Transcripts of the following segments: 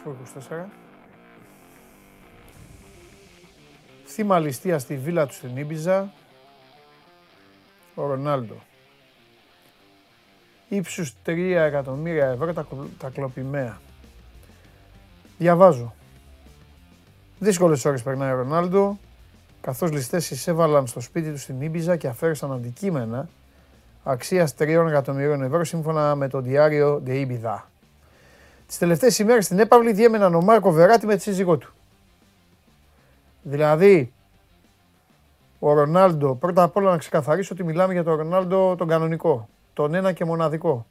Έχω ανοίξει το 24. Θύμα ληστεία στη βίλα του στην Ήμπιζα. Ο Ρονάλντο. Ήψους 3 εκατομμύρια ευρώ τα, τα κλοπημαία. Διαβάζω. Δύσκολες ώρες περνάει ο Ρονάλντο, καθώς ληστές εισέβαλαν στο σπίτι του στην Ήμπιζα και αφαίρεσαν αντικείμενα αξίας 3 εκατομμυρίων ευρώ σύμφωνα με το διάριο De Ibiza. Τις τελευταίες ημέρες στην έπαυλη διέμεναν ο Μάρκο Βεράτη με τη σύζυγό του. Δηλαδή, ο Ρονάλντο, πρώτα απ' όλα να ξεκαθαρίσω ότι μιλάμε για τον Ρονάλντο τον κανονικό, τον ένα και μοναδικό,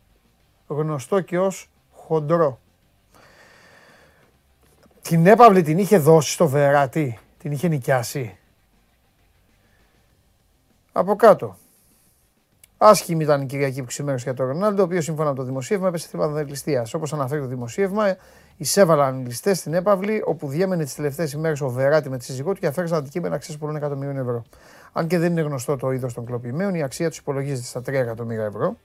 γνωστό και ως χοντρό. Την έπαυλη την είχε δώσει στο Βεράτη, την είχε νοικιάσει. Από κάτω. Άσχημη ήταν η Κυριακή που ξημέρωσε για τον Ρονάλντο, ο οποίος σύμφωνα με το δημοσίευμα έπεσε θύμα δελτιστία. Όπως αναφέρει το δημοσίευμα, εισέβαλαν οι ληστές στην έπαυλη, όπου διέμενε τις τελευταίες ημέρες ο Βεράτη με τη σύζυγό του και αφαίρεσαν αντικείμενα αξία πολλών εκατομμυρίων ευρώ. Αν και δεν είναι γνωστό το είδος των κλοπημένων, η αξία τους υπολογίζεται στα 3 εκατομμύρια ευρώ.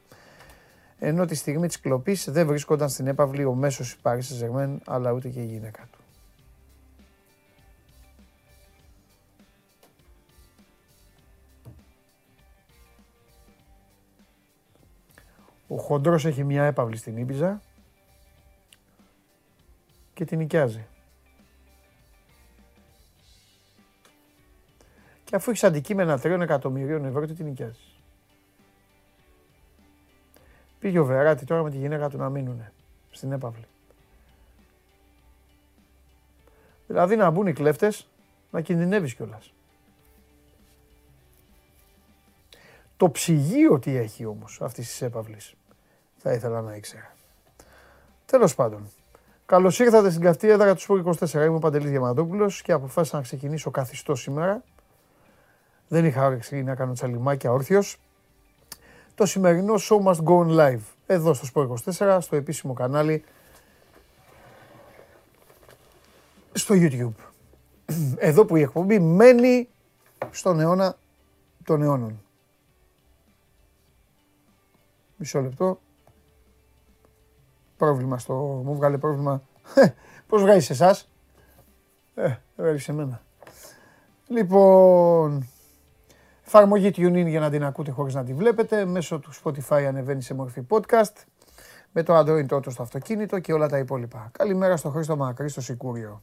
Ενώ τη στιγμή της κλοπής δεν βρίσκονταν στην έπαυλη ο μέσος Paris Saint-Germain, αλλά ούτε και η γυναίκα του. Ο Χοντρός έχει μια έπαυλη στην Ήπιζα και την νοικιάζει. Και αφού έχεις αντικείμενα 3 εκατομμυρίων ευρώ, τι την νοικιάζεις; Πήγε ο Βεράτη τώρα με τη γυναίκα του να μείνουν στην έπαυλη. Δηλαδή να μπουν οι κλέφτες, να κινδυνεύεις κιόλας. Το ψυγείο τι έχει όμως αυτής της έπαυλης. Θα ήθελα να ήξερα. Τέλος πάντων. Καλώς ήρθατε στην καυτή έδρα του Σπορ 24. Είμαι ο Παντελής Διαμαντόπουλος και αποφάσισα να ξεκινήσω καθιστό σήμερα. Δεν είχα όρεξη να κάνω τσαλιμάκια όρθιος. Το σημερινό show must go on live. Εδώ στο Σπορ 24, στο επίσημο κανάλι. Στο YouTube. Εδώ που η εκπομπή μένει στον αιώνα των αιώνων. Μισό λεπτό. Πρόβλημα στο... Μου βγάλε πρόβλημα. Πώς βγάζεις εσάς; Ε, βγάλει σε μένα. Λοιπόν, εφαρμογή TuneIn για να την ακούτε χωρίς να τη βλέπετε. Μέσω του Spotify ανεβαίνει σε μορφή podcast. Με το Android τότε στο αυτοκίνητο και όλα τα υπόλοιπα. Καλημέρα στο Χρήστο Μακρύ στο Σικούριο.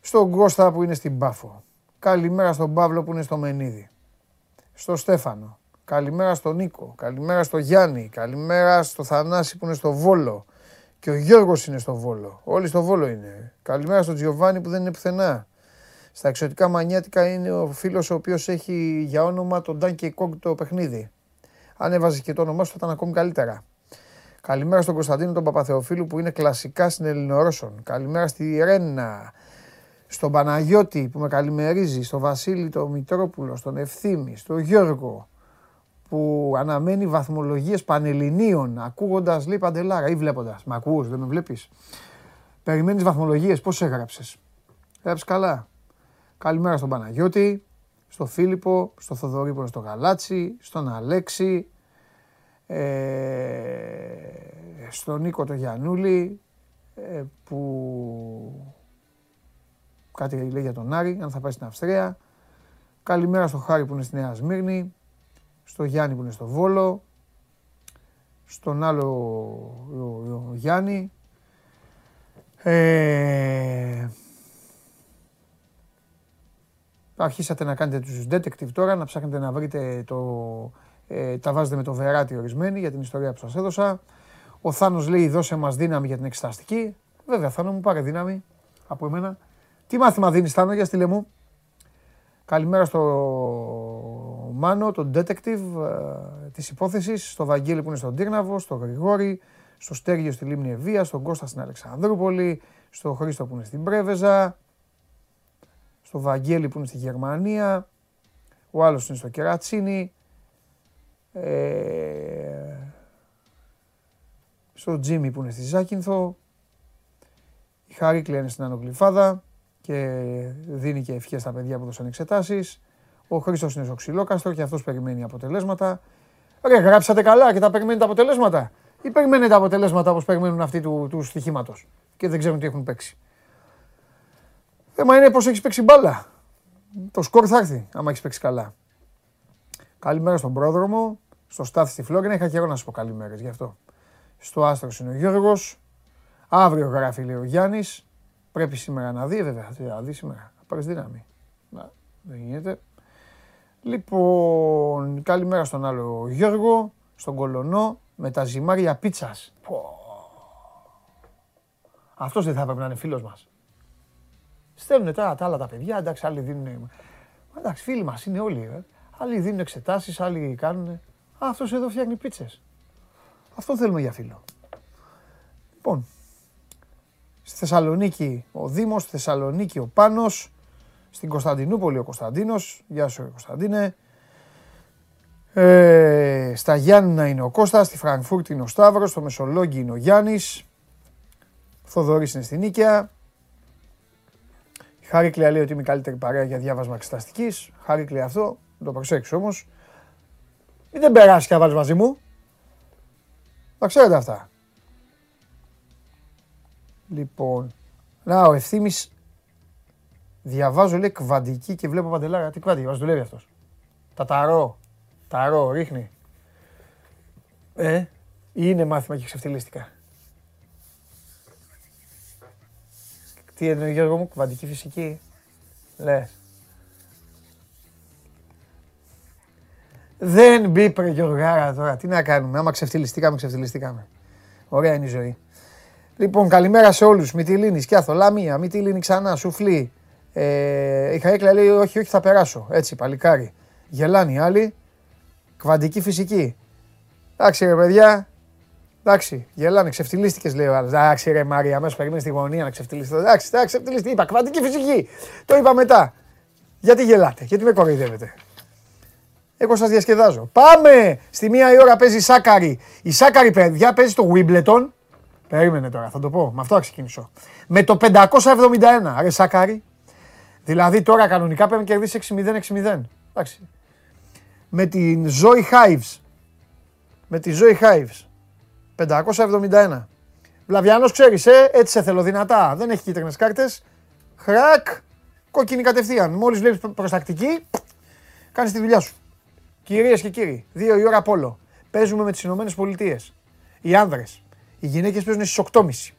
Στον Κώστα που είναι στην Πάφο. Καλημέρα στον Παύλο που είναι στο Μενίδη. Στο Στέφανο. Καλημέρα στον Νίκο. Καλημέρα στο Γιάννη. Καλημέρα στο Θανάση που είναι στο Βόλο. Και ο Γιώργος είναι στο Βόλο. Όλοι στο Βόλο είναι. Καλημέρα στον Τζιοβάνι που δεν είναι πουθενά. Στα εξωτικά μανιάτικα είναι ο φίλος ο οποίος έχει για όνομα τον Ντάνκι Κόγκ το παιχνίδι. Αν έβαζες και το όνομά σου θα ήταν ακόμη καλύτερα. Καλημέρα στον Κωνσταντίνο τον Παπαθεοφίλου που είναι κλασικά στην Ελληνορώσον. Καλημέρα στη Ρένα. Στον Παναγιώτη που με καλημερίζει. Στον Βασίλη τον Μητρόπουλο. Στον Ευθύμη. Στον Γιώργο που αναμένει βαθμολογίες πανελληνίων ακούγοντας λέει Παντελάρα ή βλέποντας. Μ' ακούς, δεν με βλέπεις. Περιμένεις βαθμολογίες, πώς έγραψες; Έγραψες καλά. Καλημέρα στον Παναγιώτη, στο Φίλιππο, στο Θοδωρή που είναι στο Γαλάτσι, στον Αλέξη, ε, στον Νίκο το Γιαννούλη, ε, που κάτι λέει για τον Άρη, αν θα πάει στην Αυστρία. Καλημέρα στο Χάρη που είναι στη Νέα Σμύρνη, στο Γιάννη που είναι στο Βόλο, στον άλλο ο, Γιάννη. Ε, αρχίσατε να κάνετε τους detective τώρα, να ψάχνετε να βρείτε το... Ε, τα βάζετε με το βεράτι ορισμένοι για την ιστορία που σας έδωσα. Ο Θάνος λέει δώσε μας δύναμη για την εξεταστική. Βέβαια Θάνο μου πάρε δύναμη από εμένα. Τι μάθημα δίνεις Θάνο για στείλε μου. Καλημέρα στο Μάνο, τον detective ε, της υπόθεσης, στο Βαγγέλη που είναι στον Τύρναβο, στο Γρηγόρη, στο Στέργιο στη Λίμνη Ευεία, στον Κώστα στην Αλεξανδρούπολη, στο Χρήστο που είναι στην Πρέβεζα, στο Βαγγέλη που είναι στη Γερμανία, ο άλλος είναι στο Κερατσίνι, ε, στο Τζίμι που είναι στη Ζάκυνθο, η Χαρίκλια είναι στην Ανογλυφάδα, και δίνει και ευχές στα παιδιά που δώσαν εξετάσεις. Ο Χρήστος είναι στο ξυλόκαστρο και αυτός περιμένει αποτελέσματα. Ρε, γράψατε καλά και τα περιμένετε αποτελέσματα. Ή περιμένετε αποτελέσματα όπως περιμένουν αυτοί του, του στοιχήματος. και δεν ξέρουν τι έχουν παίξει. Θέμα είναι πώς έχεις παίξει μπάλα. Το σκορ θα έρθει, άμα έχεις παίξει καλά. Καλημέρα στον πρόδρομο, στο Στάθη στη Φλόρινα. Είχα καιρό να σου πω καλημέρες γι' αυτό. Στο Άστρο είναι ο Γιώργος. Αύριο γράφει λέει ο Γιάννης. Πρέπει σήμερα να δει, βέβαια. Θα δει σήμερα. Θα πάρει δύναμη. Να, δεν γίνεται. Λοιπόν, καλημέρα στον άλλο Γιώργο, στον Κολονό, με τα ζυμάρια πίτσας. Αυτός δεν θα έπρεπε να είναι φίλος μας. Στέλνουν τώρα τα άλλα τα παιδιά, εντάξει, άλλοι δίνουν. Εντάξει, φίλοι μας είναι όλοι. Ε. Άλλοι δίνουν εξετάσεις, άλλοι κάνουν. Αυτός εδώ φτιάχνει πίτσες. Αυτό θέλουμε για φίλο. Λοιπόν, στη Θεσσαλονίκη ο Δήμος, στη Θεσσαλονίκη ο Πάνος, στην Κωνσταντινούπολη ο Κωνσταντίνος, γεια σου Κωνσταντίνε. Ε, στα Γιάννηνα είναι ο Κώστας, στη Φραγκφούρτη είναι ο Σταύρος, στο Μεσολόγγι είναι ο Γιάννης, Θοδωρής είναι στην Νίκαια. Η Χάρικλια λέει ότι είμαι η καλύτερη παρέα για διάβασμα εξεταστικής. Χάρικλια αυτό, το προσέξεις όμως. Μην δεν περάσεις και να βάλεις μαζί μου. Τα ξέρετε αυτά. Λοιπόν, να ο Ευθύμης διαβάζω λέει κβαντική και βλέπω παντελάρα. Τι κβαντική, μας δουλεύει αυτός. Τα ταρό, ταρό, ρίχνει. Ε, είναι μάθημα και ξεφτυλίστηκα. Τι εννοεί Γιώργο μου, κβαντική φυσική. Λες. Δεν μπήπρε Γιωργάρα τώρα. Τι να κάνουμε. Άμα ξεφτυλιστήκαμε, ξεφτυλιστήκαμε. Ωραία είναι η ζωή. Λοιπόν, καλημέρα σε όλους. Μητυλίνη, Κιάθο, Λαμία, Μητυλίνη ξανά, Σουφλή. Ε, η Χαρέκλα λέει: Όχι, όχι, θα περάσω. Έτσι, παλικάρι. Γελάνει οι άλλοι. Κβαντική φυσική. Εντάξει, ρε παιδιά. Εντάξει, γελάνε, ξεφτυλίστηκες λέει ο άλλος. Εντάξει, ρε Μάρια, αμέσως περιμένεις στη γωνία να ξεφτυλιστεί. Εντάξει, εντάξει, ξεφτυλιστεί. Είπα, κβαντική φυσική. Το είπα μετά. Γιατί γελάτε, γιατί με κοροϊδεύετε. Εγώ σας διασκεδάζω. Πάμε! Στη μία η ώρα παίζει η Σάκαρη. Η Σάκαρη, παιδιά, παίζει στο Wimbledon. Περίμενε τώρα, θα το πω. Με αυτό θα ξεκινήσω. Με το 571, ρε Σάκαρη. Δηλαδή τώρα κανονικά πρέπει να κερδίσεις 6-0-6-0. Εντάξει. Με την Zoe Hives. Με τη Zoe Hives. 571. Βλαβιάνος ξέρεις, ε, έτσι σε θέλω δυνατά. Δεν έχει κίτρινες κάρτες. Χρακ, κόκκινη κατευθείαν. Μόλις βλέπεις προστακτική, κάνεις τη δουλειά σου. Κυρίες και κύριοι, δύο η ώρα πόλο. Παίζουμε με τις Ηνωμένες Πολιτείες. Οι άνδρες. Οι γυναίκες παίζουν στις 8.30.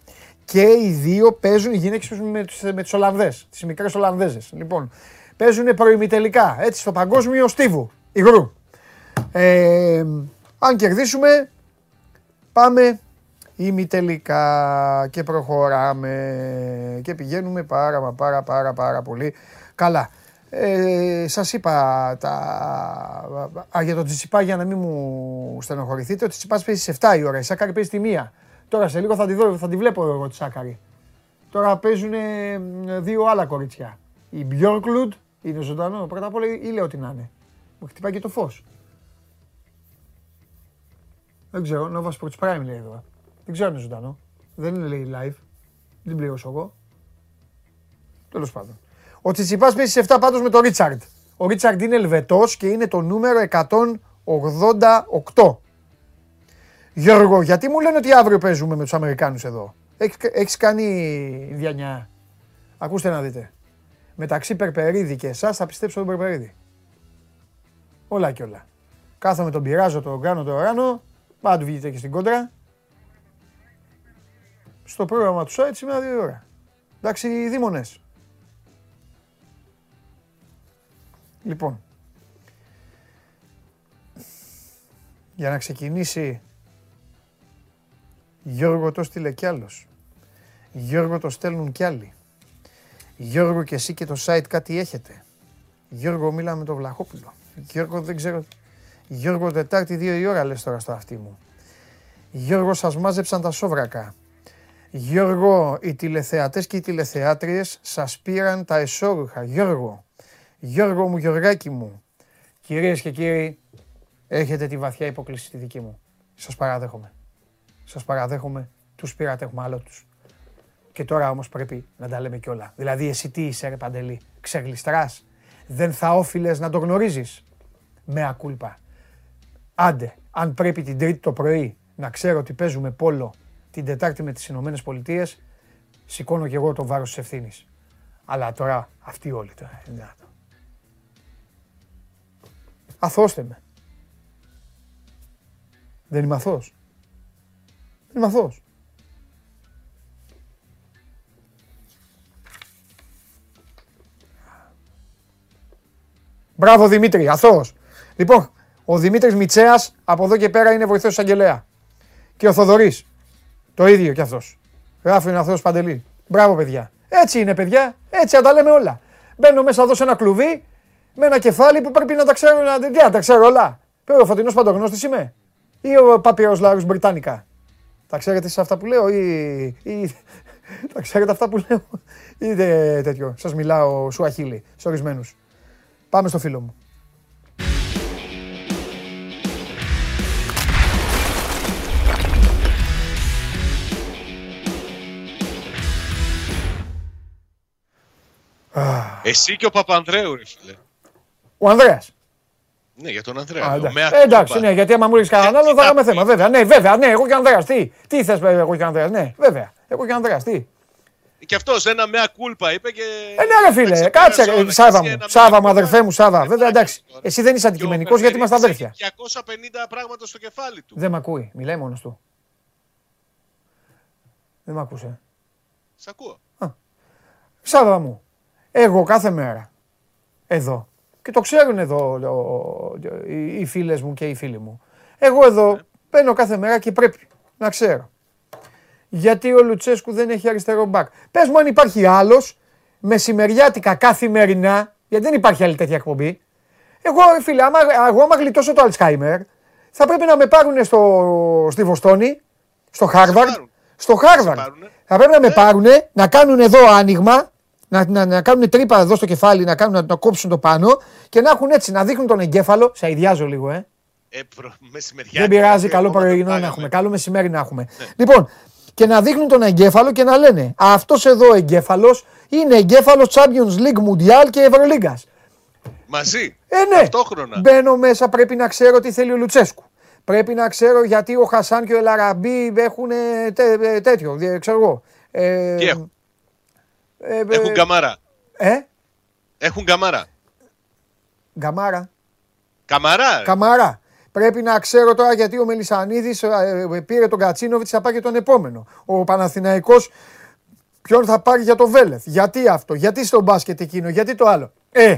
Και οι δύο παίζουν, οι γυναίκες παίζουν με, με τι Ολλανδές, τις μικρές Ολλανδέζες. Λοιπόν, παίζουν προημιτελικά. Έτσι στο παγκόσμιο στίβου υγρού. Ε, αν κερδίσουμε, πάμε ημιτελικά και προχωράμε και πηγαίνουμε πάρα μα πάρα πάρα πάρα πολύ καλά. Ε, Σας είπα τα... Α, για τον Τσιτσιπά για να μην μου στενοχωρηθείτε. Ο Τσιτσιπά παίζει σε 7 η ώρα. Η Σάκαρη παίζει τη μία. Τώρα σε λίγο θα τη, δω, θα τη βλέπω εγώ τη Σάκαρη. Τώρα παίζουν δύο άλλα κορίτσια. Η Μπιόρκλουντ είναι ζωντανό. Πρώτα απ' όλα ή λέω ότι να είναι. Μου χτυπάει και το φως. Δεν ξέρω, Nova Sports Prime λέει εδώ. Δεν ξέρω αν είναι ζωντανό. Δεν είναι λέει live. Δεν πληρώσω εγώ. Τέλος πάντων. Ο Τσιτσιπάς παίζει σε 7 πάντως με τον Ρίτσαρντ. Ο Ρίτσαρντ είναι Ελβετός και είναι το νούμερο 188. Γιώργο, γιατί μου λένε ότι αύριο παίζουμε με τους Αμερικάνους εδώ; Έχεις κάνει διανιά; Ακούστε να δείτε. Μεταξύ Περπερίδη και εσάς θα πιστέψω τον Περπερίδη. Όλα και όλα. Κάθομαι τον πειράζω, τον κάνω, τον ράνω. Πάντα βγείτε και στην κόντρα. Στο πρόγραμμα του site σήμερα δύο ώρα. Εντάξει, δίμονες. Λοιπόν, για να ξεκινήσει Γιώργο το στείλε κι άλλος. Γιώργο το στέλνουν κι άλλοι. Γιώργο και εσύ και το site κάτι έχετε. Γιώργο μίλα με τον Βλαχόπουλο. Γιώργο δεν ξέρω. Γιώργο Τετάρτη δύο η ώρα λες τώρα στο αυτί μου. Γιώργο σας μάζεψαν τα σόβρακα. Γιώργο, οι τηλεθεατές και οι τηλεθεάτριες σας πήραν τα εσώρουχα. Γιώργο, Γιώργο μου, Γιωργάκη μου, κυρίες και κύριοι, έχετε τη βαθιά υποκλήση στη δική μου. Σας παραδέχομαι. Σας παραδέχομαι, τους πήρατε, έχουμε άλλο τους. Και τώρα όμως πρέπει να τα λέμε κιόλα. Δηλαδή εσύ τι είσαι ρε Παντελή, ξεγλιστράς. Δεν θα όφιλες να το γνωρίζεις. Με ακούλπα. Άντε, αν πρέπει την Τρίτη το πρωί να ξέρω ότι παίζουμε πόλο την Τετάρτη με τις Ηνωμένες Πολιτείες, σηκώνω και εγώ το βάρος της ευθύνης. Αλλά τώρα, αυτοί όλοι τώρα, είναι δυνατόν. Αθώστε με. Δεν είμαι αθώος. Δεν είμαι αθώος. Μπράβο Δημήτρη, αθώος. Λοιπόν, ο Δημήτρης Μιτσέας από εδώ και πέρα είναι βοηθός εισαγγελέα. Και ο Θοδωρής. Το ίδιο κι αυτός. Γράφει είναι αθώος Παντελή. Μπράβο παιδιά. Έτσι είναι παιδιά. Έτσι να τα λέμε όλα. Μπαίνω μέσα εδώ σε ένα κλουβί με ένα κεφάλι που πρέπει να τα ξέρω, να, τι, να τα ξέρω όλα. Πρέπει ο Φωτεινός Παντογνώστης είμαι; Ή ο Παπυρός Λάρους Μπριτάνικα; Τα ξέρετε σε αυτά που λέω ή, ή τα ξέρετε αυτά που λέω; Ή δε, τέτοιο. Σας μιλάω σου αχίλη, σε ορισμένους. Πάμε στο φίλο μου. Εσύ και ο Παπανδρέου, ρε φίλε. Ο Ανδρέας. Ναι, για τον Ανδρέα. Α, Ο εντάξει. Μέα Ε, εντάξει, Κούμπα. ναι, γιατί άμα μου ρίξει κανέναν άλλο θα είχαμε θέμα. Βέβαια, ναι, βέβαια, ναι, εγώ και ο Ανδρέας. Τι, τι θες, βέβαια, εγώ και ο Ανδρέας, ναι, βέβαια. Εγώ και ο Ανδρέας, τι. Και αυτός ένα μέα κούλπα είπε και. Ε, ναι, ρε φίλε, Τα κάτσε, ξεπέρασε ρε, όλα. Σάβα Και μου, ένα Σάβα μέα μου, αδερφέ μου, Σάβα. Ε, Βέβαια, εντάξει. τώρα. Εσύ δεν είσαι Και ο αντικειμενικός γιατί είμαστε Μπερμπερίτης αδέρφια. έχει 250 πράγματα στο κεφάλι του. Δεν με ακούει, μιλάει μόνος του. Δεν με ακούσε. Σ' ακούω. Σάβα μου, εγώ κάθε μέρα, εδώ, και το ξέρουν εδώ ο- οι- οι φίλες μου και οι φίλοι μου, εγώ εδώ μπαίνω κάθε μέρα και πρέπει να ξέρω. Γιατί ο Λουτσέσκου δεν έχει αριστερό μπακ. Πες μου αν υπάρχει άλλος, μεσημεριάτικα καθημερινά, γιατί δεν υπάρχει άλλη τέτοια εκπομπή. Εγώ, ρε φίλε, άμα, εγώ άμα γλιτώσω το Alzheimer, θα πρέπει να με πάρουν στο, στη Βοστόνη, στο Χάρβαρντ, πάρουν. στο Χάρβαρντ. πάρουνε. Θα πρέπει να με πάρουν, να κάνουν εδώ άνοιγμα, να, να, να κάνουν τρύπα εδώ στο κεφάλι, να, κάνουν, να, να κόψουν το πάνω και να έχουν έτσι, να δείχνουν τον εγκέφαλο. Σε ιδιάζω λίγο, ε. Ε, προ... μεσημεριά. Δεν πειράζει, ε, καλό ακόμα πρωινό το να πάγαμε. έχουμε. Καλό μεσημέρι να έχουμε. Λοιπόν, και να δείχνουν τον εγκέφαλο και να λένε αυτός εδώ εγκέφαλος είναι εγκέφαλος Champions League Mundial και Ευρωλίγκας. Μαζί. Ε, ναι. Ταυτόχρονα. Μπαίνω μέσα, πρέπει να ξέρω τι θέλει ο Λουτσέσκου. Πρέπει να ξέρω γιατί ο Χασάν και ο Ελαραμπή έχουν τέ, ε, τέτοιο, δι- ξέρω εγώ. Ε, Τι έχουν; Ε, ε, Έχουν καμάρα. Ε, Έχουν καμάρα. γκαμάρα. Καμαρά. Καμάρα. Πρέπει να ξέρω τώρα γιατί ο Μελισανίδης πήρε τον Κατσίνοβιτς, θα πάει και τον επόμενο. Ο Παναθηναϊκός ποιον θα πάρει για το Βέλεθ; Γιατί αυτό, γιατί στο μπάσκετ εκείνο, γιατί το άλλο; Ε,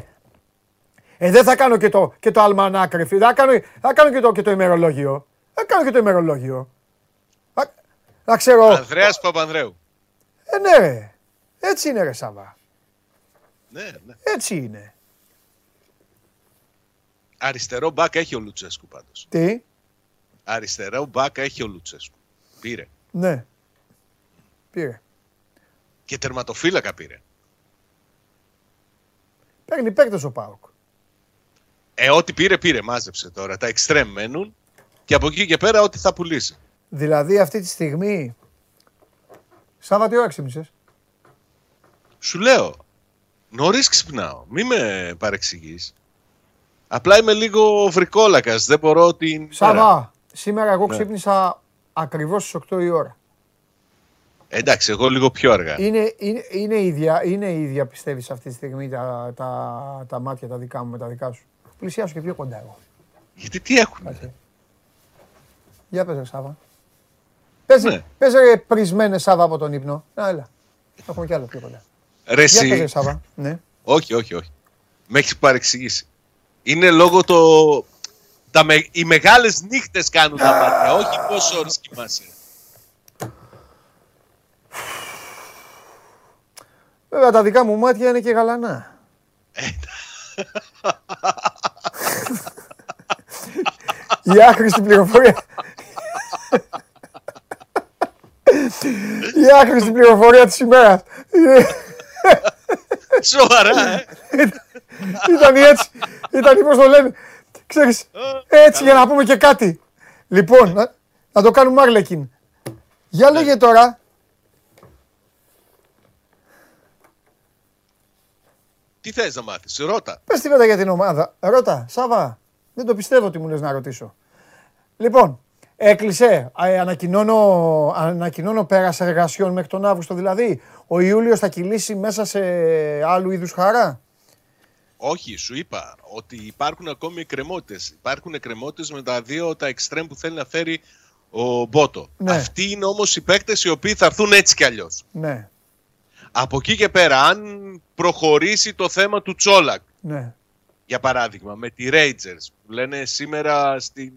ε δεν θα κάνω και το, και το αλμανάκ, ρε φίλε. Θα κάνω, θα κάνω και, το, και το ημερολόγιο. Θα κάνω και το ημερολόγιο. Θα, θα ξέρω. Ανδρέας Παπανδρέου. Ε, ναι, ρε. Έτσι είναι, ρε Σάβα. Ναι, ναι. Έτσι είναι. Αριστερό μπακ έχει ο Λουτσέσκου πάντως. Τι, Αριστερό μπακ έχει ο Λουτσέσκου. Πήρε. ναι. Πήρε. Και τερματοφύλακα πήρε. Παίρνει παίκτες ο Πάοκ. Ε, ό,τι πήρε, πήρε. Μάζεψε τώρα. Τα εξτρέμ μένουν. Και από εκεί και πέρα ό,τι θα πουλήσει. Δηλαδή αυτή τη στιγμή. Σάβα τι ώρα ξύπνησες; Σου λέω, νωρίς ξυπνάω. Μη με παρεξηγείς. Απλά είμαι λίγο βρικόλακας. Δεν μπορώ την... Σάβα, σήμερα εγώ Ναι. ξύπνησα ακριβώς στις 8 η ώρα. Εντάξει, εγώ λίγο πιο αργά. Είναι, είναι, είναι, ίδια, είναι ίδια πιστεύεις αυτή τη στιγμή τα, τα, τα μάτια τα δικά μου με τα δικά σου. Πλησιάσου και πιο κοντά εγώ. Γιατί τι έχουν. Κάτσε. Για πες ρε Σάβα. Πες, Ναι. πες ρε πρισμένες Σάβα από τον ύπνο. Να έλα. Έχουμε κι άλλο πιο κοντά. Ρε Για πες ρε εσύ. Σάβα. Ναι. Όχι, όχι, όχι. Με έχεις παρεξηγήσει. Είναι λόγω το... Τα με... Οι μεγάλες νύχτες κάνουν τα μάτια, όχι πόσο ώρες κοιμάσαι. Βέβαια τα δικά μου μάτια είναι και γαλανά. Η άχρηστη πληροφορία. Η άχρηστη πληροφορία της ημέρας. Σοβαρά, ε. Ήταν έτσι. Ήταν πώς το λένε. Ξέρεις, έτσι για να πούμε και κάτι. Λοιπόν, να, να το κάνουμε Άρλεκιν. Για λέγε τώρα. Τι θες να μάθεις, ρώτα. Πες τίποτα για την ομάδα. Ρώτα, Σάβα. Δεν το πιστεύω ότι μου λες να ρωτήσω. Λοιπόν, Έκλεισε. Ε, ανακοινώνω, ανακοινώνω πέρας εργασιών μέχρι τον Αύγουστο δηλαδή. Ο Ιούλιος θα κυλήσει μέσα σε άλλου είδους χαρά; Όχι, σου είπα ότι υπάρχουν ακόμη εκκρεμότητες. Υπάρχουν εκκρεμότητες με τα δύο τα εξτρέμ που θέλει να φέρει ο Μπότο. Ναι. Αυτοί είναι όμως οι παίκτες οι οποίοι θα έρθουν έτσι κι αλλιώς. Ναι, Από εκεί και πέρα, αν προχωρήσει το θέμα του Τσόλακ, ναι. για παράδειγμα, με τη Rangers, που λένε σήμερα στην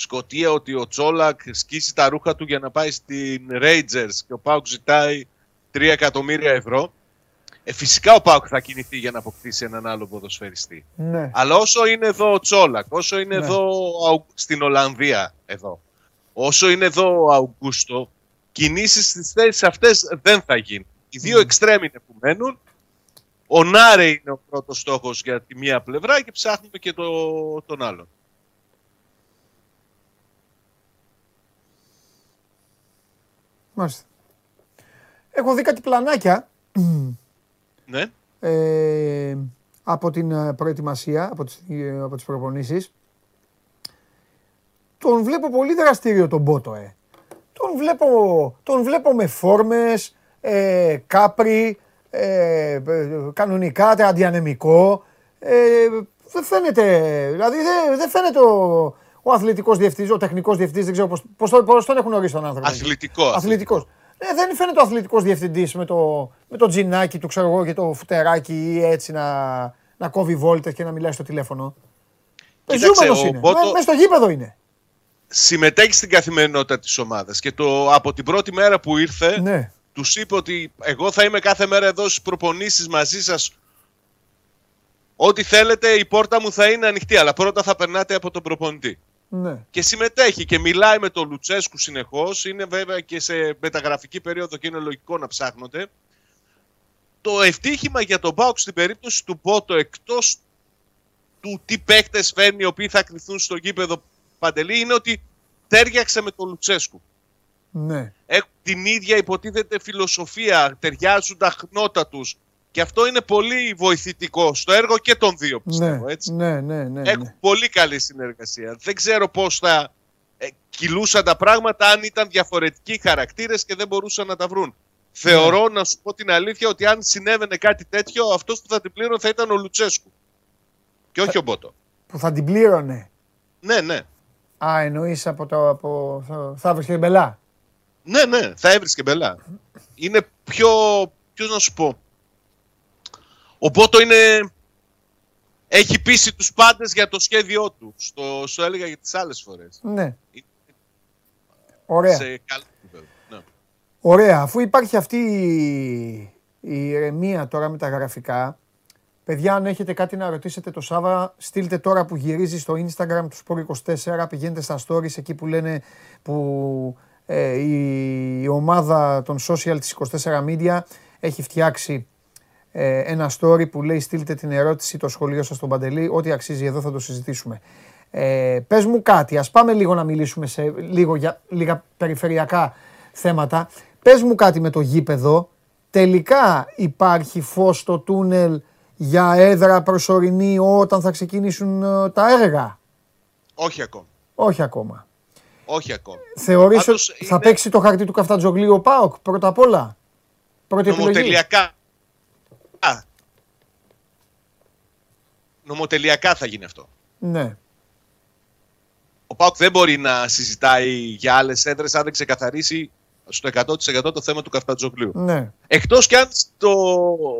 Σκοτία ότι ο Τσόλακ σκίσει τα ρούχα του για να πάει στην Rangers και ο Πάουκ ζητάει 3 εκατομμύρια ευρώ. Ε, φυσικά ο Πάουκ θα κινηθεί για να αποκτήσει έναν άλλο ποδοσφαιριστή. ναι. Αλλά όσο είναι εδώ ο Τσόλακ, όσο είναι Ναι. εδώ ο Αου- στην Ολλανδία εδώ, όσο είναι εδώ ο Αουγκούστο, κινήσεις στις θέσεις αυτές δεν θα γίνουν. Οι δύο Ναι. εξτρέμ είναι που μένουν. Ο Νάρε είναι ο πρώτος στόχος για τη μία πλευρά και ψάχνουμε και το, τον άλλον. Μάλιστα. Έχω δει κάτι πλανάκια Ναι. ε, από την ε, προετοιμασία, από τις, ε, από τις προπονήσεις. Τον βλέπω πολύ δραστήριο τον Μπότο, ε. Τον βλέπω, τον βλέπω με φόρμες, ε, κάπρι, ε, ε, κανονικά, τε, αντιανεμικό. Ε, δεν φαίνεται, δηλαδή δεν, δεν φαίνεται ο, ο αθλητικός διευθυντής, ο τεχνικός διευθυντής, δεν ξέρω πώς, πώς, το- πώς τον έχουν ορίσει τον άνθρωπο. Αθλητικός. Αθλητικός. Ε, δεν φαίνεται ο αθλητικός διευθυντής με το, με το τζινάκι του, ξέρω εγώ, και το φουτεράκι ή έτσι να, να κόβει βόλτες και να μιλάει στο τηλέφωνο. Κοίταξε, Ζούμενος ο είναι. Μπότο- Με, μες στο γήπεδο είναι. Συμμετέχει στην καθημερινότητα της ομάδας και το, από την πρώτη μέρα που ήρθε Ναι. τους είπε ότι εγώ θα είμαι κάθε μέρα εδώ στις προπονήσεις μαζί σας Ό,τι θέλετε, η πόρτα μου θα είναι ανοιχτή, αλλά πρώτα θα περνάτε από τον προπονητή. Ναι. Και συμμετέχει και μιλάει με τον Λουτσέσκου συνεχώς. Είναι βέβαια και σε μεταγραφική περίοδο και είναι λογικό να ψάχνονται. Το ευτύχημα για τον Μπάουκ στην περίπτωση του Πότο, εκτός του τι παίκτες φέρνει οι οποίοι θα κρυθούν στο γήπεδο παντελή, είναι ότι τέριαξε με τον Λουτσέσκου. Ναι. Έχουν την ίδια υποτίθεται φιλοσοφία, ταιριάζουν τα χνότα τους. Και αυτό είναι πολύ βοηθητικό στο έργο και των δύο, πιστεύω. Ναι. Έτσι. ναι, ναι, ναι, Έχουν ναι. πολύ καλή συνεργασία. Δεν ξέρω πώς θα ε, κυλούσαν τα πράγματα αν ήταν διαφορετικοί χαρακτήρες και δεν μπορούσαν να τα βρουν. Θεωρώ, να σου πω την αλήθεια, ότι αν συνέβαινε κάτι τέτοιο, αυτός που θα την πλήρωνε θα ήταν ο Λουτσέσκου. Και όχι ο Μπότο. Που θα την πλήρωνε. Ναι, ναι. Α, εννοείς από το. Από... Θα, θα βρεις και την μπελά. Ναι, ναι, θα έβρισκε μπελά. Είναι πιο. Ποιος να σου πω. Ο Μπότο είναι. Έχει πείσει τους πάντες για το σχέδιό του. Στο, στο έλεγα για τις άλλες φορές. Ναι. Ωραία. Σε καλό επίπεδο. Ναι. Ωραία. Αφού υπάρχει αυτή η, η ηρεμία τώρα με τα γραφικά, παιδιά, αν έχετε κάτι να ρωτήσετε το Σάβα, στείλτε τώρα που γυρίζει στο Instagram του Sport24, πηγαίνετε στα stories εκεί που λένε που ε, η, η ομάδα των social της 24 Media έχει φτιάξει ε, ένα story που λέει στείλτε την ερώτηση, το σχολείο σας στον Παντελή, ό,τι αξίζει εδώ θα το συζητήσουμε. Ε, πες μου κάτι, ας πάμε λίγο να μιλήσουμε σε λίγο για λίγα περιφερειακά θέματα. Πες μου κάτι με το γήπεδο, τελικά υπάρχει φως στο τούνελ για έδρα προσωρινή όταν θα ξεκινήσουν ε, τα έργα; Όχι ακόμα. Όχι ακόμα. Όχι ακόμα. Θεωρείς Πάντως ότι θα είναι- παίξει το χαρτί του Καφτατζογλίου ο ΠΑΟΚ πρώτα απ' όλα; Πρώτη επιλογή. Νομοτελειακά. Α. Νομοτελειακά θα γίνει αυτό. Ναι. Ο Πάουκ δεν μπορεί να συζητάει για άλλες έδρες αν δεν ξεκαθαρίσει στο 100% το θέμα του Καφτατζογλίου. Ναι. Εκτός κι αν στο,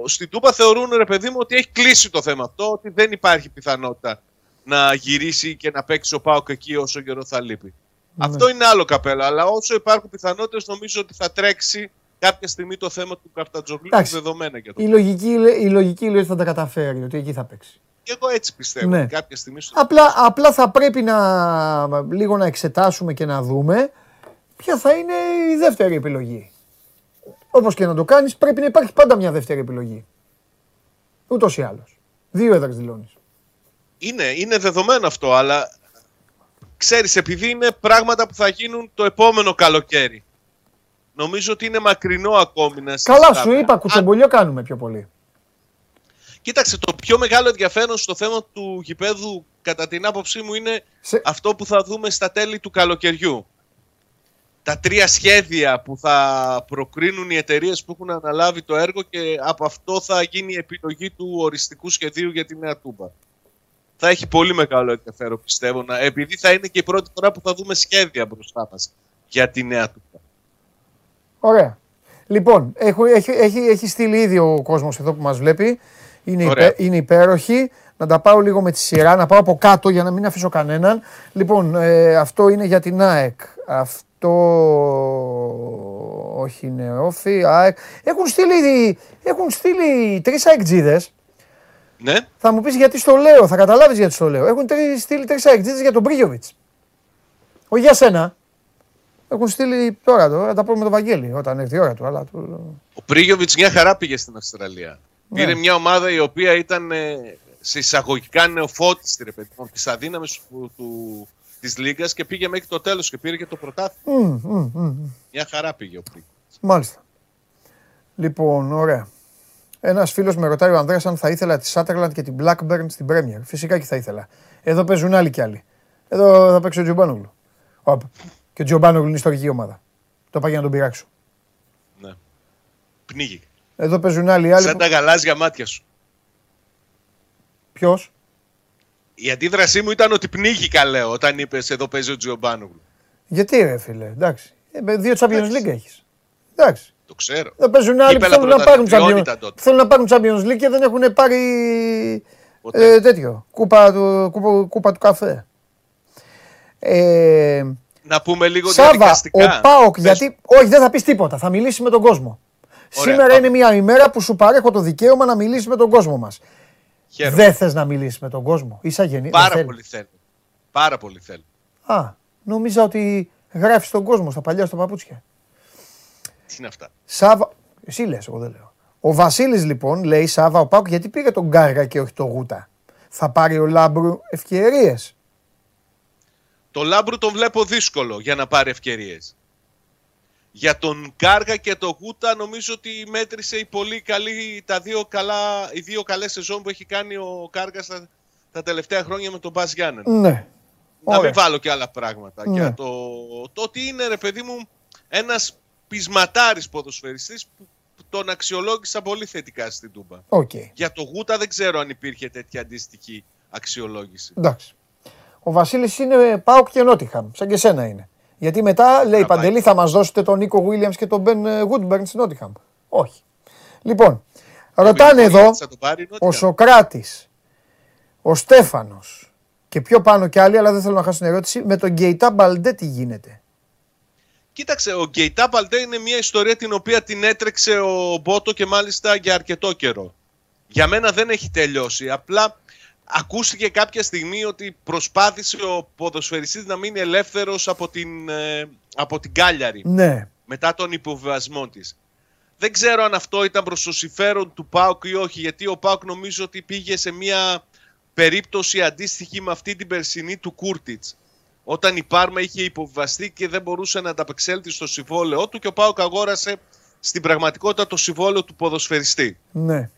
στην Τούπα θεωρούν, ρε παιδί μου, ότι έχει κλείσει το θέμα αυτό, ότι δεν υπάρχει πιθανότητα να γυρίσει και να παίξει ο Πάουκ εκεί όσο καιρό θα λείπει. Ναι. Αυτό είναι άλλο καπέλο. Αλλά όσο υπάρχουν πιθανότητες, νομίζω ότι θα τρέξει κάποια στιγμή το θέμα του Καφτατζογλίου Εντάξει. δεδομένα για το Η λογική, λέ- η λογική λέει ότι θα τα καταφέρει, ότι εκεί θα παίξει. Και εγώ έτσι πιστεύω. Ναι. ότι Κάποια στιγμή στο... Απλά, απλά θα πρέπει να λίγο να εξετάσουμε και να δούμε ποια θα είναι η δεύτερη επιλογή. Όπως και να το κάνεις πρέπει να υπάρχει πάντα μια δεύτερη επιλογή. Ούτως ή άλλως. Δύο έδρες δηλώνεις. Είναι, είναι δεδομένο αυτό, αλλά ξέρεις, επειδή είναι πράγματα που θα γίνουν το επόμενο καλοκαίρι. Νομίζω ότι είναι μακρινό ακόμη να Καλά συζητάμε. σου είπα, Αν- κουτσομπολιό κάνουμε πιο πολύ. Κοίταξε, το πιο μεγάλο ενδιαφέρον στο θέμα του γηπέδου, κατά την άποψή μου, είναι Σε- αυτό που θα δούμε στα τέλη του καλοκαιριού. τα τρία σχέδια που θα προκρίνουν οι εταιρείες που έχουν αναλάβει το έργο και από αυτό θα γίνει η επιλογή του οριστικού σχεδίου για τη Νέα Τούμπα. Θα έχει πολύ μεγάλο ενδιαφέρον πιστεύω, να, επειδή θα είναι και η πρώτη φορά που θα δούμε σχέδια μπροστά μας για τη Νέα Τούμπα. Ωραία. Λοιπόν, έχει, έχει, έχει, έχει στείλει ήδη ο κόσμος εδώ που μας βλέπει. Είναι, υπέ, είναι υπέροχη. Να τα πάω λίγο με τη σειρά, να πάω από κάτω για να μην αφήσω κανέναν. Λοιπόν, ε, αυτό είναι για την ΑΕΚ. Αυτό όχι είναι όφη. ΑΕΚ. Έχουν στείλει, έχουν στείλει τρεις αεκτζίδες. Ναι. Θα μου πεις γιατί στο λέω, θα καταλάβεις γιατί στο λέω. Έχουν στείλει τρεις αεκτζίδες για τον Μπρίγιοβιτς. Όχι για σένα. Έχουν στείλει τώρα το, θα τα πούμε με τον Βαγγέλη όταν έρθει η ώρα του. Αλλά... Ο Πρίγιοβιτς μια χαρά πήγε στην Αυστραλία. Ναι. Πήρε μια ομάδα η οποία ήταν ε, σε εισαγωγικά νεοφώτιστη ρε παιδί τις αδύναμες του, του, της Λίγκας και πήγε μέχρι το τέλος και πήρε και το πρωτάθλημα. Mm, mm, mm. Μια χαρά πήγε ο Πρίγιοβιτς. Μάλιστα. Λοιπόν, ωραία. Ένας φίλος με ρωτάει ο Ανδρέας αν θα ήθελα τη Σάτερλαντ και την Blackburn στην Premier. Φυσικά και θα ήθελα. Εδώ παίζουν άλλοι κι άλλοι. Εδώ θα παίξει ο Τζιομπάνογλου. Και ο Τζιομπάνογλου είναι ιστορική ομάδα. Το πάει για να τον πειράξω. Ναι. Πνίγει. Εδώ παίζουν άλλοι. άλλοι Σαν τα γαλάζια μάτια σου. Ποιος; Η αντίδρασή μου ήταν ότι πνίγηκα, λέω, όταν είπες εδώ παίζει ο Τζιομπάνογλου. Γιατί ρε φίλε, εντάξει. Ε, δύο Champions League έχεις. Εντάξει. Το ξέρω. Δεν παίζουν άλλοι που θέλουν να, πάρουν Champions... θέλουν να πάρουν Champions League και δεν έχουν πάρει ε, τέτοιο. Κούπα του, κούπα, κούπα του καφέ. Ε, να πούμε λίγο Σάβα, διαδικαστικά. Ο Πάοκ, γιατί. Όχι, δεν θα πεις τίποτα. Θα μιλήσει με τον κόσμο. Ωραία, Σήμερα είναι μια ημέρα που σου παρέχω το δικαίωμα να μιλήσεις με τον κόσμο μας. Δεν θες να μιλήσεις με τον κόσμο. Είσαι αγενή. Πάρα πολύ θέλω. Πάρα πολύ θέλω. Α, νόμιζα ότι γράφεις τον κόσμο στα παλιά στο παπούτσια. Τι είναι αυτά; Σάβα. Εσύ λες, εγώ δεν λέω. Ο Βασίλης λοιπόν λέει Σάβα ο Πάοκ γιατί πήγε τον Γκάργα και όχι τον Γούτα; Θα πάρει ο Λάμπρου ευκαιρίες. Το Λάμπρου τον βλέπω δύσκολο για να πάρει ευκαιρίες. Για τον Κάργα και τον Γούτα νομίζω ότι μέτρησε η πολύ καλή, τα δύο καλά, οι δύο καλές σεζόν που έχει κάνει ο Κάργα τα, τα τελευταία χρόνια με τον Μπάς Γιάννεν. Ναι. Να Ωραία. μην βάλω και άλλα πράγματα. Ναι. Για το, το ότι είναι ρε παιδί μου ένας πεισματάρης ποδοσφαιριστής που τον αξιολόγησα πολύ θετικά στην Τούμπα. Okay. Για το Γούτα δεν ξέρω αν υπήρχε τέτοια αντίστοιχη αξιολόγηση. Εντάξει. Ο Βασίλης είναι πάω και Νότιχαμ, σαν και σένα είναι. Γιατί μετά λέει Παντελή, θα μας δώσετε τον Νίκο Βίλιαμ και τον Μπεν Γουντμπερν στην Νότιχαμ. Όχι. Λοιπόν, ρωτάνε εδώ ο Σοκράτης, ο Στέφανος και πιο πάνω κι άλλοι, αλλά δεν θέλω να χάσω την ερώτηση, με τον Γκέιτα Μπαλντέ τι γίνεται; Κοίταξε, ο Γκέιτα Μπαλντέ είναι μια ιστορία την οποία την έτρεξε ο Μπότο και μάλιστα για αρκετό καιρό. Για μένα δεν έχει τελειώσει. Απλά ακούστηκε κάποια στιγμή ότι προσπάθησε ο ποδοσφαιριστής να μείνει ελεύθερος από την, ε, από την Κάλιαρη. Ναι. Μετά τον υποβιβασμό της. Δεν ξέρω αν αυτό ήταν προς το συμφέρον του ΠΑΟΚ ή όχι, γιατί ο ΠΑΟΚ νομίζω ότι πήγε σε μια περίπτωση αντίστοιχη με αυτή την περσινή του Κούρτιτς. Όταν η Πάρμα είχε υποβιβαστεί και δεν μπορούσε να ανταπεξέλθει στο συμβόλαιό του και ο ΠΑΟΚ αγόρασε στην πραγματικότητα το συμβόλαιο του ποδοσφαιριστή. Ναι.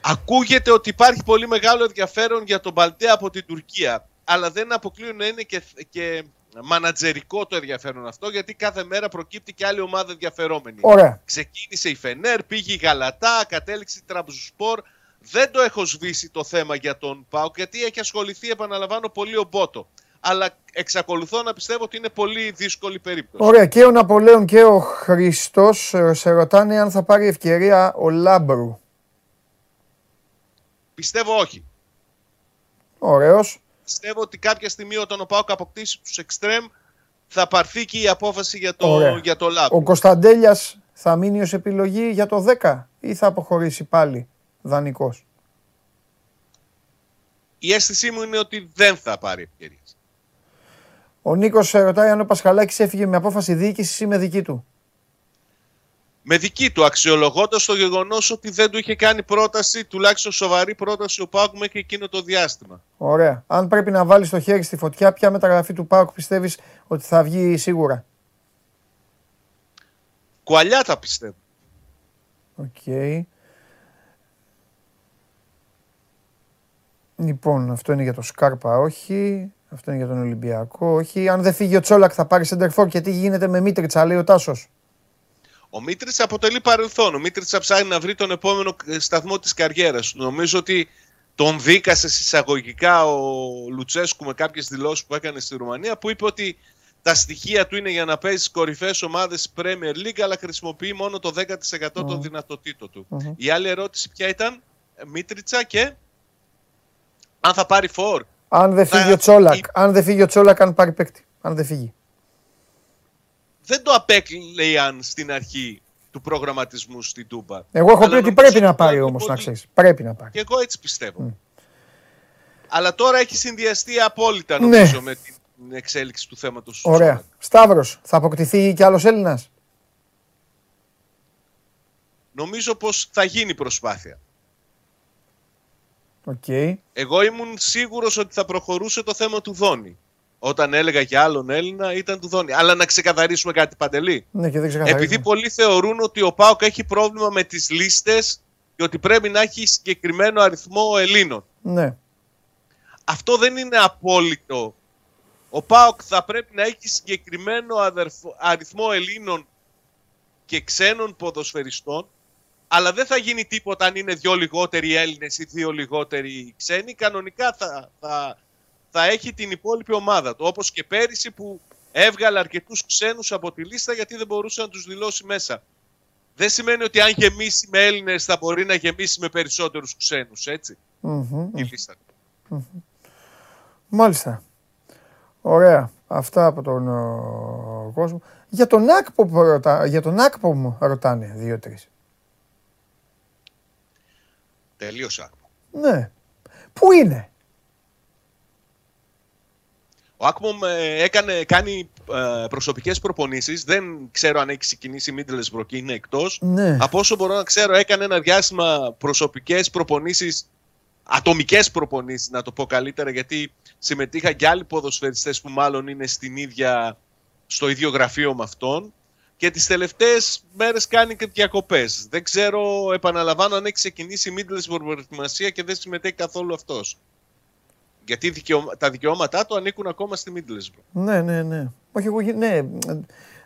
Ακούγεται ότι υπάρχει πολύ μεγάλο ενδιαφέρον για τον Μπαλτέ από την Τουρκία. Αλλά δεν αποκλείουν να είναι και, και μανατζερικό το ενδιαφέρον αυτό, γιατί κάθε μέρα προκύπτει και άλλη ομάδα ενδιαφερόμενη. Ωραία. Ξεκίνησε η Φενέρ, πήγε η Γαλατά, κατέληξε η Τραμπζουσπορ. Δεν το έχω σβήσει το θέμα για τον Πάουκ, γιατί έχει ασχοληθεί, επαναλαμβάνω, πολύ ο Μπότο. Αλλά εξακολουθώ να πιστεύω ότι είναι πολύ δύσκολη περίπτωση. Ωραία. Και ο Ναπολέον και ο Χριστός ε, σε ρωτάνε αν θα πάρει ευκαιρία ο Λάμπρου. Πιστεύω όχι. Ωραίος. Πιστεύω ότι κάποια στιγμή όταν ο Πάοκ αποκτήσει τους εξτρέμ θα πάρθει και η απόφαση για το, για το λάβο. Ο Κωνσταντέλιας θα μείνει ως επιλογή για το 10 ή θα αποχωρήσει πάλι δανεικός; Η αίσθησή μου είναι ότι δεν θα πάρει ευκαιρίες. Ο Νίκος ρωτάει αν ο Πασχαλάκης έφυγε με απόφαση διοίκησης ή με δική του με δική του, αξιολογώντας το γεγονός ότι δεν του είχε κάνει πρόταση, τουλάχιστον σοβαρή πρόταση ο Πάουκ μέχρι εκείνο το διάστημα. Ωραία. Αν πρέπει να βάλεις το χέρι στη φωτιά, ποια μεταγραφή του Πάουκ πιστεύεις ότι θα βγει σίγουρα; Κουαλιά τα πιστεύω. OK. Okay. Λοιπόν, αυτό είναι για το Σκάρπα, όχι. Αυτό είναι για τον Ολυμπιακό. Όχι, αν δεν φύγει ο Τσόλακ θα πάρει σεντερφόρ και τι γίνεται με Μίτριτσα, λέει ο Τάσος; Ο Μίτριτσα αποτελεί παρελθόν. Ο Μίτριτσα ψάχνει να βρει τον επόμενο σταθμό της καριέρας του. Νομίζω ότι τον δίκασε εισαγωγικά ο Λουτσέσκου με κάποιες δηλώσεις που έκανε στη Ρουμανία που είπε ότι τα στοιχεία του είναι για να παίζει στις κορυφαίες ομάδες Premier League, αλλά χρησιμοποιεί μόνο το 10% των δυνατοτήτων του. Η άλλη ερώτηση ποια ήταν, Μίτριτσα και αν θα πάρει φόρ; Αν δεν φύγει ο Τσόλακ, αν δεν φύγει ο Τσόλακ, αν πάρει παίκτη. Αν δεν φύγει. Δεν το απέκλειαν στην αρχή του προγραμματισμού στην Τούμπα. Εγώ έχω πει ότι πρέπει να πάρει όμως, να ξέρεις. Πρέπει να πάρει. Και εγώ έτσι πιστεύω. Αλλά τώρα έχει συνδυαστεί απόλυτα νομίζω ναι. με την εξέλιξη του θέματος. Ωραία. Σταύρος, θα αποκτηθεί κι άλλος Έλληνας; Νομίζω πως θα γίνει προσπάθεια. Okay. Εγώ ήμουν σίγουρος ότι θα προχωρούσε το θέμα του Δόνη. Όταν έλεγα για άλλον Έλληνα ήταν του Δόνη. Αλλά να ξεκαθαρίσουμε κάτι παντελή. Ναι, και δεν Επειδή πολλοί θεωρούν ότι ο Πάοκ έχει πρόβλημα με τις λίστες και ότι πρέπει να έχει συγκεκριμένο αριθμό Ελλήνων. Ναι. Αυτό δεν είναι απόλυτο. Ο Πάοκ θα πρέπει να έχει συγκεκριμένο αριθμό Ελλήνων και ξένων ποδοσφαιριστών αλλά δεν θα γίνει τίποτα αν είναι δύο λιγότεροι Έλληνες ή δύο λιγότεροι ξένοι. Κανονικά θα, θα, θα έχει την υπόλοιπη ομάδα του. Όπως και πέρυσι που έβγαλε αρκετούς ξένους από τη λίστα γιατί δεν μπορούσε να τους δηλώσει μέσα. Δεν σημαίνει ότι αν γεμίσει με Έλληνες θα μπορεί να γεμίσει με περισσότερους ξένους, η λίστα. Μάλιστα. Ωραία. Αυτά από τον κόσμος. Για τον Άκπο, ρωτά, για τον Άκπο μου ρωτάνε δύο-τρεις. Τελείωσα. Ναι. Πού είναι; Ο Άκμομ ε, έκανε, κάνει ε, προσωπικές προπονήσεις. Δεν ξέρω αν έχει ξεκινήσει Middlesbrough και είναι εκτός. Ναι. Από όσο μπορώ να ξέρω έκανε ένα διάστημα προσωπικές προπονήσεις, ατομικές προπονήσεις να το πω καλύτερα γιατί συμμετείχα και άλλοι ποδοσφαιριστές που μάλλον είναι στην ίδια, στο ίδιο γραφείο με αυτόν και τις τελευταίες μέρες κάνει και διακοπές. Δεν ξέρω, επαναλαμβάνω, αν έχει ξεκινήσει η Middlesbrough προετοιμασία και δεν συμμετέχει καθόλου αυτός. Γιατί τα δικαιώματά του ανήκουν ακόμα στη Middlesbrough. Ναι, ναι, ναι. Όχι, εγώ, ναι.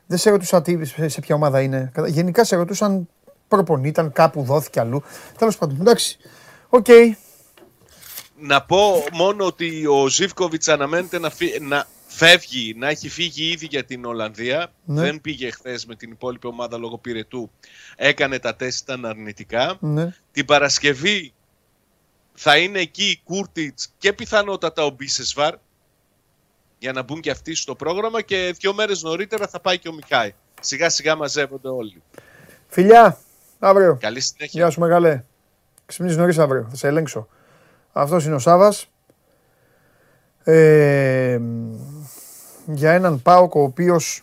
Δεν σε ρωτούσα τι, σε ποια ομάδα είναι. Γενικά σε ρωτούσαν προπονεί, ήταν κάπου δόθηκε αλλού. Τέλος πάντων, εντάξει. OK. Okay. Να πω μόνο ότι ο Ζίβκοβιτς αναμένεται να, φύ... να φεύγει, να έχει φύγει ήδη για την Ολλανδία. Ναι. Δεν πήγε χθες με την υπόλοιπη ομάδα λόγω πυρετού. Έκανε τα τεστ, ήταν αρνητικά. Ναι. Την Παρασκευή θα είναι εκεί ο Κούρτιτς και πιθανότατα ο Μπίσεσβαρ για να μπουν και αυτοί στο πρόγραμμα και δύο μέρες νωρίτερα θα πάει και ο Μικάη. Σιγά σιγά μαζεύονται όλοι. Φιλιά, αύριο. Καλή συνέχεια. Γεια σου μεγάλε. Ξυπνείς νωρίς αύριο, θα σε ελέγξω. Αυτός είναι ο Σάβας. Ε, για έναν Πάοκ ο οποίος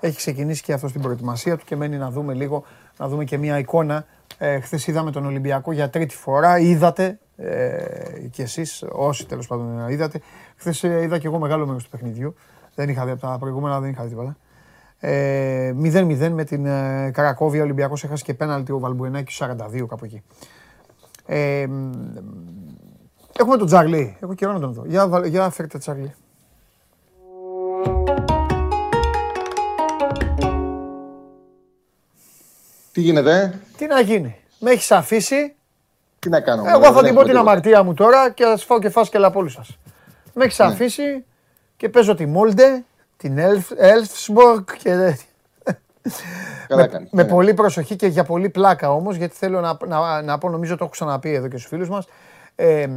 έχει ξεκινήσει και αυτό στην προετοιμασία του και μένει να δούμε λίγο, να δούμε και μια εικόνα. Ε, Χθες είδαμε τον Ολυμπιακό για τρίτη φορά, είδατε ε, και εσείς, όσοι τέλος πάντων είδατε. Χθες ε, είδα και εγώ μεγάλο μέρος του παιχνιδιού, δεν είχα δει από τα προηγούμενα, δεν είχα δει τίποτα. 0-0 ε, με την ε, Καρακόβια, ο Ολυμπιακός έχασε και πέναλτι ο Βαλμπουενάκης 42 κάπου εκεί. Ε, Έχουμε τον Τζαρλί. Έχω καιρό να τον δω. Για, για φέρτε Τζαρλί. Τι γίνεται, Τι να γίνει. Με έχεις αφήσει. Τι να κάνω. Εγώ θα την πω την αμαρτία μου τώρα και θα σα φάω και φάσκελα από όλους σας. Με έχεις ναι. αφήσει και παίζω τη Μόλντε, την Ελφσμπορκ και. Καλά με, με πολύ προσοχή και για πολύ πλάκα όμως, γιατί θέλω να, να, να πω, νομίζω το έχω ξαναπεί εδώ και στους φίλους μας, ε,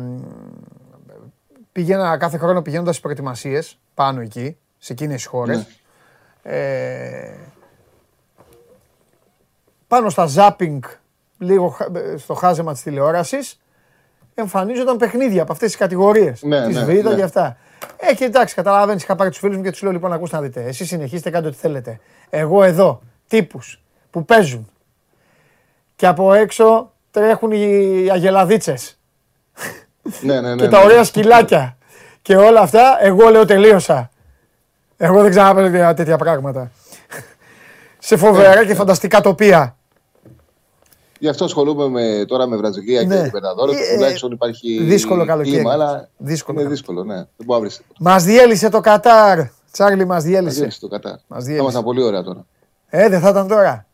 πήγαινα κάθε χρόνο πηγαίνοντας στις προετοιμασίες πάνω εκεί, σε εκείνες τις χώρες. Ναι. Ε, πάνω στα ζάπινγκ, λίγο στο χάζεμα της τηλεόρασης, εμφανίζονταν παιχνίδια από αυτές τις κατηγορίες. Ναι, της ναι, Β' ναι. και αυτά. Ε, και εντάξει, καταλαβαίνεις, είχα πάρει τους φίλους μου και τους λέω: Λοιπόν, ακούστε να δείτε. Εσείς συνεχίστε, κάντε ό,τι θέλετε. Εγώ εδώ, τύπους που παίζουν. Και από έξω τρέχουν οι αγελαδίτσες ναι, ναι, ναι, και τα ναι. ωραία σκυλάκια και όλα αυτά, εγώ λέω τελείωσα. Εγώ δεν ξαναπέζω τέτοια πράγματα. Σε φοβερά και φανταστικά τοπία. Γι' αυτό ασχολούμαι με, τώρα με Βραζιλία Ναι. και Λιμπερταδόρες. Ε, Τουλάχιστον υπάρχει. δύσκολο καλοκαίρι. κλίμα, αλλά Δύσκολο είναι καλοκαίρι. δύσκολο, ναι. Δεν μπορεί να βρεις τίποτα. Μας διέλυσε το Κατάρ. Τσάρλι, μας διέλυσε. Διέλυσε το Κατάρ. Μας Θα διέλυσε. ήμασταν πολύ ωραία τώρα. Ε, δεν θα ήταν τώρα.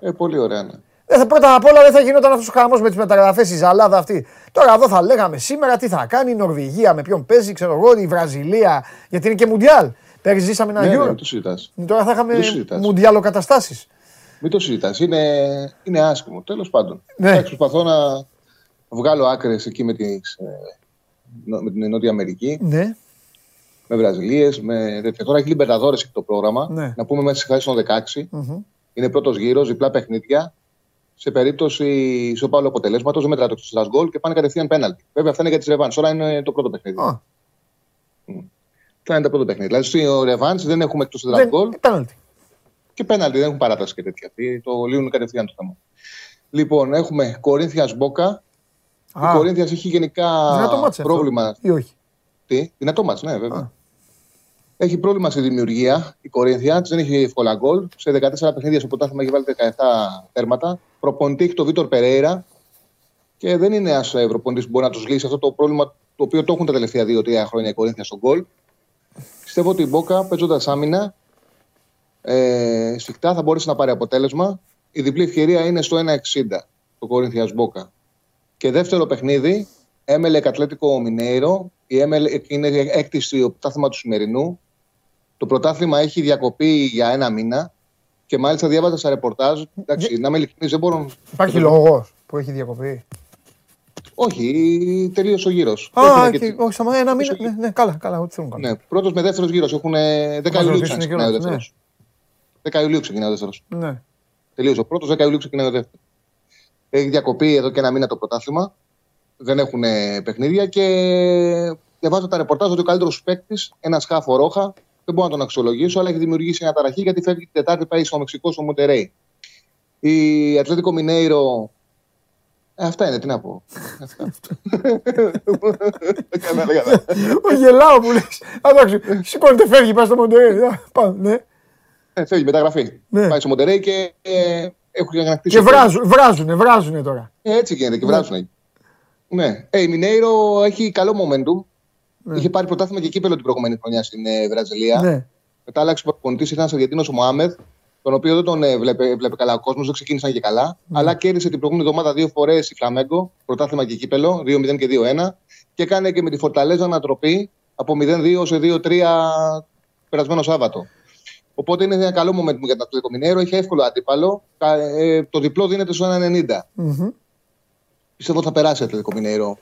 Ε, πολύ ωραία, ναι. Δεν θα, πρώτα απ' όλα δεν θα γινόταν αυτός ο χαμός με τις μεταγραφές, η ζαλάδα αυτή. Τώρα εδώ θα λέγαμε σήμερα τι θα κάνει η Νορβηγία, με ποιον παίζει, ξέρω εγώ, η Βραζιλία. Γιατί είναι και Μουντιάλ. Πέρυσι ζήσαμε ένα Ναι, ναι, Euro. μην το συζητά. Τώρα θα είχαμε το συζητάς. Μουντιάλο καταστάσεις. Μην το συζητάς. Είναι, είναι άσχημο. Τέλος πάντων. Ναι. Εντάξει, προσπαθώ να βγάλω άκρες εκεί με, τις, ε, νο- με την Νότια Αμερική, Ναι, με Βραζιλίες, με τέτοια. Τώρα έχει Λιμπερταδόρες το πρόγραμμα. Ναι. Να πούμε μέσα στη φάση των 16. Μμμ. Είναι πρώτος γύρος, διπλά παιχνίδια. Σε περίπτωση ισοπάλου αποτελέσματος δεν μετράει το εξτρά γκολ και πάνε κατευθείαν πέναλτι. Βέβαια αυτά είναι για τις ρεβάν. Τώρα είναι το πρώτο παιχνίδι. Α, Τώρα είναι το πρώτο παιχνίδι. Δηλαδή στο ρεβάν δεν έχουμε εκτός εξτρά δεν, γκολ πέναλτι. Και πέναλτι. Δεν έχουν παράταση και τέτοια. αυτοί Το λύνουν κατευθείαν το θέμα. Λοιπόν, έχουμε Κορίνθιας Μπόκα. Η Α, Κορίνθιας έχει γενικά δυνατό μάτς αυτό. πρόβλημα. Ή όχι; Τι, δυνατό μάτς, ναι, βέβαια. Α. Έχει πρόβλημα στη δημιουργία η Κορίνθια, της δεν έχει εύκολα γκολ. Σε 14 παιχνίδια στο πρωτάθλημα έχει βάλει 17 τέρματα. Προπονητή έχει τον Βίτορ Περέιρα και δεν είναι ένας προπονητή που μπορεί να τους λύσει αυτό το πρόβλημα το οποίο το έχουν τα τελευταία 2-3 χρόνια η Κορίνθια στον γκολ. Πιστεύω ότι η Μπόκα παίζοντας άμυνα ε, σφιχτά θα μπορέσει να πάρει αποτέλεσμα. Η διπλή ευκαιρία είναι στο 1,60 το Κορίνθια Μπόκα. Και δεύτερο παιχνίδι, Έμελε Κατλέτικο Μινέιρο. Η Έμελε είναι έκτη στο πρωτάθλημα του σημερινού. Το πρωτάθλημα έχει διακοπεί για ένα μήνα. Και μάλιστα διάβαζα στα ρεπορτάζ. Εντάξει, να είμαι ειλικρινής, δεν μπορώ. Υπάρχει λόγος που έχει διακοπεί. Όχι, τελείωσε ο γύρος. Α, και, όχι, σταμα, ένα μήνα. Ναι, ναι, καλά, καλά, ό,τι θέλουν καλά. Ναι, πρώτος με δεύτερος γύρος. Έχουν 10 Μας 10 Ιουλίου ξεκινάει ο δεύτερος. Ναι. Τελείωσε. Ο πρώτος 10 Ιουλίου ξεκινάει ο δεύτερος. Έχει διακοπεί εδώ και ένα μήνα το πρωτάθλημα. Δεν έχουν ε, παιχνίδια και διαβάζω τα ρεπορτάζ ότι ο καλύτερος παίκτης, ένας σκάφο ρόχα, δεν μπορώ να τον αξιολογήσω, αλλά έχει δημιουργήσει μια ταραχή γιατί φεύγει την Τετάρτη, πάει στο Μεξικό, στο Μοντερέι. Η Ατλέτικο Μινέιρο. Ε, αυτά είναι, τι να πω. Αυτά. Δεν κάνω, δεν κάνω. Ο γελάω που λες. Εντάξει, σηκώνεται, φεύγει, πάει στο Μοντερέι. Α, Πάμε, ναι. Ε, Φεύγει μεταγραφή. Ναι. Πάει στο Μοντερέι και ε, έχουν ανακτήσει. Και βράζουν, βράζουνε, βράζουνε τώρα. Ε, έτσι γίνεται και βράζουν εκεί. Ναι. Ε, η Μινέιρο έχει καλό momentum. Είχε πάρει πρωτάθλημα και κύπελο την προηγούμενη χρονιά στην ε, Βραζιλία. Ναι. Μετά άλλαξε προπονητής, ήταν ένα Αργεντίνο ο Μωάμεθ, τον οποίο δεν τον ε, βλέπε, βλέπε καλά ο κόσμος, δεν ξεκίνησαν και καλά. Αλλά κέρδισε την προηγούμενη εβδομάδα δύο φορές η Φλαμέγκο, πρωτάθλημα και κύπελο, 2-0 και 2-1. Και έκανε και με τη Φορταλέζα ανατροπή από 0-2 σε 2-3 περασμένο Σάββατο. Οπότε είναι ένα καλό momentum για τον Ατλέτικο Μινέιρο. Έχει εύκολο αντίπαλο. Κα- ε, το διπλό δίνεται στο 1,90. Μμμ. Πιστεύω ότι θα περάσει ο Ατλέτικο Μινέιρο.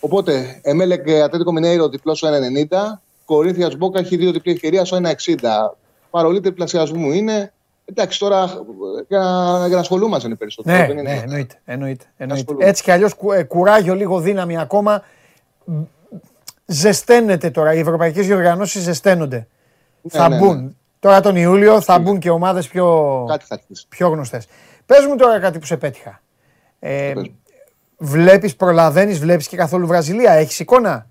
Οπότε, Εμέλε και Ατλέτικο Μινέιρο διπλό στο 1,90. Κορίνθιας Μπόκα έχει δύο διπλή ευκαιρία στο 1,60. Παρολί τριπλασιασμού είναι. Εντάξει, τώρα ε, για να, για να ασχολούμαστε είναι περισσότερο. Ναι, Δεν είναι- ναι, εννοείται. εννοείται, εννοείται. Ασχολούμαι. Έτσι κι αλλιώς κουράγιο, λίγο δύναμη ακόμα. Μ, Ζεσταίνεται τώρα. Οι ευρωπαϊκές διοργανώσεις ζεσταίνονται. θα ναι, ναι. Μπουν. Τώρα τον Ιούλιο θα μπουν και ομάδες πιο, Κάτι θα αρχίσει. πιο γνωστές. Πες μου τώρα κάτι που σε πέτυχα. Ε, Πες μου. βλέπεις, προλαβαίνεις, βλέπεις και καθόλου Βραζιλία. Έχεις εικόνα;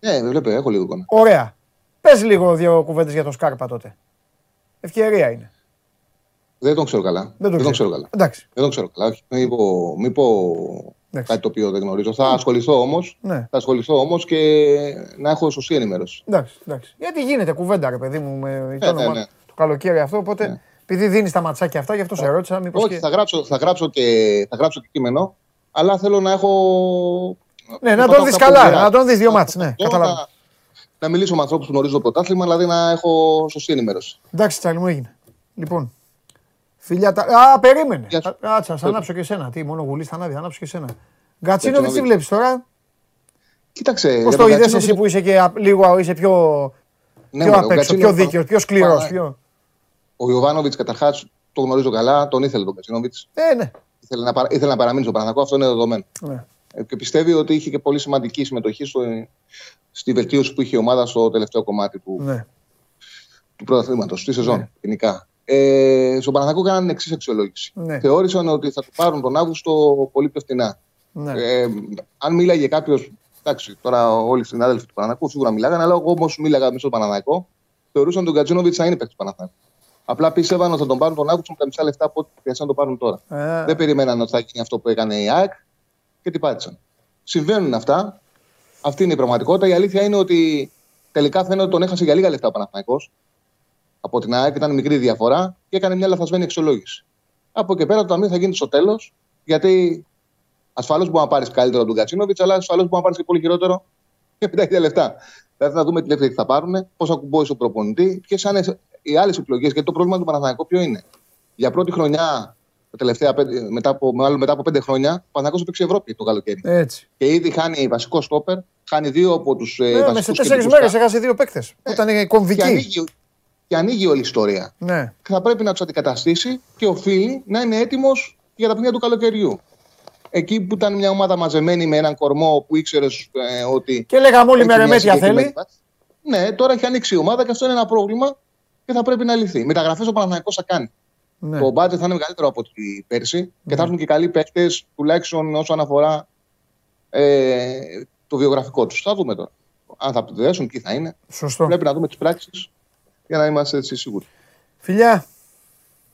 Ναι, βλέπω, έχω λίγο εικόνα. Ωραία. Πες λίγο δύο κουβέντες για τον Σκάρπα τότε. Ευκαιρία είναι. Δεν τον ξέρω καλά. Δεν το ξέρω καλά. Εντάξει. Δεν τον ξέρω καλά. Όχι. Μην πω, μην πω Εντάξει. Κάτι το οποίο δεν γνωρίζω. Θα ασχοληθώ όμως. Ναι. Θα ασχοληθώ όμως και να έχω σωστή ενημέρωση. Εντάξει, εντάξει. Γιατί γίνεται κουβέντα, ρε παιδί μου, με το, ναι, όνομα- ναι. το καλοκαίρι αυτό. Οπότε, Ναι. επειδή δίνεις τα ματσάκια αυτά, γι' αυτό σε ρώτησα. Μήπως Όχι, και... θα, γράψω, θα, γράψω και, θα γράψω και κείμενο, αλλά θέλω να έχω. Ναι, να έχω τον δεις κάπου καλά, γράψει. να τον δεις δύο μάτς, ναι, Αυτό, καταλάβω. Να, να μιλήσω με ανθρώπους που γνωρίζουν το πρωτάθλημα, δηλαδή να έχω σωστή ενημέρωση. Εντάξει, τσάλι μου έγινε. Λοιπόν. Φιλιά τα. Α, περίμενε. Γεια σου. Α, Κάτσε, θα ανάψω και εσένα. Τι, μόνο γουλής θα ανάβει, θα ανάψω και εσένα. Γκατσίνοβιτ τι Γκατσίνοβιτς. βλέπεις τώρα; Κοίταξε. Πώς για το τον είδες Γκατσίνοβιτς- εσύ που είσαι και α- λίγο είσαι πιο, Ναι, πιο μωρέ, ο απ' έξω, πιο Γκατσίνοβιτς- δίκαιο, πιο σκληρός. Μα, Πιο... Ο Ιωβάνοβιτς καταρχάς το γνωρίζω καλά, τον ήθελε τον Γκατσίνοβιτς. Ε, ναι. Ήθελε, να παρα- ήθελε να παραμείνει στο Παναγιακό, αυτό είναι δεδομένο. ναι. Ε, Και πιστεύει ότι είχε και πολύ σημαντική συμμετοχή στο, στη βελτίωση που είχε η ομάδα στο τελευταίο κομμάτι του, ναι. του πρωταθλήματος, στη σεζόν γενικά. Ε, στον Παναγιακό κάνανε την εξής αξιολόγηση. Ναι. Θεώρησαν ότι θα του πάρουν τον Αύγουστο πολύ πιο φθηνά. ναι. Ε, αν μίλαγε κάποιος. Εντάξει, τώρα όλοι οι συνάδελφοι του Παναναναϊκού σίγουρα μιλάγανε, αλλά εγώ όμως μίλαγα μέσα στον Παναναναϊκό. Θεωρούσαν τον Γκατζίνοβιτ να είναι παίκτη του Παναθηναϊκού. Απλά πίστευαν ότι θα τον πάρουν τον Αύγουστο με τα μισά λεφτά από ό,τι χρειάζεται να τον πάρουν τώρα. Ε, Δεν περίμεναν ότι θα γίνει αυτό που έκανε η ΑΕΚ και τι πάτησαν. Συμβαίνουν αυτά. Αυτή είναι η πραγματικότητα. Η αλήθεια είναι ότι τελικά φαίνεται ότι τον έχασε για λίγα λεφτά ο Παναθηναϊκός από την ΑΕΚ. Ήταν μικρή διαφορά και έκανε μια λαθασμένη αξιολόγηση. Από εκεί πέρα το ταμείο θα γίνει στο τέλος, γιατί ασφαλώς μπορεί να πάρεις καλύτερο από τον Κατσίνοβιτς, αλλά ασφαλώς μπορεί να πάρεις και πολύ χειρότερο και πετάει τα λεφτά. Δηλαδή θα δούμε τι λεφτά θα πάρουν, πώς θα κουμπώσει ο προπονητή, ποιε θα είναι οι άλλες επιλογές. Γιατί το πρόβλημα του Παναθηναϊκού ποιο είναι. Για πρώτη χρονιά, τα τελευταία, πέντε- μετά, από, μάλλον μετά από πέντε χρόνια, ο Παναθηναϊκός έπαιξε Ευρώπη το καλοκαίρι. έτσι. Και ήδη χάνει βασικό στόπερ, χάνει δύο από τους ε, Ναι, με σε βασικούς τέσσερις κεντρικούς μέρες κα- έχασε δύο παίκτες. Που ήταν και κομβικοί. ανοίγει, και ανοίγει όλη η ιστορία. Ναι. Και θα πρέπει να τους αντικαταστήσει και οφείλει να είναι έτοιμος για τα παιχνίδια του καλοκαιριού. Εκεί που ήταν μια ομάδα μαζεμένη με έναν κορμό που ήξερες ε, ότι. Και λέγαμε όλοι έχει με μια ρεμέτια συγκεκριμένη θέλει. βάση. Ναι, τώρα έχει ανοίξει η ομάδα και αυτό είναι ένα πρόβλημα και θα πρέπει να λυθεί. Μεταγραφές ο Παναθηναϊκός θα κάνει. Ναι. Το μπάτζετ θα είναι μεγαλύτερο από ό,τι πέρσι και θα έρθουν και καλοί παίκτες, τουλάχιστον όσον αφορά ε, το βιογραφικό τους. Θα δούμε τώρα. Αν θα δέσουν, τι θα είναι. Σωστό. Πρέπει να δούμε τις πράξεις για να είμαστε έτσι σίγουροι. Φιλιά.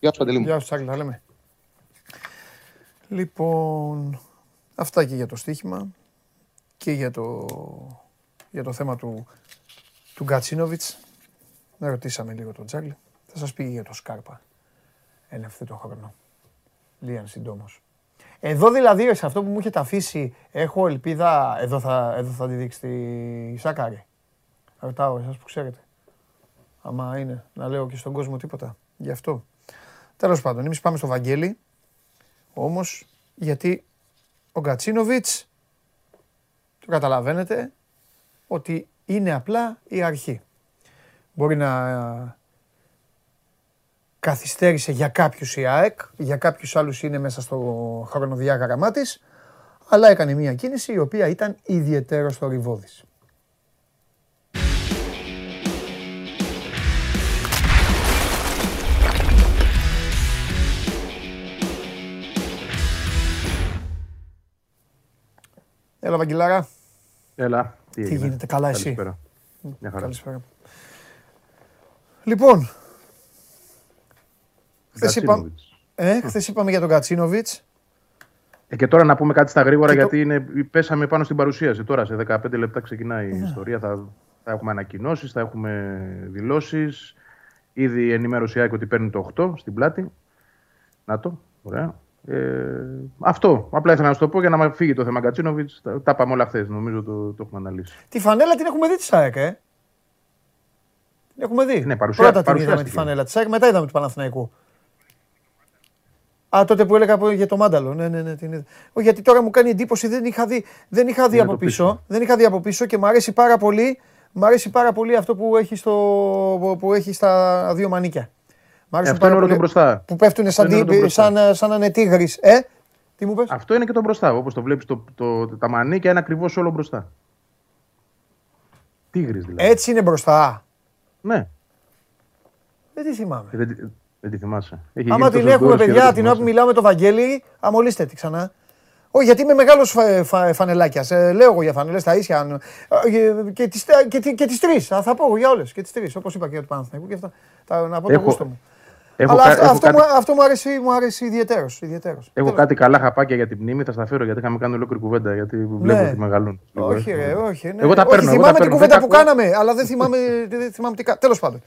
Γεια σου, Παντελή μου. Γεια σου, Τσάκλη, τα λέμε. Λοιπόν, αυτά και για το στοίχημα και για το, για το θέμα του, του Γκατσίνοβιτς. Να ρωτήσαμε λίγο τον Τσάκλη. Θα σας πει για το Σκάρπα. Εν ευθύτω χρόνο. Λίγαν συντόμως. Εδώ δηλαδή, σε αυτό που μου έχετε αφήσει, έχω ελπίδα, εδώ θα, εδώ θα τη δείξει τη Σάκαρη. Ρωτάω εσάς που ξέρετε. Άμα είναι, να λέω και στον κόσμο τίποτα. Γι' αυτό. Τέλος πάντων, εμείς πάμε στο Βαγγέλη. Όμως, γιατί ο Γκατσίνοβιτ το καταλαβαίνετε ότι είναι απλά η αρχή. Μπορεί να καθυστέρησε για κάποιους η ΑΕΚ, για κάποιους άλλους είναι μέσα στο χρονοδιάγραμμά της, αλλά έκανε μια κίνηση η οποία ήταν ιδιαίτερος στο Ριβόδης. Έλα Βαγγελάρα, Έλα. Τι, τι έγινε; γίνεται, καλά εσύ; Καλησπέρα. Μια χαρά. Καλησπέρα. Λοιπόν, χθες είπα- Γκατσίνοβιτς. ε, χθες είπαμε για τον Κατσίνοβιτς. Ε, και τώρα να πούμε κάτι στα γρήγορα, Και το- γιατί είναι, πέσαμε πάνω στην παρουσίαση. Τώρα σε 15 λεπτά ξεκινάει Ναι. η ιστορία. Θα, θα έχουμε ανακοινώσεις, θα έχουμε δηλώσεις. Ήδη ενημέρωσε η ΑΕΚ ότι παίρνει το 8 στην πλάτη. Να το. Ωραία. Ε, αυτό. Απλά ήθελα να σου το πω για να μα φύγει το θέμα Γκατσίνοβιτ. Τα, τα είπαμε όλα χθες. Νομίζω το, το έχουμε αναλύσει. Τη φανέλα την έχουμε δει της ΣΑΕΚ, ε. Την έχουμε δει. Ναι, παρουσία- Πρώτα την είδαμε τη παρουσιάστηκε. φανέλα της ΣΑΕΚ, μετά είδαμε του Παναθηναϊκού. Α, τότε που έλεγα από- για το Μάνταλο. Ναι, ναι, ναι. Την είδα. Όχι, γιατί τώρα μου κάνει εντύπωση, δεν είχα δει, δεν είχα δει Είναι από το πίσω. πίσω. Δεν είχα δει από πίσω και μου αρέσει πάρα πολύ. Μ' αρέσει πάρα πολύ αυτό που έχει, στο, που έχει στα δύο μανίκια. Μ' Ε, αρέσει αυτό είναι όλο το μπροστά. Που πέφτουν σαν, Αυτό είναι τι- όλο το μπροστά. σαν, σαν να είναι τίγρης. Ε, τι μου πες; Αυτό είναι και το μπροστά. Όπως το βλέπεις, το, το, τα μανίκια είναι ακριβώς όλο μπροστά. Τίγρης δηλαδή. Έτσι είναι μπροστά. Ναι, Δεν τη θυμάμαι. δεν, τη- δεν τη θυμάσαι. Έχει Άμα γίνει την τόσος έχουμε, γκολ και παιδιά, δεν την το ώρα που θυμάσαι. μιλάω με τον Βαγγέλη, αμολύστε τη ξανά. Όχι, γιατί είμαι μεγάλος φα, φα, φανελάκιας. Ε, λέω εγώ για φανελές τα ίσια. αν- ε, Και τις και, τις- και τις τρεις. Θα πω εγώ για όλες. Και τις τρεις. Όπως είπα και για το Παναθηναϊκό και αυτά. Τα, να πω το Έχω- γούστο μου. Έχω, Αλλά κα- αυτό, έχω αυτό, κάτι, μου, αυτό μου αρέσει, μου αρέσει ιδιαίτερος, ιδιαίτερος. έχω Τέλος. κάτι καλά χαπάκια για την μνήμη, θα στα φέρω γιατί είχαμε κάνει ολόκληρη κουβέντα. Γιατί βλέπω Ναι. ότι μεγαλούν. λίγο, Όχι, ε. ρε, όχι. Ναι. Εγώ τα όχι, παίρνω. εγώ θυμάμαι τα την παίρνω. κουβέντα Δεν που τα ακούω. κάναμε, αλλά δεν θυμάμαι, δεν θυμάμαι τι κάναμε. Τέλος πάντων.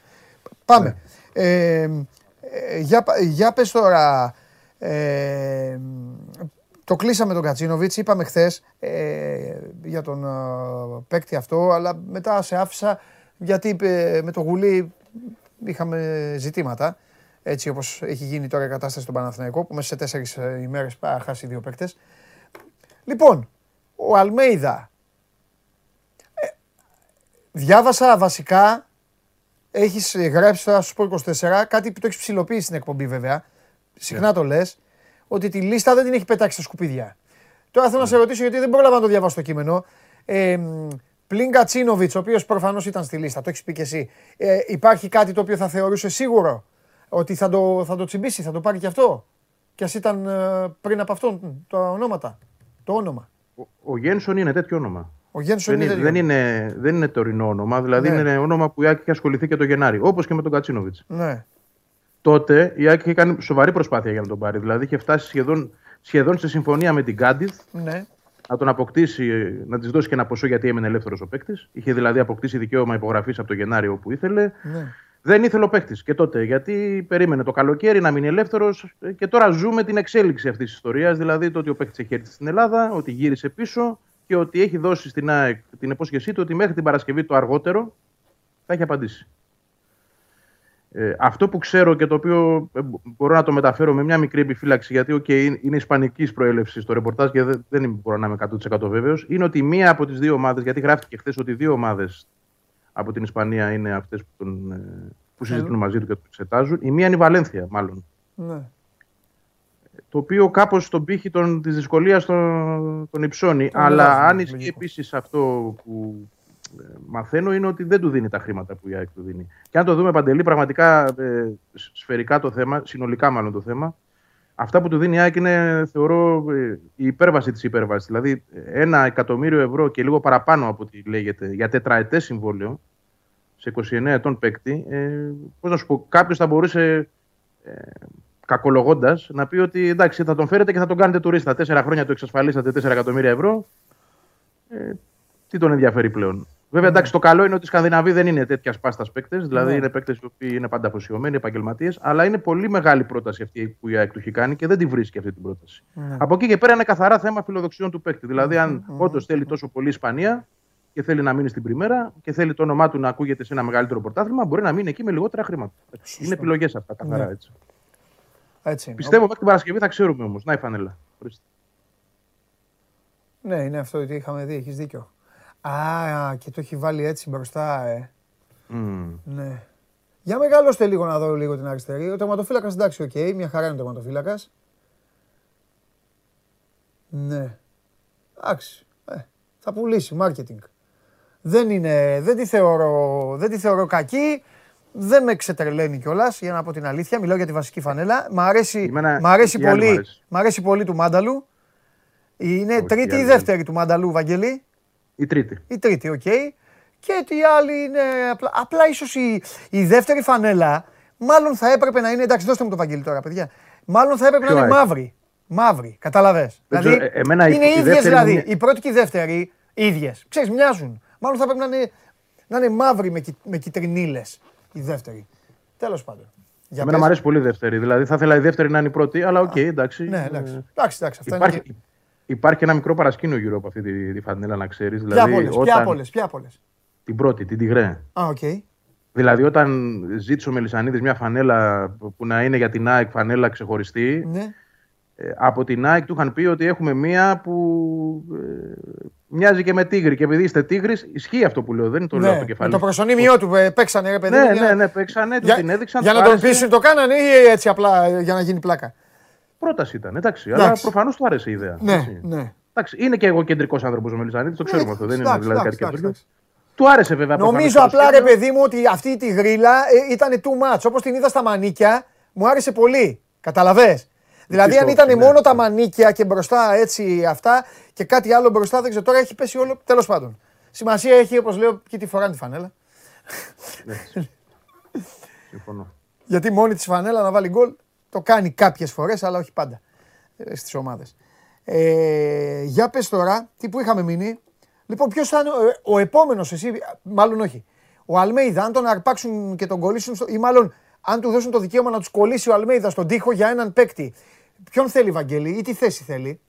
Πάμε. Ναι. Ε, ε, για, πα- για πες τώρα, ε, το κλείσαμε τον Κατσίνοβιτς, είπαμε χθες για τον ε, παίκτη αυτό, αλλά μετά σε άφησα γιατί ε, με το γουλί είχαμε ζητήματα. Έτσι όπως έχει γίνει τώρα η κατάσταση στον Παναθηναϊκό, που μέσα σε τέσσερις ε, ημέρες πάει να χάσει δύο παίκτες. Λοιπόν, ο Αλμέιδα. Ε, διάβασα βασικά, έχεις γράψει τώρα στο Sport 24, κάτι που το έχεις ψηλοποιήσει στην εκπομπή βέβαια, συχνά το λες, ότι τη λίστα δεν την έχει πετάξει στα σκουπίδια. Τώρα θέλω να σε ρωτήσω, γιατί δεν πρόλαβα να το διαβάσω το κείμενο. Ε, μ, πλην Κατσίνοβιτς, ο οποίος προφανώς ήταν στη λίστα, το έχεις πει και εσύ. Ε, υπάρχει κάτι το οποίο θα θεωρούσε σίγουρο ότι θα το, θα το τσιμπήσει, θα το πάρει και αυτό. Κι ας ήταν ε, πριν από αυτόν μ, τα ονόματα. Το όνομα. Ο, ο Γένσον είναι τέτοιο όνομα. Ο Γένσον Δεν είναι, είναι, τέτοιο. δεν, είναι, δεν είναι τωρινό όνομα, δηλαδή Ναι. είναι όνομα που η Άκη έχει ασχοληθεί και το Γενάρη. Όπως και με τον Κατσίνοβιτς. Ναι. τότε η ΑΕΚ είχε κάνει σοβαρή προσπάθεια για να τον πάρει. Δηλαδή είχε φτάσει σχεδόν, σχεδόν σε συμφωνία με την Κάντιθ Ναι. να τον αποκτήσει, να της δώσει και ένα ποσό γιατί έμενε ελεύθερος ο παίκτης. Είχε δηλαδή αποκτήσει δικαίωμα υπογραφής από το Γενάριο όπου ήθελε. ναι. Δεν ήθελε ο παίκτης και τότε γιατί περίμενε το καλοκαίρι να μείνει ελεύθερος και τώρα ζούμε την εξέλιξη αυτής της ιστορίας. Δηλαδή το ότι ο παίκτης έχει έρθει στην Ελλάδα, ότι γύρισε πίσω και ότι έχει δώσει στην ΑΕΚ την υπόσχεσή του ότι μέχρι την Παρασκευή το αργότερο θα έχει απαντήσει. Ε, αυτό που ξέρω και το οποίο ε, μπορώ να το μεταφέρω με μια μικρή επιφύλαξη, γιατί okay, είναι- είναι ισπανικής προέλευσης το ρεπορτάζ και δεν, δεν μπορώ να είμαι 100% βέβαιος, είναι ότι μία από τις δύο ομάδες, γιατί γράφτηκε χθες ότι δύο ομάδες από την Ισπανία είναι αυτές που, τον, ε, που συζητούν μαζί του και το εξετάζουν. Η μία είναι η Βαλένθια, μάλλον. ναι. Το οποίο κάπως τον πύχη της δυσκολίας τον, τον υψώνει. Τον Αλλά βγάζει, αν ναι, ισχύει λογικό. επίσης αυτό που ε, μαθαίνω είναι ότι δεν του δίνει τα χρήματα που η ΑΕΚ του δίνει. Και αν το δούμε παντελή, πραγματικά ε, σ- σφαιρικά το θέμα, συνολικά μάλλον το θέμα, αυτά που του δίνει η ΑΕΚ είναι, θεωρώ, ε, η υπέρβαση της υπέρβασης. Δηλαδή, ε, ένα εκατομμύριο ευρώ και λίγο παραπάνω από ό,τι λέγεται για τετραετές συμβόλαιο σε 29 ετών παίκτη. Ε, Πώς να σου πω, κάποιος θα μπορούσε ε, κακολογώντας να πει ότι εντάξει, θα τον φέρετε και θα τον κάνετε τουρίστα. Τέσσερα χρόνια του εξασφαλίσατε 4 εκατομμύρια ευρώ. Ε, τι τον ενδιαφέρει πλέον; Βέβαια, εντάξει, το καλό είναι ότι οι Σκανδιναβοί δεν είναι τέτοιας πάστας παίκτες. Δηλαδή, Ναι. είναι παίκτες οι οποίοι είναι πάντα αφοσιωμένοι, επαγγελματίες. Αλλά είναι πολύ μεγάλη πρόταση αυτή που η ΑΕΚ του έχει κάνει και δεν τη βρίσκει αυτή την πρόταση. Ναι. Από εκεί και πέρα είναι καθαρά θέμα φιλοδοξιών του παίκτη. Δηλαδή, αν όντως θέλει τόσο πολύ η Ισπανία και θέλει να μείνει στην Πριμέρα και θέλει το όνομά του να ακούγεται σε ένα μεγαλύτερο πρωτάθλημα, μπορεί να μείνει εκεί με λιγότερα χρήματα. Είναι επιλογές αυτά, καθαρά Ναι. έτσι. Έτσι είναι. Πιστεύω μέχρι την Παρασκευή θα ξέρουμε όμως. Να η φανέλα. Ορίστε. Ναι, είναι αυτό ότι είχαμε δει, έχεις δίκιο. Α, και το έχει βάλει έτσι μπροστά, ε. Μμμ. Ναι. Για μεγαλώστε λίγο να δω λίγο την αριστερή. Ο τερματοφύλακας εντάξει, οκ, μια χαρά είναι ο τερματοφύλακας. Ναι. Εντάξει. Ε, θα πουλήσει, marketing. Δεν είναι, δεν τη θεωρώ, δεν τη θεωρώ κακή. Δεν με ξετρελαίνει κιόλας, για να πω την αλήθεια. Μιλάω για τη βασική φανέλα. Μ' αρέσει, Εμένα μ αρέσει, η άλλη πολύ, μου αρέσει. μ' αρέσει πολύ του Μάνταλου. Είναι Όχι, τρίτη η ή άλλη δεύτερη του Μάνταλου, Βαγγέλη. Η τρίτη. Η τρίτη, οκ. Και η άλλη είναι. Απλά, απλά ίσως η, η δεύτερη φανέλα μάλλον θα έπρεπε να είναι. Εντάξει, δώστε μου το Βαγγέλη τώρα, παιδιά. Μάλλον θα έπρεπε Ποιο να είναι ΑΕΚ; μαύρη. Μαύρη, καταλαβέ. Δεν Δηλαδή ξέρω, ε, εμένα η- είναι η ίδιες δεύτερη δηλαδή. μου είναι- Η πρώτη και η δεύτερη ίδιες. Ξέρεις, μοιάζουν. Μάλλον θα έπρεπε να είναι, να είναι μαύρη με, κι- με κιτρινίλες η δεύτερη. Τέλος πάντων. Για Εμένα πες. μου αρέσει πολύ η δεύτερη. Δηλαδή θα ήθελα η δεύτερη να είναι η πρώτη, αλλά οκ, εντάξει. Ναι, Ε, εντάξει. εντάξει, εντάξει αυτά Υπάρχει, είναι. Υπάρχει ένα μικρό παρασκήνιο γύρω από αυτή τη, τη φανέλα, να ξέρεις. Ποια Δηλαδή, από όλες, ποια όταν- από όλες, ποια από όλες; Την πρώτη, την Τιγρέ. Α, οκ. Δηλαδή, όταν ζήτησε ο Μελισανίδης μια φανέλα που να είναι για την ΑΕΚ φανέλα ξεχωριστή, Ναι. ε, από την ΑΕΚ του είχαν πει ότι έχουμε μία που ε, μοιάζει και με τίγρη. Και επειδή είστε τίγρης, ισχύει αυτό που λέω, δεν το λέω από Ναι, το με κεφάλι. το προσωνύμιό του ε, παίξανε ρε παιδί. Ναι, μου, για- ναι, ναι, παίξανε, τους Για, την έδειξαν. για τους να τον άρεσε. πείσουν το κάνανε ή έτσι απλά ε, για να γίνει πλάκα; Πρόταση ήταν, εντάξει. Εντάξει. Αλλά προφανώς του άρεσε η ιδέα. Ναι, έτσι. ναι. Εντάξει, είναι και εγώ κεντρικός άνθρωπος ο Μελισανίδης, το ξέρουμε αυτό. Δεν είναι Εντάξει, δηλαδή κάτι εντάξει, καινούριο. εντάξει. Του άρεσε βέβαια. Νομίζω προφανώς το απλά ρε σχέδιο. παιδί μου ότι αυτή τη γρίλα ε, ήταν too much. Όπως την είδα στα μανίκια, μου άρεσε πολύ. Καταλαβες. Δηλαδή, αν στο- ήταν ναι. μόνο τα μανίκια και μπροστά έτσι αυτά και κάτι άλλο μπροστά, δεν ξέρω τώρα έχει πέσει όλο. Τέλος πάντων. Σημασία έχει, όπως λέω, και τη φοράνε τη φανέλα. Ναι. Συμφωνώ. Γιατί μόνη της φανέλα να βάλει γκολ το κάνει κάποιες φορές, αλλά όχι πάντα στις ομάδες. Ε, για πες τώρα, τι που είχαμε μείνει. Λοιπόν, ποιος θα είναι ο, ο επόμενος, εσύ, μάλλον όχι. Ο Αλμέιδα, αν τον αρπάξουν και τον κολλήσουν, στο, ή μάλλον αν του δώσουν το δικαίωμα να τους κολλήσει ο Αλμέιδα στον τοίχο για έναν παίκτη. Ποιον θέλει, Βαγγέλη, ή τι θέση θέλει;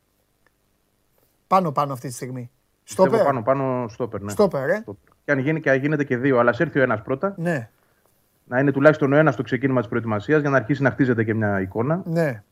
Πάνω-πάνω αυτή τη στιγμή. Πιστεύω Στόπερ. πάνω, πάνω στόπερ. Ναι. Στόπερ, ε. Στόπερ. Και αν γίνει και γίνεται και δύο, αλλά α έρθει ο ένας πρώτα, Ναι, να είναι τουλάχιστον ο ένας στο ξεκίνημα της προετοιμασίας για να αρχίσει να χτίζεται και μια εικόνα. ναι.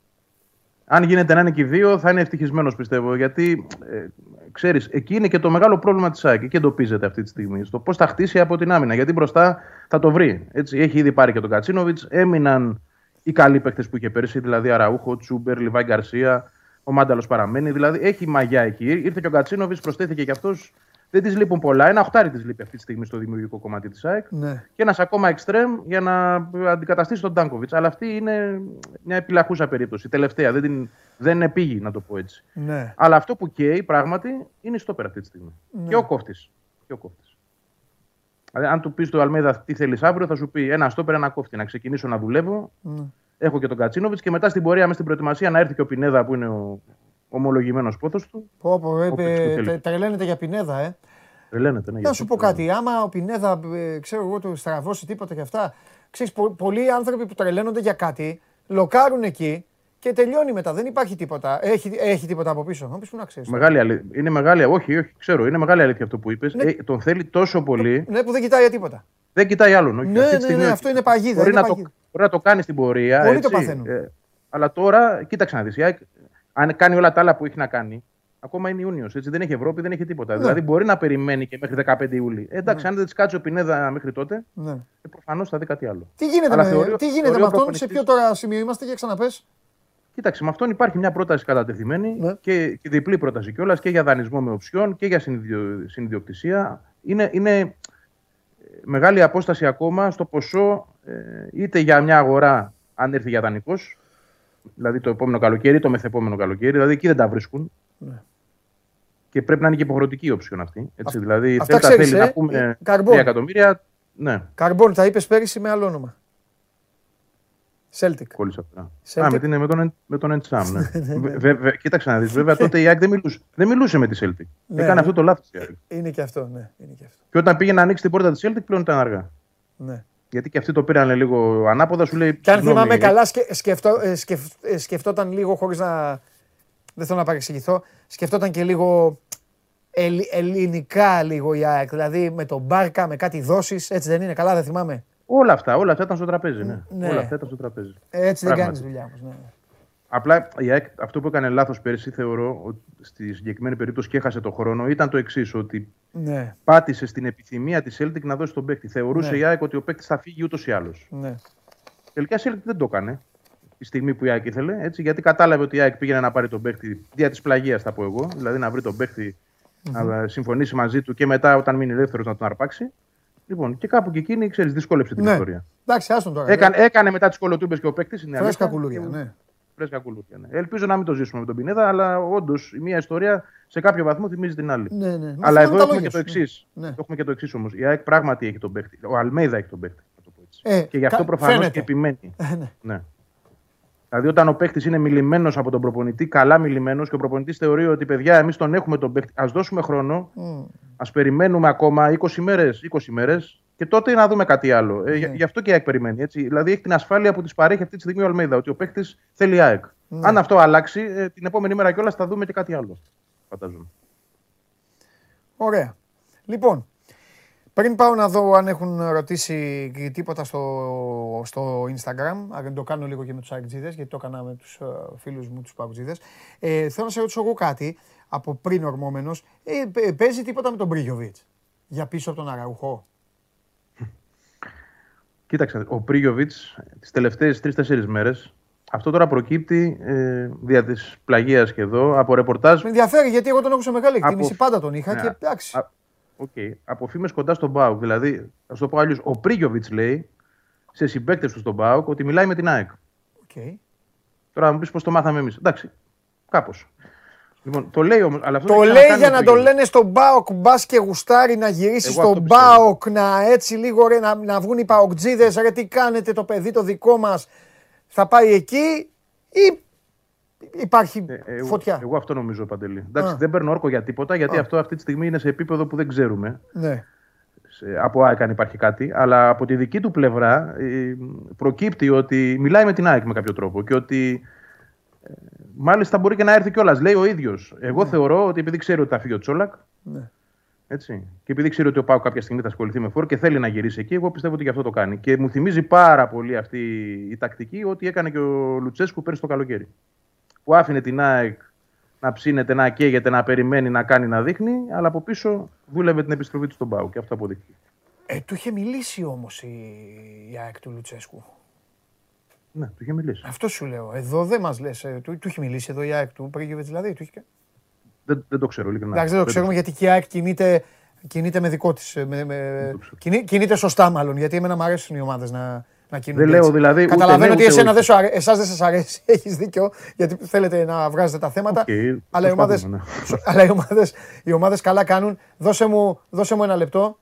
Αν γίνεται να είναι και οι δύο, θα είναι ευτυχισμένος πιστεύω. Γιατί ε, ξέρεις, εκεί είναι και το μεγάλο πρόβλημα της ΑΕΚ. Εκεί εντοπίζεται αυτή τη στιγμή. Στο πώς θα χτίσει από την άμυνα. Γιατί μπροστά θα το βρει. Έτσι, έχει ήδη πάρει και τον Κατσίνοβιτς. Έμειναν οι καλοί παίκτες που είχε πέρσι, δηλαδή Αραούχο, Τσούμπερ, Λιβάη Γκαρσία. Ο Μάνταλος παραμένει. Δηλαδή έχει μαγιά εκεί. Ήρθε και ο Κατσίνοβιτς, προσθέθηκε και αυτός. Δεν τη λείπουν πολλά. Ένα οχτάρι τη λείπει αυτή τη στιγμή στο δημιουργικό κομμάτι της ΑΕΚ ναι. και ένας ακόμα εξτρέμ για να αντικαταστήσει τον Ντάνκοβιτς. Αλλά αυτή είναι μια επιλαχούσα περίπτωση. Τελευταία. Δεν, την, δεν επήγει, να το πω έτσι. ναι. Αλλά αυτό που καίει πράγματι είναι η στόπερα αυτή τη στιγμή. Ναι. Και ο κόφτης. Και ο κόφτης. Δηλαδή, αν του πεις στο Αλμέδα τι θέλεις αύριο, θα σου πει ένα στόπερ, ένα κόφτη. Να ξεκινήσω να δουλεύω. Ναι. Έχω και τον Κατσίνοβιτς και μετά στην πορεία, μέσα στην προετοιμασία, να έρθει και ο Πινέδα που είναι ο ομολογημένος πόθο του. Πω, πω, ε, Όποιος το ε, θέλει. τε- τρελαίνεται για Πινέδα, ε. Τρελαίνεται, ναι. Να γιατί σου πω το- κάτι, άμα ο Πινέδα, ε, ξέρω εγώ, του στραβώσει τίποτα και αυτά. Ξέρεις, πο- πολλοί άνθρωποι που τρελαίνονται για κάτι, λοκάρουν εκεί και τελειώνει μετά. Δεν υπάρχει τίποτα. Έχει, έχει τίποτα από πίσω. Να πεις που να ξέρεις. Μεγάλη αλήθεια. Είναι μεγάλη, όχι, όχι, ξέρω, είναι μεγάλη αλήθεια αυτό που είπες. Ναι. τον θέλει τόσο πολύ, Ναι, που δεν κοιτάει για τίποτα. δεν κοιτάει άλλον. Όχι. Ναι, Αυτή τη ναι, στιγμή ναι, όχι. αυτό είναι παγίδα, Μπορεί, είναι να το, παγίδα. μπορεί να το κάνει στην πορεία. Πολλοί έτσι, το παθαίνουν. ε, αλλά τώρα, κοίταξε να δεις. Αν κάνει όλα τα άλλα που έχει να κάνει, ακόμα είναι Ιούνιος. Δεν έχει Ευρώπη, δεν έχει τίποτα. Ναι. Δηλαδή μπορεί να περιμένει και μέχρι 15 Ιούλη. Ε, εντάξει, αν δεν της κάτσει ο Πινέδα μέχρι τότε, Ναι. ε, προφανώς θα δει κάτι άλλο. Τι γίνεται, Αλλά με, θεωρεί- τι γίνεται θεωρεί με ο αυτόν, σε προπονητής- ποιο τώρα σημείο είμαστε για ξαναπες. Κοίταξε, με αυτόν υπάρχει μια πρόταση κατατεθειμένη Ναι. και, και διπλή πρόταση κιόλας και για δανεισμό με οψιόν και για συνειδιο- συνειδιοκτησία. Είναι, είναι ε, μεγάλη απόσταση ακόμα στο ποσό ε, είτε για μια αγορά, αν έρθει για δανεικός, δηλαδή το επόμενο καλοκαίρι, το μεθεπόμενο καλοκαίρι, δηλαδή εκεί δεν τα βρίσκουν. Ναι. Και πρέπει να είναι και υποχρεωτική η οψιόν αυτή. Έτσι, δηλαδή, αυτά θέλει, ξέρεις, θέλει ε, να πούμε Καρμπόν. 3 εκατομμύρια. Ναι, Καρμπόν, τα είπες πέρυσι με άλλο όνομα. Celtic. κόλλησα αυτά. Celtic. Α, με, την, με τον, με τον Εντσάμ, ναι. Βε- βε- βε- κοίταξε να δεις, βέβαια τότε η ΑΕΚ δεν μιλούσε, δεν μιλούσε με τη Celtic. Ναι, Έκανε ναι. αυτό το λάθος η ΑΕΚ. Είναι και αυτό, ναι. Είναι και αυτό. Και όταν πήγε να ανοίξει την πόρτα της Celtic πλέον ήταν αργά. Ναι. Γιατί και αυτοί το πήραν λίγο ανάποδα, σου λέει. Και αν «Συγγνώμη, θυμάμαι ε, καλά, σκε, σκεφτό, ε, σκεφ, ε, σκεφτόταν λίγο χωρίς να. Δεν θέλω να παρεξηγηθώ. Σκεφτόταν και λίγο ελλη- ελληνικά λίγο η ΑΕΚ. Δηλαδή με τον Μπάρκα, με κάτι δόσεις. Έτσι δεν είναι, καλά δεν θυμάμαι. Όλα αυτά, όλα αυτά ήταν στο τραπέζι. Ναι. Ναι. Όλα αυτά ήταν στο τραπέζι. Ε, Έτσι δεν Πράγματι. κάνει δουλειά όμως. Ναι. Απλά η ΑΕΚ, αυτό που έκανε λάθος πέρσι, θεωρώ, ότι στη συγκεκριμένη περίπτωση και έχασε το χρόνο, ήταν το εξής: Ότι ναι, πάτησε στην επιθυμία της Celtic να δώσει τον παίκτη. Θεωρούσε Ναι. η ΑΕΚ ότι ο παίκτης θα φύγει ούτως ή άλλως. ναι. Τελικά η Celtic δεν το έκανε. Τη στιγμή που η ΑΕΚ ήθελε, έτσι, γιατί κατάλαβε ότι η ΑΕΚ πήγαινε να πάρει τον παίκτη δια της πλαγίας, θα πω εγώ. Δηλαδή να βρει τον παικτη να συμφωνήσει μαζί του και μετά, όταν μείνει ελεύθερος, να τον αρπάξει. Λοιπόν, και κάπου και εκείνη, ξέρεις, δυσκόλεψε την ναι. ιστορία. Εντάξει, άστον τώρα. Έκανε, έκανε μετά τις κολοτούμπες και ο παίκτης. Φρέσκα κουλούρια, ναι. Φρέσκα κουλούρια. Ναι. Ελπίζω να μην το ζήσουμε με τον Πινέδα, αλλά όντως η μία ιστορία σε κάποιο βαθμό θυμίζει την άλλη. Ναι, ναι. Μα Αλλά θυμάμαι εδώ τα έχουμε λόγια και το σου, εξής. ναι. Ναι. Έχουμε και το εξής όμως. Η ΑΕΚ πράγματι έχει τον παίκτη. Ο Αλμέιδα έχει τον παίκτη. να το πω έτσι. Ε, και γι' αυτό κα- προφανώς φαίνεται. και επιμένει. Ε, ναι. ναι. Δηλαδή, όταν ο παίκτη είναι μιλημένος από τον προπονητή, καλά μιλημένος και ο προπονητής θεωρεί ότι παιδιά, εμείς τον έχουμε τον παίκτη, ας δώσουμε χρόνο, Μμ. ας περιμένουμε ακόμα 20 μέρες 20 μέρες, και τότε να δούμε κάτι άλλο. Ε, γι- Ναι. γι' αυτό και η ΑΕΚ περιμένει. Έτσι. Δηλαδή, έχει την ασφάλεια που της παρέχει αυτή τη στιγμή ο Αλμέιδα, ότι ο παίκτης θέλει ΑΕΚ. Ναι. Αν αυτό αλλάξει, ε, την επόμενη μέρα κιόλας θα δούμε και κάτι άλλο. Φαντάζομαι. Ωραία. Λοιπόν, πριν πάω να δω αν έχουν ρωτήσει και τίποτα στο, στο Instagram, αν το κάνω λίγο και με τους Αγκτζίδες, γιατί το έκανα με τους ε, φίλους μου τους Παγκτζίδες, ε, θέλω να σε ρωτήσω εγώ κάτι από πριν ορμώμενος. Ε, παι- παίζει τίποτα με τον Πρίγιοβιτς για πίσω από τον Αραουχό; Κοίταξε, ο Πρίγιοβιτς τις τελευταίες τρει-τέσσερι μέρες, αυτό τώρα προκύπτει ε, δια της πλαγίας και εδώ από ρεπορτάζ. Με ενδιαφέρει γιατί εγώ τον έχω σε μεγάλη εκτίμηση, Από- πάντα τον είχα Ναι, και εντάξει. α- Οκ. Από φήμες κοντά στον ΠΑΟΚ. Δηλαδή, ας το πω αλλιώς, ο Πρίγιοβιτς λέει σε συμπαίκτες του στον ΠΑΟΚ ότι μιλάει με την ΑΕΚ. Οκ. Τώρα θα μου πεις πώς το μάθαμε εμείς. Εντάξει, κάπως. Λοιπόν, το λέει όμως. Αλλά αυτό Το το έχει λέει ξανακάνει για ο να το Πρίγιοβιτς. λένε στον ΠΑΟΚ μπας και γουστάρει να γυρίσει Εγώ αυτό στον πιστεύω. ΠΑΟΚ να έτσι λίγο ρε, να, να βγουν οι ΠΑΟΚτσήδες. Ρε, τι κάνετε το παιδί το δικό μας. Θα πάει εκεί ή υπάρχει Ε, εγώ, φωτιά; Εγώ αυτό νομίζω, Παντελή. Εντάξει, Α. δεν παίρνω όρκο για τίποτα, γιατί Α. αυτό αυτή τη στιγμή είναι σε επίπεδο που δεν ξέρουμε. Ναι. σε- από ΑΕΚ αν υπάρχει κάτι, αλλά από τη δική του πλευρά ε, προκύπτει ότι μιλάει με την ΑΕΚ με κάποιο τρόπο και ότι ε, μάλιστα μπορεί και να έρθει κιόλας. Λέει ο ίδιος. Εγώ θεωρώ ότι επειδή ξέρει ότι θα φύγει ο Τσόλακ, Ναι. έτσι, και επειδή ξέρει ότι ο Πάου κάποια στιγμή θα ασχοληθεί με φόρ και θέλει να γυρίσει εκεί, εγώ πιστεύω ότι γι' αυτό το κάνει. Και μου θυμίζει πάρα πολύ αυτή η τακτική ότι έκανε και ο Λουτσέσκου πέρσι το καλοκαίρι. Που άφηνε την ΑΕΚ να ψήνεται, να καίγεται, να περιμένει, να κάνει, να δείχνει, αλλά από πίσω δούλευε την επιστροφή του στον Πάου και αυτό αποδείχθηκε. Ε, του είχε μιλήσει όμως η, η ΑΕΚ του Λουτσέσκου. Ναι, του είχε μιλήσει. Αυτό σου λέω. Εδώ δεν μας λες. Του, του είχε μιλήσει εδώ η ΑΕΚ του Πρίγιοβιτς δηλαδή. Του είχε... Δεν, δεν το ξέρω, ειλικρινά. Εντάξει, δεν το ξέρουμε γιατί και η ΑΕΚ κινείται, κινείται με δικό της. Με, με, το ξέρω. κινεί- κινείται σωστά μάλλον. Γιατί εμένα μου αρέσουν οι ομάδες να, να κινούνται. Δεν λέω έτσι. δηλαδή ούτε Καταλαβαίνω ναι, ότι ούτε εσένα όχι. δεν σου αρέ... εσάς δεν σας αρέσει. Έχεις δίκιο. Γιατί θέλετε να βγάζετε τα θέματα. Οκ, αλλά οι ομάδε προσπαθούμε, αλλά οι ομάδες, οι ομάδες καλά κάνουν. Δώσε μου, δώσε μου ένα λεπτό.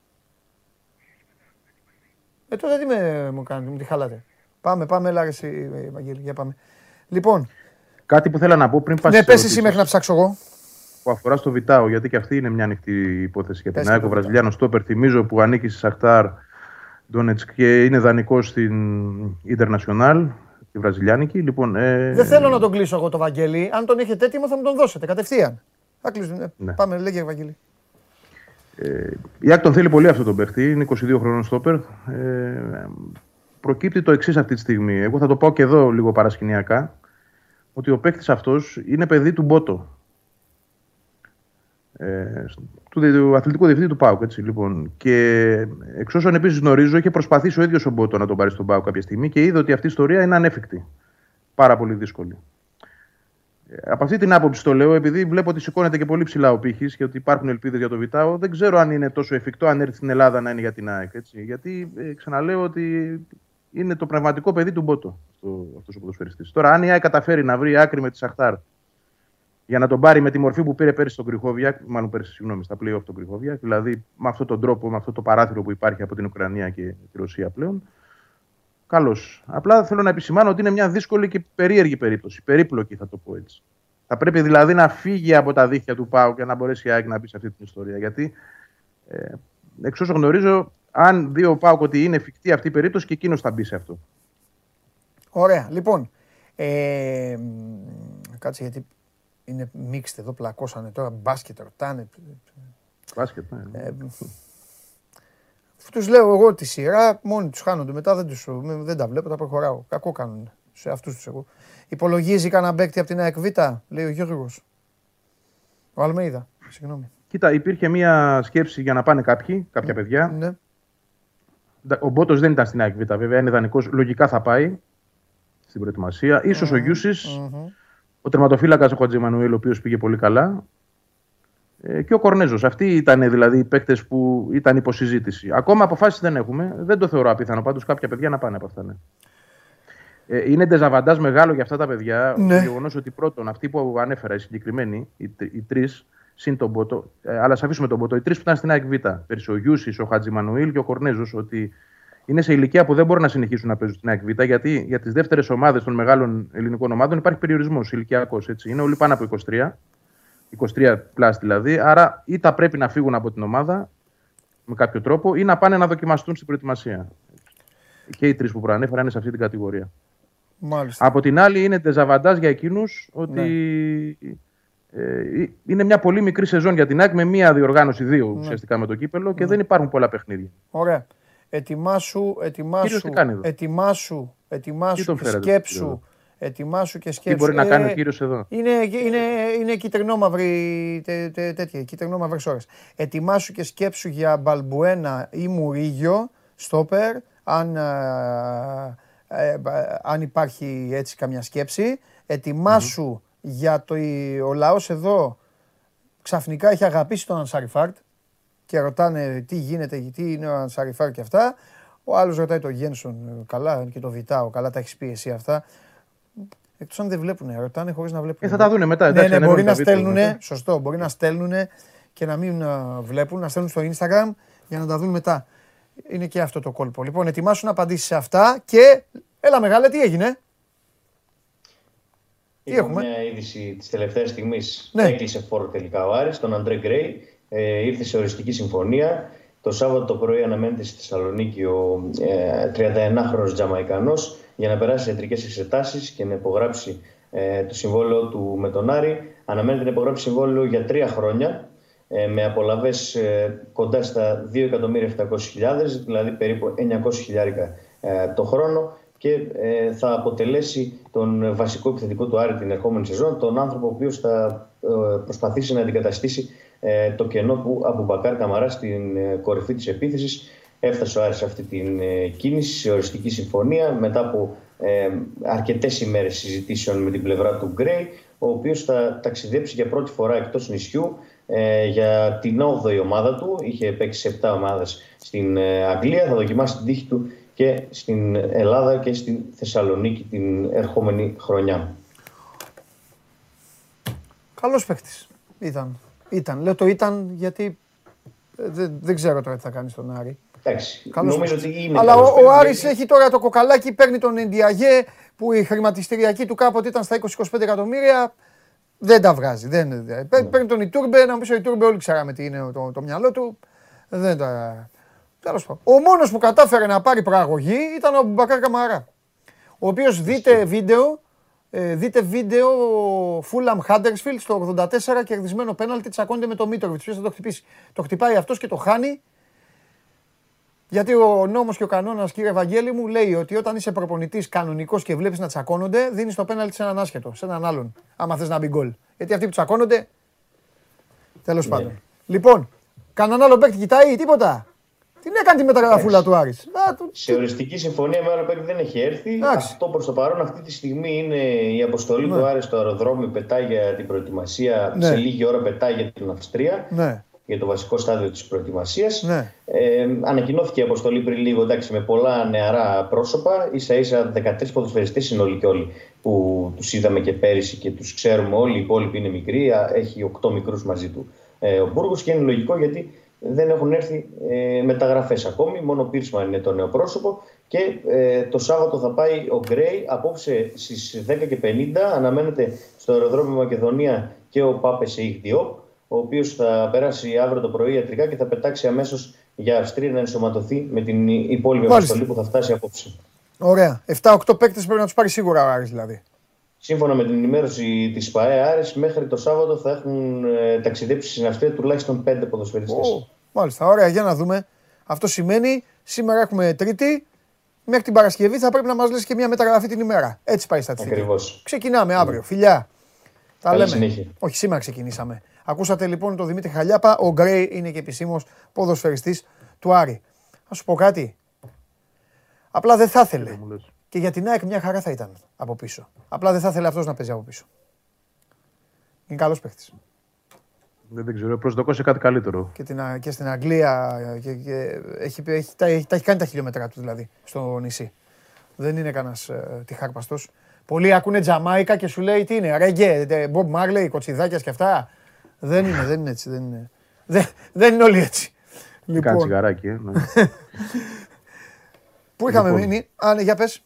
Ε, τότε τι με, μου κάνετε, μου τη χαλάτε. Πάμε, πάμε, έλα ρε εσύ, Ευαγγέλη, για πάμε. Λοιπόν, Κάτι που θέλω να πω πριν πας ναι, στις πες εσύ ερωτήσεις μέχρι να ψάξω εγώ. που αφορά στο Βιτάο, γιατί και αυτή είναι μια ανοιχτή υπόθεση για Πες την το ΑΕΚ. Ο Βιτάο. Βραζιλιάνο Στόπερ, θυμίζω, που ανήκει στη Σαχτάρ Ντόνετσκ και είναι δανεικός στην Ιντερνασιονάλ, τη Βραζιλιάνικη. Λοιπόν, ε, Δεν θέλω να τον κλείσω εγώ το Βαγγέλη. Αν τον έχετε έτοιμο θα μου τον δώσετε κατευθείαν. Θα κλείσουμε. Ναι. Πάμε, λέγε Βαγγέλη. Η ΑΕΚ τον θέλει πολύ αυτό τον παίχτη. Είναι 22 χρόνων στόπερ. Ε, προκύπτει το εξής αυτή τη στιγμή. Εγώ θα το πάω και εδώ λίγο παρασκηνιακά. Ότι ο παίχτη αυτός είναι παιδί του Μπότο. Ε, του, δι- του αθλητικού διευθυντή του ΠΑΟΚ. Έτσι, λοιπόν. Και εξ όσων επίσης γνωρίζω, είχε προσπαθήσει ο ίδιος ο Μπότο να τον πάρει στον ΠΑΟΚ κάποια στιγμή και είδε ότι αυτή η ιστορία είναι ανέφικτη. Πάρα πολύ δύσκολη. Ε, Από αυτή την άποψη το λέω, επειδή βλέπω ότι σηκώνεται και πολύ ψηλά ο πύχης και ότι υπάρχουν ελπίδες για το Βιτάο, δεν ξέρω αν είναι τόσο εφικτό αν έρθει στην Ελλάδα να είναι για την ΑΕΚ. Έτσι. Γιατί ε, ξαναλέω ότι είναι το πνευματικό παιδί του Μπότο αυτό ο ποδοσφαιριστής. Τώρα, αν η ΑΕΚ καταφέρει να βρει άκρη με τη Σαχτάρ για να τον πάρει με τη μορφή που πήρε πέρυσι στον Κρυχόβια, μάλλον πέρυσι, συγγνώμη, στα play-off τον Κρυχόβια, δηλαδή με αυτόν τον τρόπο, με αυτό το παράθυρο που υπάρχει από την Ουκρανία και τη Ρωσία πλέον, Καλώ. Απλά θέλω να επισημάνω ότι είναι μια δύσκολη και περίεργη περίπτωση. Περίπλοκη, θα το πω έτσι. Θα πρέπει δηλαδή να φύγει από τα δίχτυα του Πάου και να μπορέσει η ΑΕΚ να μπει σε αυτή την ιστορία. Γιατί ε, εξ όσων γνωρίζω, αν δει ο Πάου ότι είναι εφικτή αυτή η περίπτωση και εκείνος θα μπει σε αυτό. Ωραία. Λοιπόν, ε, μ, κάτσε γιατί είναι mixed εδώ, πλακώσανε τώρα, μπάσκετ ρωτάνε. Μπάσκετ, ναι. Ε, τους λέω εγώ τη σειρά, μόνοι τους χάνονται. Μετά δεν, τους, δεν τα βλέπω, τα προχωράω. Κακό κάνουν σε αυτούς τους εγώ. Υπολογίζει κανένα παίκτη από την ΑΕΚ Β, λέει ο Γιώργος. Ο Αλμέιδα, συγγνώμη. Κοίτα, υπήρχε μια σκέψη για να πάνε κάποιοι, κάποια παιδιά. Ναι. Ο Μπότος δεν ήταν στην ΑΕΚ Β, βέβαια, είναι δανεικό. Λογικά θα πάει στην προετοιμασία. σω ο Γιούσης, Μμμ. ο τερματοφύλακας ο Χατζημανουήλ, ο οποίος πήγε πολύ καλά. Ε, και ο Κορνέζος. Αυτοί ήταν δηλαδή οι παίκτες που ήταν υποσυζήτηση. Ακόμα αποφάσεις δεν έχουμε. Δεν το θεωρώ απίθανο. Πάντως κάποια παιδιά να πάνε από αυτά. Ναι. Ε, είναι ντεζαβαντάζ μεγάλο για αυτά τα παιδιά Ναι. το γεγονός ότι πρώτον, αυτοί που ανέφερα, οι συγκεκριμένοι, οι, τρι- οι τρεις, συν τον Μπότο, ε, αλλά ας αφήσουμε τον Μπότο, οι τρεις που ήταν στην ΑΕΚ Β, πέρσι ο Γιούσης, ο Χατζημανουήλ και ο Κορνέζος, ότι είναι σε ηλικία που δεν μπορούν να συνεχίσουν να παίζουν στην ΑΕΚ Β, γιατί για τις δεύτερες ομάδες των μεγάλων ελληνικών ομάδων υπάρχει περιορισμός ηλικιακός. Είναι όλοι πάνω από 23. 23 πλάς δηλαδή. Άρα ή τα πρέπει να φύγουν από την ομάδα με κάποιο τρόπο ή να πάνε να δοκιμαστούν στην προετοιμασία. Και οι τρεις που προανέφερα είναι σε αυτή την κατηγορία. Μάλιστα. Από την άλλη, είναι τεζαβαντάζ για εκείνους ότι Ναι. Ε, είναι μια πολύ μικρή σεζόν για την ΑΕΚ με μία διοργάνωση δύο Ναι. ουσιαστικά με το κύπελο και δεν υπάρχουν πολλά παιχνίδια. Ωραία. Ετοιμάσου, ετοιμάσου, Κύριος τι κάνεις εδώ; ετοιμάσου, Τι ετοιμάσου τον και φέρατε, σκέψου. κύριε εδώ; Ετοιμάσου και σκέψου. Τι μπορεί να Ε, κάνει ο κύριος εδώ; Είναι, είναι, είναι κυτρινόμαυρη τε, τε, τέτοια, κυτρινόμαυρες ώρες. Ετοιμάσου και σκέψου για Μπαλμπουένα ή Μουρίγιο, στόπερ, αν, α, ε, μπα- αν υπάρχει έτσι καμιά σκέψη. Ετοιμάσου για το, ο λαός εδώ ξαφνικά έχει αγαπήσει τον Ανσαριφάρτ και ρωτάνε τι γίνεται, τι είναι ο Ανσαριφάρτ και αυτά. Ο άλλος ρωτάει τον Γένσον, ε, καλά και το Βιτάο, καλά τα έχεις πει εσύ αυτά. Εκτός αν δεν βλέπουν, ρωτάνε χωρίς να βλέπουν. Ε, θα τα δούνε μετά. Ναι, εντάξει, ναι, ανεβαίνουν μπορεί τα να βίντεο στέλνουν, μετά. σωστό, μπορεί να στέλνουν και να μην α, βλέπουν, να στέλνουν στο Instagram για να τα δουν μετά. Είναι και αυτό το κόλπο. Λοιπόν, ετοιμάσου να απαντήσεις σε αυτά και έλα μεγάλε, τι έγινε; Τι Είχαμε έχουμε; μια είδηση της τελευταίας στιγμής. Ναι. Έκλεισε φόρο τελικά ο Άρης, τον Αντρέ Γκρέι. Ε, ήρθε σε οριστική συμφωνία. Το Σάββατο το πρωί αναμένεται στη Θεσσαλονίκη ο ε, 31χρονος Τζαμαϊκανός για να περάσει ιατρικές εξετάσεις και να υπογράψει ε, το συμβόλαιο του με τον Άρη. Αναμένεται να υπογράψει συμβόλαιο για τρία χρόνια ε, με απολαβές ε, κοντά στα 2.700.000, δηλαδή περίπου 900 χιλιάρικα ε, το χρόνο και ε, θα αποτελέσει τον βασικό επιθετικό του Άρη την ερχόμενη σεζόν, τον άνθρωπο ο οποίος θα ε, προσπαθήσει να αντικαταστήσει ε, το κενό που από Μπακάρ Καμαρά στην ε, κορυφή της επίθεσης έφτασε ο Άρης σε αυτή την ε, κίνηση, σε οριστική συμφωνία μετά από ε, αρκετές ημέρες συζητήσεων με την πλευρά του Γκρέι ο οποίος θα ταξιδέψει για πρώτη φορά εκτός νησιού ε, για την 8η ομάδα του. Είχε παίξει σε 7 ομάδες στην ε, Αγγλία. Θα δοκιμάσει την τύχη του και στην Ελλάδα και στην Θεσσαλονίκη την ερχόμενη χρονιά. Καλός παίχτης ήταν. Ήταν. Λέω το ήταν γιατί ε, δεν, δεν ξέρω τώρα τι θα κάνει στον Άρη. Εντάξει, Καλός νομίζω παίκτης. ότι είναι Αλλά καλός ο, ο παίκτης, Άρης γιατί- έχει τώρα το κοκαλάκι, παίρνει τον Εντιαγέ που η χρηματιστηριακή του κάποτε ήταν στα 20-25 εκατομμύρια. Δεν τα βγάζει. Δεν, δεν- Ναι. παίρνει- Παίρνει τον Ιτούρμπε, να μου πεις ο Ιτούρμπε, όλοι ξέραμε τι είναι το, το μυαλό του. Δεν τα. Τέλος πάντων. Ο μόνος που κατάφερε να πάρει προαγωγή ήταν ο Μπακάρ Καμαρά. Ο οποίος δείτε βίντεο, ε, δείτε βίντεο Fulham Huddersfield στο 84 κερδισμένο πέναλτι τσακώνεται με το Μίτροβιτς. Ποιος θα το χτυπήσει; Το χτυπάει αυτός και το χάνει. Γιατί ο νόμος και ο κανόνας, κύριε Βαγγέλη μου, λέει ότι όταν είσαι προπονητής κανονικός και βλέπεις να τσακώνονται, δίνεις το πέναλτι σε έναν άσχετο, σε έναν άλλον, άμα θες να μπει γκολ. Γιατί αυτοί που τσακώνονται, τέλος Ναι. πάντων. Λοιπόν, κανέναν άλλο παίκτη κοιτάει, τίποτα; Την έκανε τη μεταγραφούλα του Άρης. Α, του- Σε οριστική συμφωνία με άλλο παίκτη δεν έχει έρθει. Εντάξει. Αυτό προς το παρόν αυτή τη στιγμή είναι η αποστολή του Άρη στο αεροδρόμιο. Πετάει για την προετοιμασία. Ναι. Σε λίγη ώρα πετάει για την Αυστρία. Ναι, Για το βασικό στάδιο της προετοιμασίας. ναι. Ε, ανακοινώθηκε η αποστολή πριν λίγο εντάξει, με πολλά νεαρά πρόσωπα. σα ίσα 13 ποδοσφαιριστές είναι όλοι και όλοι που τους είδαμε και πέρυσι και τους ξέρουμε όλοι. Οι υπόλοιποι είναι μικροί. Α, Έχει 8 μικρούς μαζί του ε, ο Μπούργος και είναι λογικό γιατί δεν έχουν έρθει ε, μεταγραφές ακόμη. Μόνο ο Πίρσμαν είναι το νέο πρόσωπο. Και ε, το Σάββατο θα πάει ο Γκρέι. Απόψε στις 10.50 αναμένεται στο αεροδρόμιο Μακεδονία και ο Πάπε Σεϊχδιόπ ο οποίος θα περάσει αύριο το πρωί ιατρικά και θα πετάξει αμέσως για Αυστρία να ενσωματωθεί με την υπόλοιπη Μάλιστα. αποστολή που θα φτάσει απόψε. Ωραία. 7-8 παίκτες πρέπει να τους πάρει σίγουρα ο Άρης δηλαδή. Σύμφωνα με την ενημέρωση της ΠαΕ Άρης, μέχρι το Σάββατο θα έχουν ε, ταξιδέψει στην Αυστρία τουλάχιστον 5 ποδοσφαιριστές. Ω, Μάλιστα, ωραία, για να δούμε. Αυτό σημαίνει σήμερα έχουμε Τρίτη. Μέχρι την Παρασκευή θα πρέπει να μας λες και μια μεταγραφή την ημέρα. Έτσι πάει η στατιστική. Ακριβώς. Ξεκινάμε αύριο. Φιλιά. Τα Καλή λέμε. συνέχεια. Όχι, σήμερα ξεκινήσαμε. Ακούσατε λοιπόν τον Δημήτρη Χαλιάπα. Ο Γκρέι είναι και επισήμως ποδοσφαιριστής του Άρη. Θα σου πω κάτι. Απλά δεν θα ήθελε. Μου λες. Και για την ΑΕΚ μια χαρά θα ήταν από πίσω. Απλά δεν θα ήθελε αυτός να παίζει από πίσω. Είναι καλός παίχτης. Δεν, δεν ξέρω, προσδοκώ σε κάτι καλύτερο. Και, την, Α- και στην Αγγλία και, και έχει, έχει, τα, έχει, τα έχει κάνει τα χιλιόμετρα του δηλαδή στο νησί. Δεν είναι κανένας ε, τυχάρπαστο. Πολλοί ακούνε Τζαμάικα και σου λέει τι είναι, ρέγγε, Μπομπ Μάρλεϊ, κοτσιδάκιας και αυτά. Δεν είναι, δεν είναι έτσι. Δεν είναι, δεν, δεν είναι όλοι έτσι. Κάνει Λοιπόν, τσιγαράκι, ε, ναι. πού είχαμε Λοιπόν. μείνει; Α, ναι, για πες.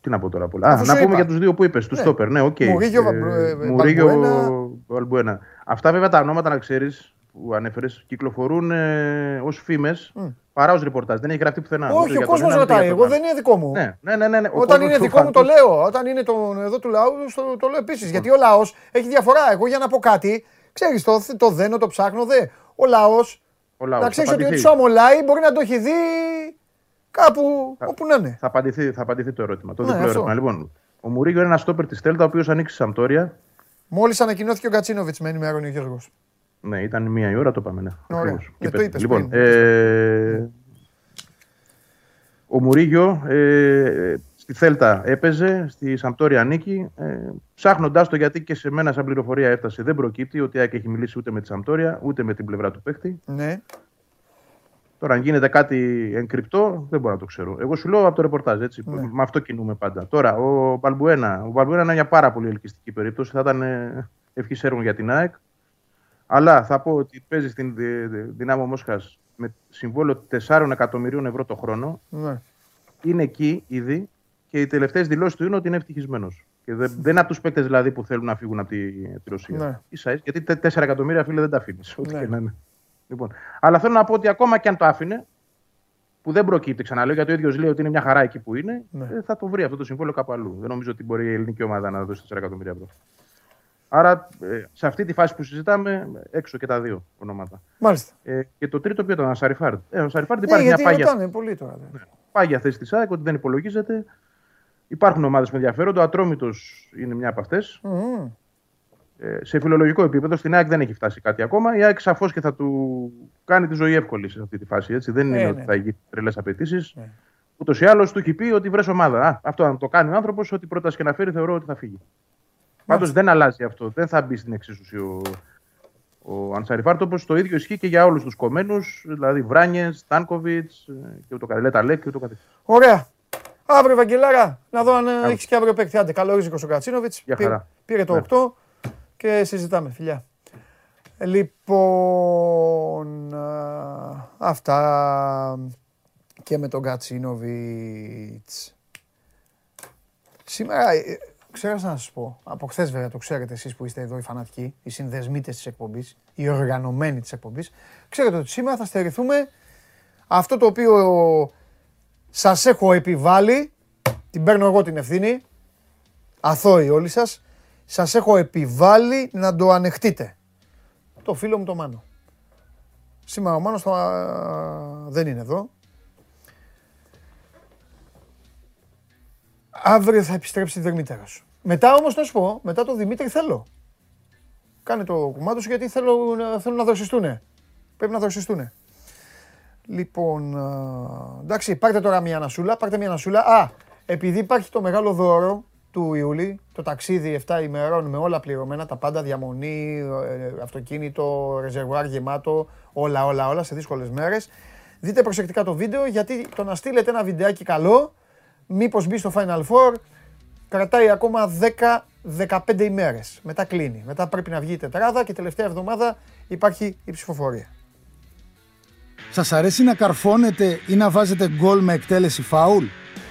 Τι να πω τώρα πολλά. Α, Αφού να σου πούμε είπα. για τους δύο που είπες, τους Ναι. στόπερ. Ναι, οκ. Μουρίγιο, Ε, Βαμπρου- ε, Μουρίγιο, Βαλμπουένα. Βαλμπουένα. Αυτά βέβαια τα ονόματα να ξέρεις που ανέφερες κυκλοφορούν ε, ως φήμες παρά ως ρεπορτάζ. Δεν έχει γραφτεί πουθενά. ούτε Όχι, για ο το κόσμος ένα, ούτε ρωτάει. για το Εγώ άλλο. δεν είναι δικό μου. Ναι, ναι, ναι. ναι, ναι. Ο Όταν κόσμος είναι του δικό μου το φαντός- λέω. Όταν είναι τον, εδώ του λαού, το, το λέω επίσης. Γιατί ο λαός έχει διαφορά. Εγώ για να πω κάτι, ξέρεις, το, το δένω, το ψάχνω, δε. Ο λαός, Ο λαός. να Θα ξέρει ότι ο απαντηθεί. Τσόμολάι μπορεί να το έχει δει κάπου όπου να είναι. Θα απαντηθεί, θα απαντηθεί το ερώτημα. Το Ναι, διπλό αυτό. ερώτημα. Λοιπόν, ο Μουρίγιο είναι ένα στόπερ της Τέλτα, ο οποίος ανοίξει στη Σαμπτόρια. Μόλις ανακοινώθηκε ο Γκατσίνοβιτ, με ενημερώνει ο Γιώργος. Ναι, ήταν μία η ώρα, το είπαμε. Ναι. Ωραία. Ακριβώς. Ναι, Και το πες. είπες λοιπόν, πριν. ε, ο Μουρίγιο ε, στη Θέλτα έπαιζε, στη Σαμπτόρια ανήκει. Ε, Ψάχνοντάς το, γιατί και σε μένα σαν πληροφορία έφτασε, δεν προκύπτει ότι η ΑΕΚ έχει μιλήσει ούτε με τη Σαμπτόρια, ούτε με την πλευρά του παίχτη. Ναι. Τώρα, αν γίνεται κάτι εγκρυπτό, δεν μπορώ να το ξέρω. Εγώ σου λέω από το ρεπορτάζ, έτσι. Ναι. Με αυτό κινούμε πάντα. Τώρα, ο Μπαλμπουένα. Ο Μπαλμπουένα είναι μια πάρα πολύ ελκυστική περίπτωση. Θα ήταν ε, ευχής έργο για την ΑΕΚ. Αλλά θα πω ότι παίζει στην Δη- Δη- Δυνάμω Μόσχας με συμβόλαιο 4 εκατομμυρίων ευρώ το χρόνο. ναι. Είναι εκεί ήδη και οι τελευταίες δηλώσεις του είναι ότι είναι ευτυχισμένος. Και δεν, δεν είναι από τους παίκτες δηλαδή που θέλουν να φύγουν από τη, από τη Ρωσία. Ναι. Ίσα ίσα, γιατί 4 εκατομμύρια φίλε δεν τα αφήνεις. Ό,τι Ναι. και να είναι. Λοιπόν, αλλά θέλω να πω ότι ακόμα και αν το άφηνε, που δεν προκύπτει, ξαναλέω, γιατί ο ίδιος λέει ότι είναι μια χαρά εκεί που είναι, Ναι. ε, θα το βρει αυτό το συμβόλαιο κάπου αλλού. Δεν νομίζω ότι μπορεί η ελληνική ομάδα να δώσει 4 εκατομμύρια ευρώ. Άρα, ε, σε αυτή τη φάση που συζητάμε, έξω και τα δύο ονόματα. Μάλιστα. Ε, και το τρίτο ποιο ήταν, ο Σαριφάρντ. Ε, ο Σαριφάρντ Ναι, υπάρχει μια γιατί πάγια, ρωτάνε πολύ τώρα. δε. πάγια θέση της ΑΕΚ, ότι δεν υπολογίζεται. Υπάρχουν ομάδες με ενδιαφέρον. Ο Ατρόμητος είναι μια από αυτές. Μμμ. Ε, σε φιλολογικό επίπεδο στην ΑΕΚ δεν έχει φτάσει κάτι ακόμα. Η ΑΕΚ σαφώς και θα του κάνει τη ζωή εύκολη σε αυτή τη φάση. Έτσι. Δεν είναι Ε, ότι ναι. θα έχει τρελές απαιτήσεις. Ναι. Ούτως ή άλλως του έχει πει ότι βρες ομάδα. Α, αυτό αν το κάνει ο άνθρωπος, ό,τι πρόταση και να φέρει, θεωρώ ότι θα φύγει. Πάντως δεν αλλάζει αυτό. Δεν θα μπει στην εξίσωση ο, ο Ανσαριφάρτ όπω το ίδιο ισχύει και για όλους τους κομμένους, δηλαδή Βράνιες, Στάνκοβιτς και ούτω καθεξή. Λέτα Λέκ και ούτω καθεξή. Ωραία. Αύριο, Βαγγελάρα, να δω αν έχεις και αύριο παίκτη. Άντε, καλό ρίζικο ο Κατσίνοβιτς. Γεια Πήρε, χαρά. πήρε το Ναι. 8 και συζητάμε. Φιλιά. Λοιπόν, α, αυτά και με τον Κατσίνοβιτς. Σήμερα, ε, ξέχασα να σας πω, από χθες βέβαια το ξέρετε εσείς που είστε εδώ οι φανατικοί, οι συνδεσμίτες της εκπομπής, οι οργανωμένοι της εκπομπής, ξέρετε ότι σήμερα θα στερηθούμε αυτό το οποίο σας έχω επιβάλει, την παίρνω εγώ την ευθύνη, αθώοι όλοι σας, σας έχω επιβάλει να το ανεχτείτε. Το φίλο μου το Μάνο. Σήμερα ο Μάνος θα... δεν είναι εδώ. Αύριο θα επιστρέψει Δερμητέρος. Μετά όμως να σου πω, μετά το Δημήτρη θέλω. Κάνε το κουμάντο σου γιατί θέλω, θέλω να δροσιστούνε. Πρέπει να δροσιστούνε. Λοιπόν, εντάξει, πάρτε τώρα μια ανασούλα, πάρτε μια ανασούλα. Α, επειδή υπάρχει το μεγάλο δώρο του Ιούλη, το ταξίδι 7 ημερών με όλα πληρωμένα, τα πάντα, διαμονή, ε, αυτοκίνητο, ρεζερβουάρ γεμάτο, όλα, όλα, όλα σε δύσκολες μέρες. Δείτε προσεκτικά το βίντεο γιατί το να στείλετε ένα βιντεάκι καλό, μήπως μπει στο Final Four, κρατάει ακόμα 10-15 ημέρες. Μετά κλείνει. Μετά πρέπει να βγει η τετράδα και τελευταία εβδομάδα υπάρχει η ψηφοφορία. Σας αρέσει να καρφώνετε ή να βάζετε γκολ με εκτέλεση φάουλ;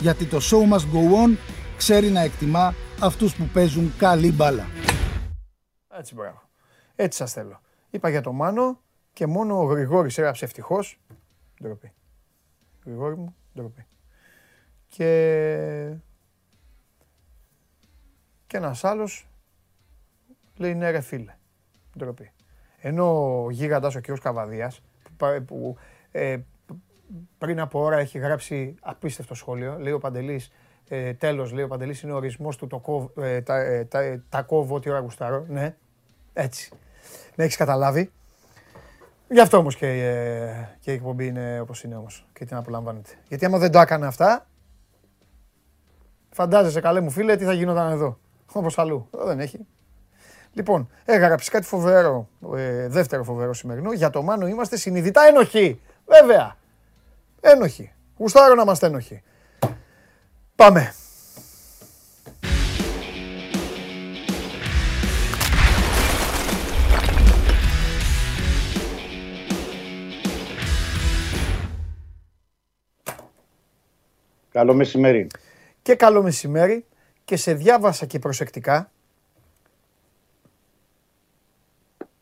Γιατί το show must go on ξέρει να εκτιμά αυτούς που παίζουν καλή μπάλα. Έτσι μπράβο. Έτσι σας θέλω. Είπα για το Μάνο και μόνο ο Γρηγόρης έγραψε ευτυχώς. Ντροπή. Γρηγόρη μου, ντροπή. Και... Και ένας άλλος λέει ναι ρε φίλε. Ντροπή. Ενώ ο γίγαντας ο κ. Καβαδίας που ε, πριν από ώρα έχει γράψει απίστευτο σχόλιο. Λέει ο Παντελής, ε, τέλος λέει ο Παντελής είναι ο ορισμός του το κόβ, ε, τα, ε, τα, ε, τα κόβω ό,τι ώρα γουστάρω. Ναι, έτσι. Με έχεις καταλάβει. Γι' αυτό όμως και, ε, και η εκπομπή είναι όπως είναι όμως και την απολαμβάνετε. Γιατί άμα δεν το έκανα αυτά, φαντάζεσαι καλέ μου φίλε τι θα γινόταν εδώ. Όπως αλλού. Εδώ δεν έχει. Λοιπόν, έγραψε κάτι φοβερό, ε, δεύτερο φοβερό σημερινό. Για το Μάνο είμαστε συνειδητά ένοχοι. Βέβαια. Ένοχοι. Γουστάρω να είμαστε ένοχοι. Πάμε. Καλό μεσημέρι. Και καλό μεσημέρι και σε διάβασα και προσεκτικά.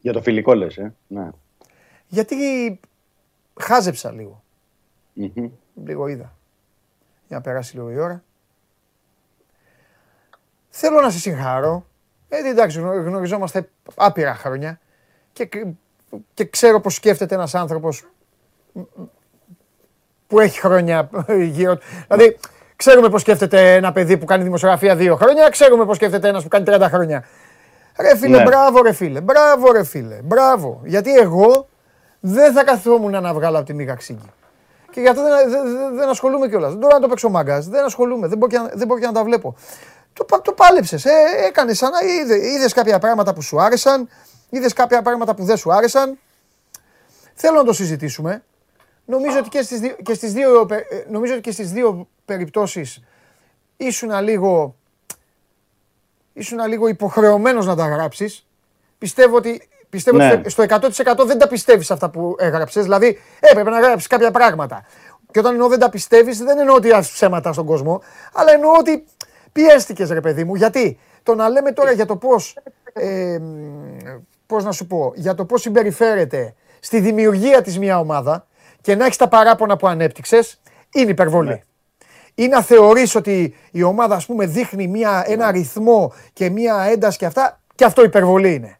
Για το φιλικό λες, ε. Ναι. Γιατί χάζεψα λίγο. Λίγο είδα. Για να περάσει λίγο η ώρα. Θέλω να σε συγχαρώ. Ε, εντάξει, γνωριζόμαστε άπειρα χρόνια και, και ξέρω πώς σκέφτεται ένας άνθρωπος που έχει χρόνια γύρω του. Δηλαδή, ξέρουμε πώς σκέφτεται ένα παιδί που κάνει δημοσιογραφία δύο χρόνια, ξέρουμε πώς σκέφτεται ένας που κάνει 30 χρόνια. Ρε φίλε, ναι. μπράβο ρε φίλε, μπράβο ρε φίλε, μπράβο. Γιατί εγώ δεν θα καθόμουν να βγάλω από τη μήγα ξύγκη. Και γι' αυτό δεν, δεν, δεν ασχολούμαι κιόλας. Δεν μπορώ να το παίξω μάγκας. Δεν ασχολούμαι. Δεν μπορώ, και, δεν μπορώ και να τα βλέπω. Το, το πάλεψες. Ε, Έκανες σαν να είδε είδες κάποια πράγματα που σου άρεσαν. Είδες κάποια πράγματα που δεν σου άρεσαν. Θέλω να το συζητήσουμε. Νομίζω ότι και στις δύο, και στις δύο, ε, νομίζω ότι και στις δύο περιπτώσεις ήσουν λίγο, ήσουν λίγο υποχρεωμένος να τα γράψεις. Πιστεύω ότι Πιστεύω ναι. ότι στο 100% δεν τα πιστεύεις αυτά που έγραψες. Δηλαδή έπρεπε να γράψεις κάποια πράγματα. Και όταν εννοώ δεν τα πιστεύεις, δεν εννοώ ότι άφησε ψέματα στον κόσμο, αλλά εννοώ ότι πιέστηκες, ρε παιδί μου. Γιατί; Το να λέμε τώρα για το πώς. Ε, πώς να σου πω, για το πώς συμπεριφέρεται στη δημιουργία της μια ομάδα και να έχεις τα παράπονα που ανέπτυξες, είναι υπερβολή. Ναι. Ή να θεωρείς ότι η ομάδα ας πούμε δείχνει μια, ένα ρυθμό και μια ένταση και αυτά, και αυτό υπερβολή είναι.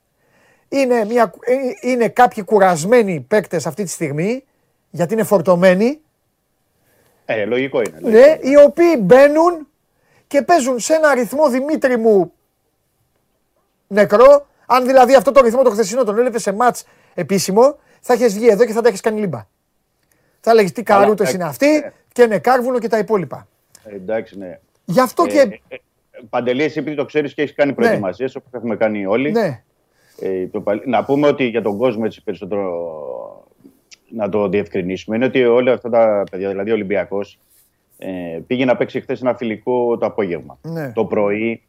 Είναι, μια, ε, είναι κάποιοι κουρασμένοι παίκτες αυτή τη στιγμή, γιατί είναι φορτωμένοι. Ε, λογικό είναι. Ναι, λογικό ναι, οι οποίοι μπαίνουν και παίζουν σε ένα ρυθμό Δημήτρη μου νεκρό, Αν δηλαδή αυτό το ρυθμό το χθεσινό τον έλεπε σε μάτς επίσημο, θα έχεις βγει εδώ και θα τα έχεις κάνει λίμπα. Θα έλεγε τι Καλά, καρούτες εντάξει, είναι αυτοί ναι. και είναι κάρβουνο και τα υπόλοιπα. Ε, εντάξει, ναι. Γι' αυτό Ε, και. ε, ε, Παντελή, εσύ επειδή το ξέρεις και έχεις κάνει προετοιμασίες, όπως έχουμε κάνει όλοι. Ναι, Ε, το παλι- να πούμε ότι για τον κόσμο έτσι περισσότερο να το διευκρινίσουμε είναι ότι όλα αυτά τα παιδιά, δηλαδή ο Ολυμπιακός, ε, πήγε να παίξει χθες ένα φιλικό το απόγευμα. ναι. Το πρωί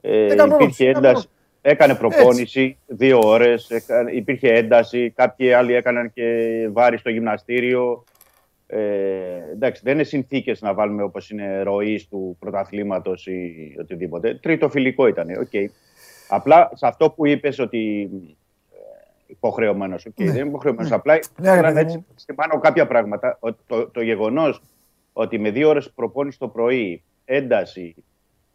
ε, Έκανε προπόνηση, υπήρχε έκανε ένταση. Έκανε προπόνηση δύο ώρες, υπήρχε ένταση. Κάποιοι άλλοι έκαναν και βάρη στο γυμναστήριο. Ε, εντάξει, δεν είναι συνθήκες να βάλουμε όπως είναι ροής του πρωταθλήματος ή οτιδήποτε. Τρίτο φιλικό ήταν. οκ. Απλά σε αυτό που είπες ότι. Υποχρεωμένος. Okay, Ναι. Δεν είναι υποχρεωμένος. Απλά Ναι, ρε θέλω να παιδί έτσι μου. στυπάνω κάποια πράγματα. Ο- Το, το γεγονός ότι με δύο ώρες προπόνηση το πρωί, ένταση,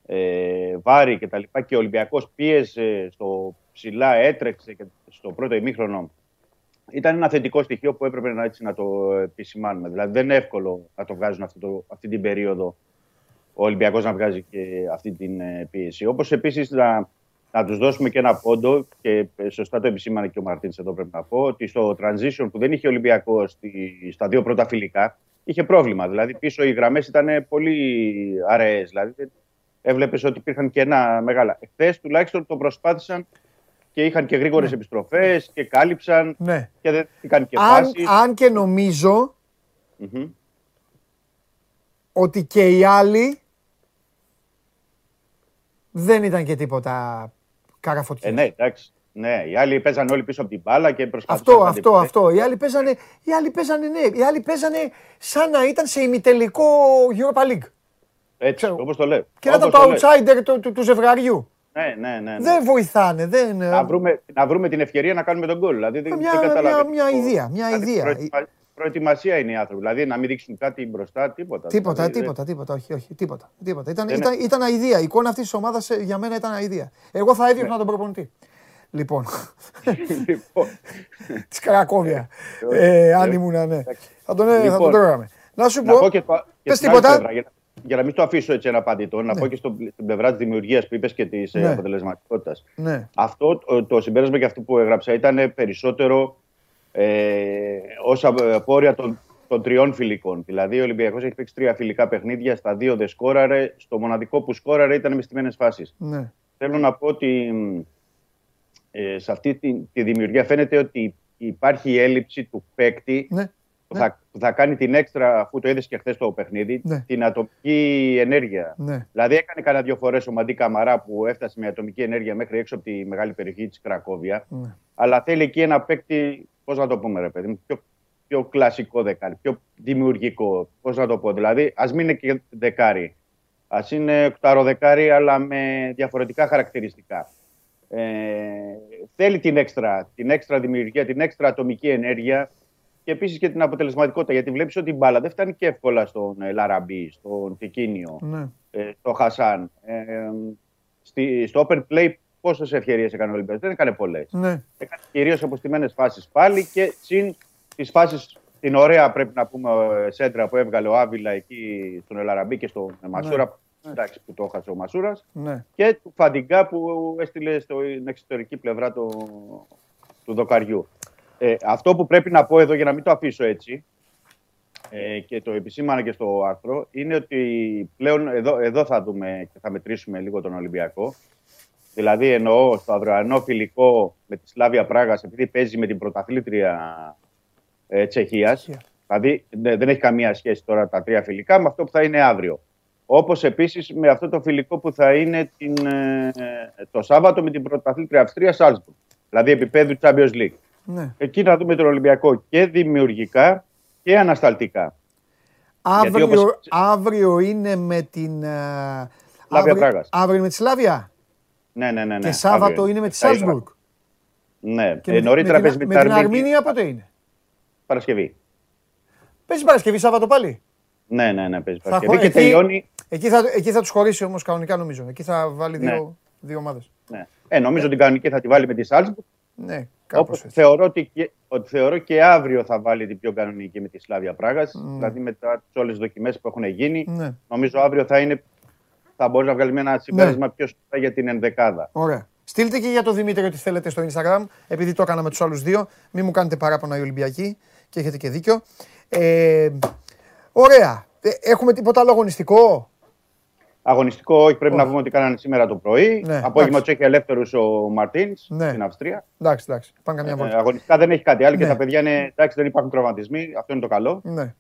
ε, βάρη κτλ. Και, και ο Ολυμπιακός πίεζε στο ψηλά, έτρεξε και στο πρώτο ημίχρονο. Ήταν ένα θετικό στοιχείο που έπρεπε να, έτσι, να το επισημάνουμε. Δηλαδή δεν είναι εύκολο να το βγάζουν αυτό το, αυτή την περίοδο ο Ολυμπιακός να βγάζει και αυτή την ε, πίεση. Όπως επίσης να, να τους δώσουμε και ένα πόντο και ε, σωστά το επισήμανε και ο Μαρτίνς εδώ πρέπει να πω ότι στο transition που δεν είχε ο Ολυμπιακός στη, στα δύο πρώτα φιλικά είχε πρόβλημα. Δηλαδή πίσω οι γραμμές ήταν πολύ αραιές. Δηλαδή έβλεπες ότι υπήρχαν κενά μεγάλα. Χθες τουλάχιστον το προσπάθησαν και είχαν και γρήγορες επιστροφές και κάλυψαν ναι. και δεν είχαν και Αν, φάσεις. αν και νομίζω Μμμ. ότι και οι άλλοι δεν ήταν και τίποτα καραφωτιές. Ε, ναι, εντάξει. Ναι, οι άλλοι παίζαν όλοι πίσω από την μπάλα και προσπαθούσαν Αυτό, να αυτό, αντιπροσωπεύσουν. αυτό. Οι άλλοι παίζανε, οι άλλοι παίζανε, ναι, οι άλλοι παίζανε σαν να ήταν σε ημιτελικό Europa League. Έτσι, Ξέρω. όπως το λέω. Και να ήταν Όπως το λες. outsider του, του, του ζευγαριού. Ναι, ναι, ναι. ναι. Δεν βοηθάνε, δεν... Να, βρούμε, να βρούμε την ευκαιρία να κάνουμε τον γκολ. Δηλαδή, δεν, Μια- δεν μια- καταλαβαίνω. μια ιδέα, μια Δηλαδή, ιδέα. Προετοιμα- προετοιμασία είναι οι άνθρωποι. Δηλαδή, να μην δείξουν κάτι μπροστά, τίποτα. Τίποτα, Δηλαδή, τίποτα, τίποτα, όχι, όχι, τίποτα. τίποτα. Ήταν, Δεν ήταν, ήταν αηδία. Η εικόνα αυτής της ομάδας για μένα ήταν αηδία. Εγώ θα έδιωχνα τον προπονητή. Λοιπόν, δεν- Λοιπόν, της Καρακόβια. ε, αν ήμουν, ναι. Θα τον, ε, θα τον Λοιπόν, τρώγαμε. Να σου να πω πω. και, το- και Πες στην άλλη τίποτα. πλευρά, για, για να μην το αφήσω έτσι ένα απαντητό, να πω και στο, στην πλευρά της δημιουργίας που είπες και της Ναι. ε, αποτελεσματικότητας. Ναι, Αυτό το, το συμπέρασμα και αυτό που έγραψα ήταν περισσότερο ε, ως απόρρια των, των τριών φιλικών. Δηλαδή ο Ολυμπιακός έχει παίξει τρία φιλικά παιχνίδια, στα δύο δεν σκόραρε, στο μοναδικό που σκόραρε ήταν με στιμένες φάσεις. ναι. Θέλω να πω ότι ε, σε αυτή τη, τη δημιουργία φαίνεται ότι υπάρχει η έλλειψη του παίκτη ναι. Που, θα, που θα κάνει την έξτρα, αφού το είδες και χθες το παιχνίδι, Ναι. την ατομική ενέργεια. ναι. Δηλαδή έκανε κανένα δύο φορές ο Μαντί Καμαρά που έφτασε με ατομική ενέργεια μέχρι έξω από τη μεγάλη περιοχή της Κρακόβια. Ναι. Αλλά θέλει εκεί ένα παίκτη, πώς να το πούμε, ρε παιδί μου, πιο, πιο κλασικό δεκάρι, πιο δημιουργικό. Πώς να το πω, δηλαδή, ας μην είναι και δεκάρι. Α είναι οκτάρο δεκάρι, αλλά με διαφορετικά χαρακτηριστικά. Ε, θέλει την έξτρα, την έξτρα δημιουργία, την έξτρα ατομική ενέργεια και επίσης και την αποτελεσματικότητα. Γιατί βλέπεις ότι η μπάλα δεν φτάνει και εύκολα στον ε, Λαραμπή, στον Τικίνιο ναι. ε, στο Χασάν. Ε, ε, στη, στο open play πόσες ευκαιρίες έκανε ο Ολυμπιακός; Δεν έκανε πολλές. ναι. Έκανε κυρίως αποστημένες φάσεις πάλι και συν τις φάσεις, την ωραία πρέπει να πούμε ε, σέντρα που έβγαλε ο Άβυλα εκεί στον Ελαραμπή και στον Μασούρα. Εντάξει, που το έχασε ο Μασούρας. ναι. Και του Φαντιγκά που έστειλε στην εξωτερική πλευρά του, του δοκαριού. Ε, αυτό που πρέπει να πω εδώ για να μην το αφήσω έτσι ε, και το επισήμανα και στο άρθρο είναι ότι πλέον εδώ, εδώ θα δούμε και θα μετρήσουμε λίγο τον Ολυμπιακό. Δηλαδή εννοώ στο αυριανό φιλικό με τη Σλάβια Πράγας επειδή παίζει με την πρωταθλήτρια ε, Τσεχίας. Τσεχία. Δηλαδή δε- δεν έχει καμία σχέση τώρα τα τρία φιλικά με αυτό που θα είναι αύριο. Όπως επίσης με αυτό το φιλικό που θα είναι την, ε, το Σάββατο με την πρωταθλήτρια Αυστρία Σάλσμπουργκ. Δηλαδή επίπεδου Champions League. Ναι. Εκεί να δούμε τον Ολυμπιακό και δημιουργικά και ανασταλτικά. Αύριο, όπως- αύριο είναι με την. ε, Σλάβια αύριο, Πράγας. αύριο είναι με τη Σλάβια; Ναι, ναι, ναι. ναι. και Σάββατο Αύριο είναι με τη Στα Ήγρα. Σάλτσμπουργκ; Ναι. Και Ε, νωρίτερα παίζει με, με, την, την με την Αρμίνια. Αρμίνια πότε είναι; Παρασκευή. Παίζει Παρασκευή, Σάββατο πάλι. Ναι, ναι, ναι, παίζει Θα Παρασκευή. χω- Και εκεί- τελειώνει. Εκεί θα, εκεί θα τους χωρίσει όμως κανονικά νομίζω. Εκεί θα βάλει Ναι. δύο, δύο ομάδες. Ναι. Ε, νομίζω την κανονική θα τη βάλει με τη Σάλτσμπουργκ. Ναι, κάπω Όπως έτσι. θεωρώ ότι, και, ότι θεωρώ και αύριο θα βάλει την πιο κανονική με τη Σλάβια Πράγας. Δηλαδή μετά τις όλες τις δοκιμές που έχουν γίνει. Ναι. Νομίζω αύριο θα, είναι, θα μπορεί να βγάλει με ένα συμπέρασμα πιο σωστά για την ενδεκάδα. Ωραία. Στείλτε και για το Δημήτρη ό,τι θέλετε στο Instagram, επειδή το έκανα με τους άλλους δύο. Μην μου κάνετε παράπονα οι Ολυμπιακοί και έχετε και δίκιο. Ε, ωραία. Ε, έχουμε τίποτα άλλο αγωνιστικό; Αγωνιστικό, όχι, πρέπει Όχι. να πούμε ότι κάνανε σήμερα το πρωί. Ναι, Απόγευμα εντάξει. του έχει ελεύθερου ο Μαρτίνς Ναι. στην Αυστρία. Εντάξει, εντάξει. Πάνε καμιά Ε, βόλτα. αγωνιστικά δεν έχει κάτι άλλο Ναι. και τα παιδιά είναι εντάξει, δεν υπάρχουν τραυματισμοί. Αυτό είναι το καλό Ναι.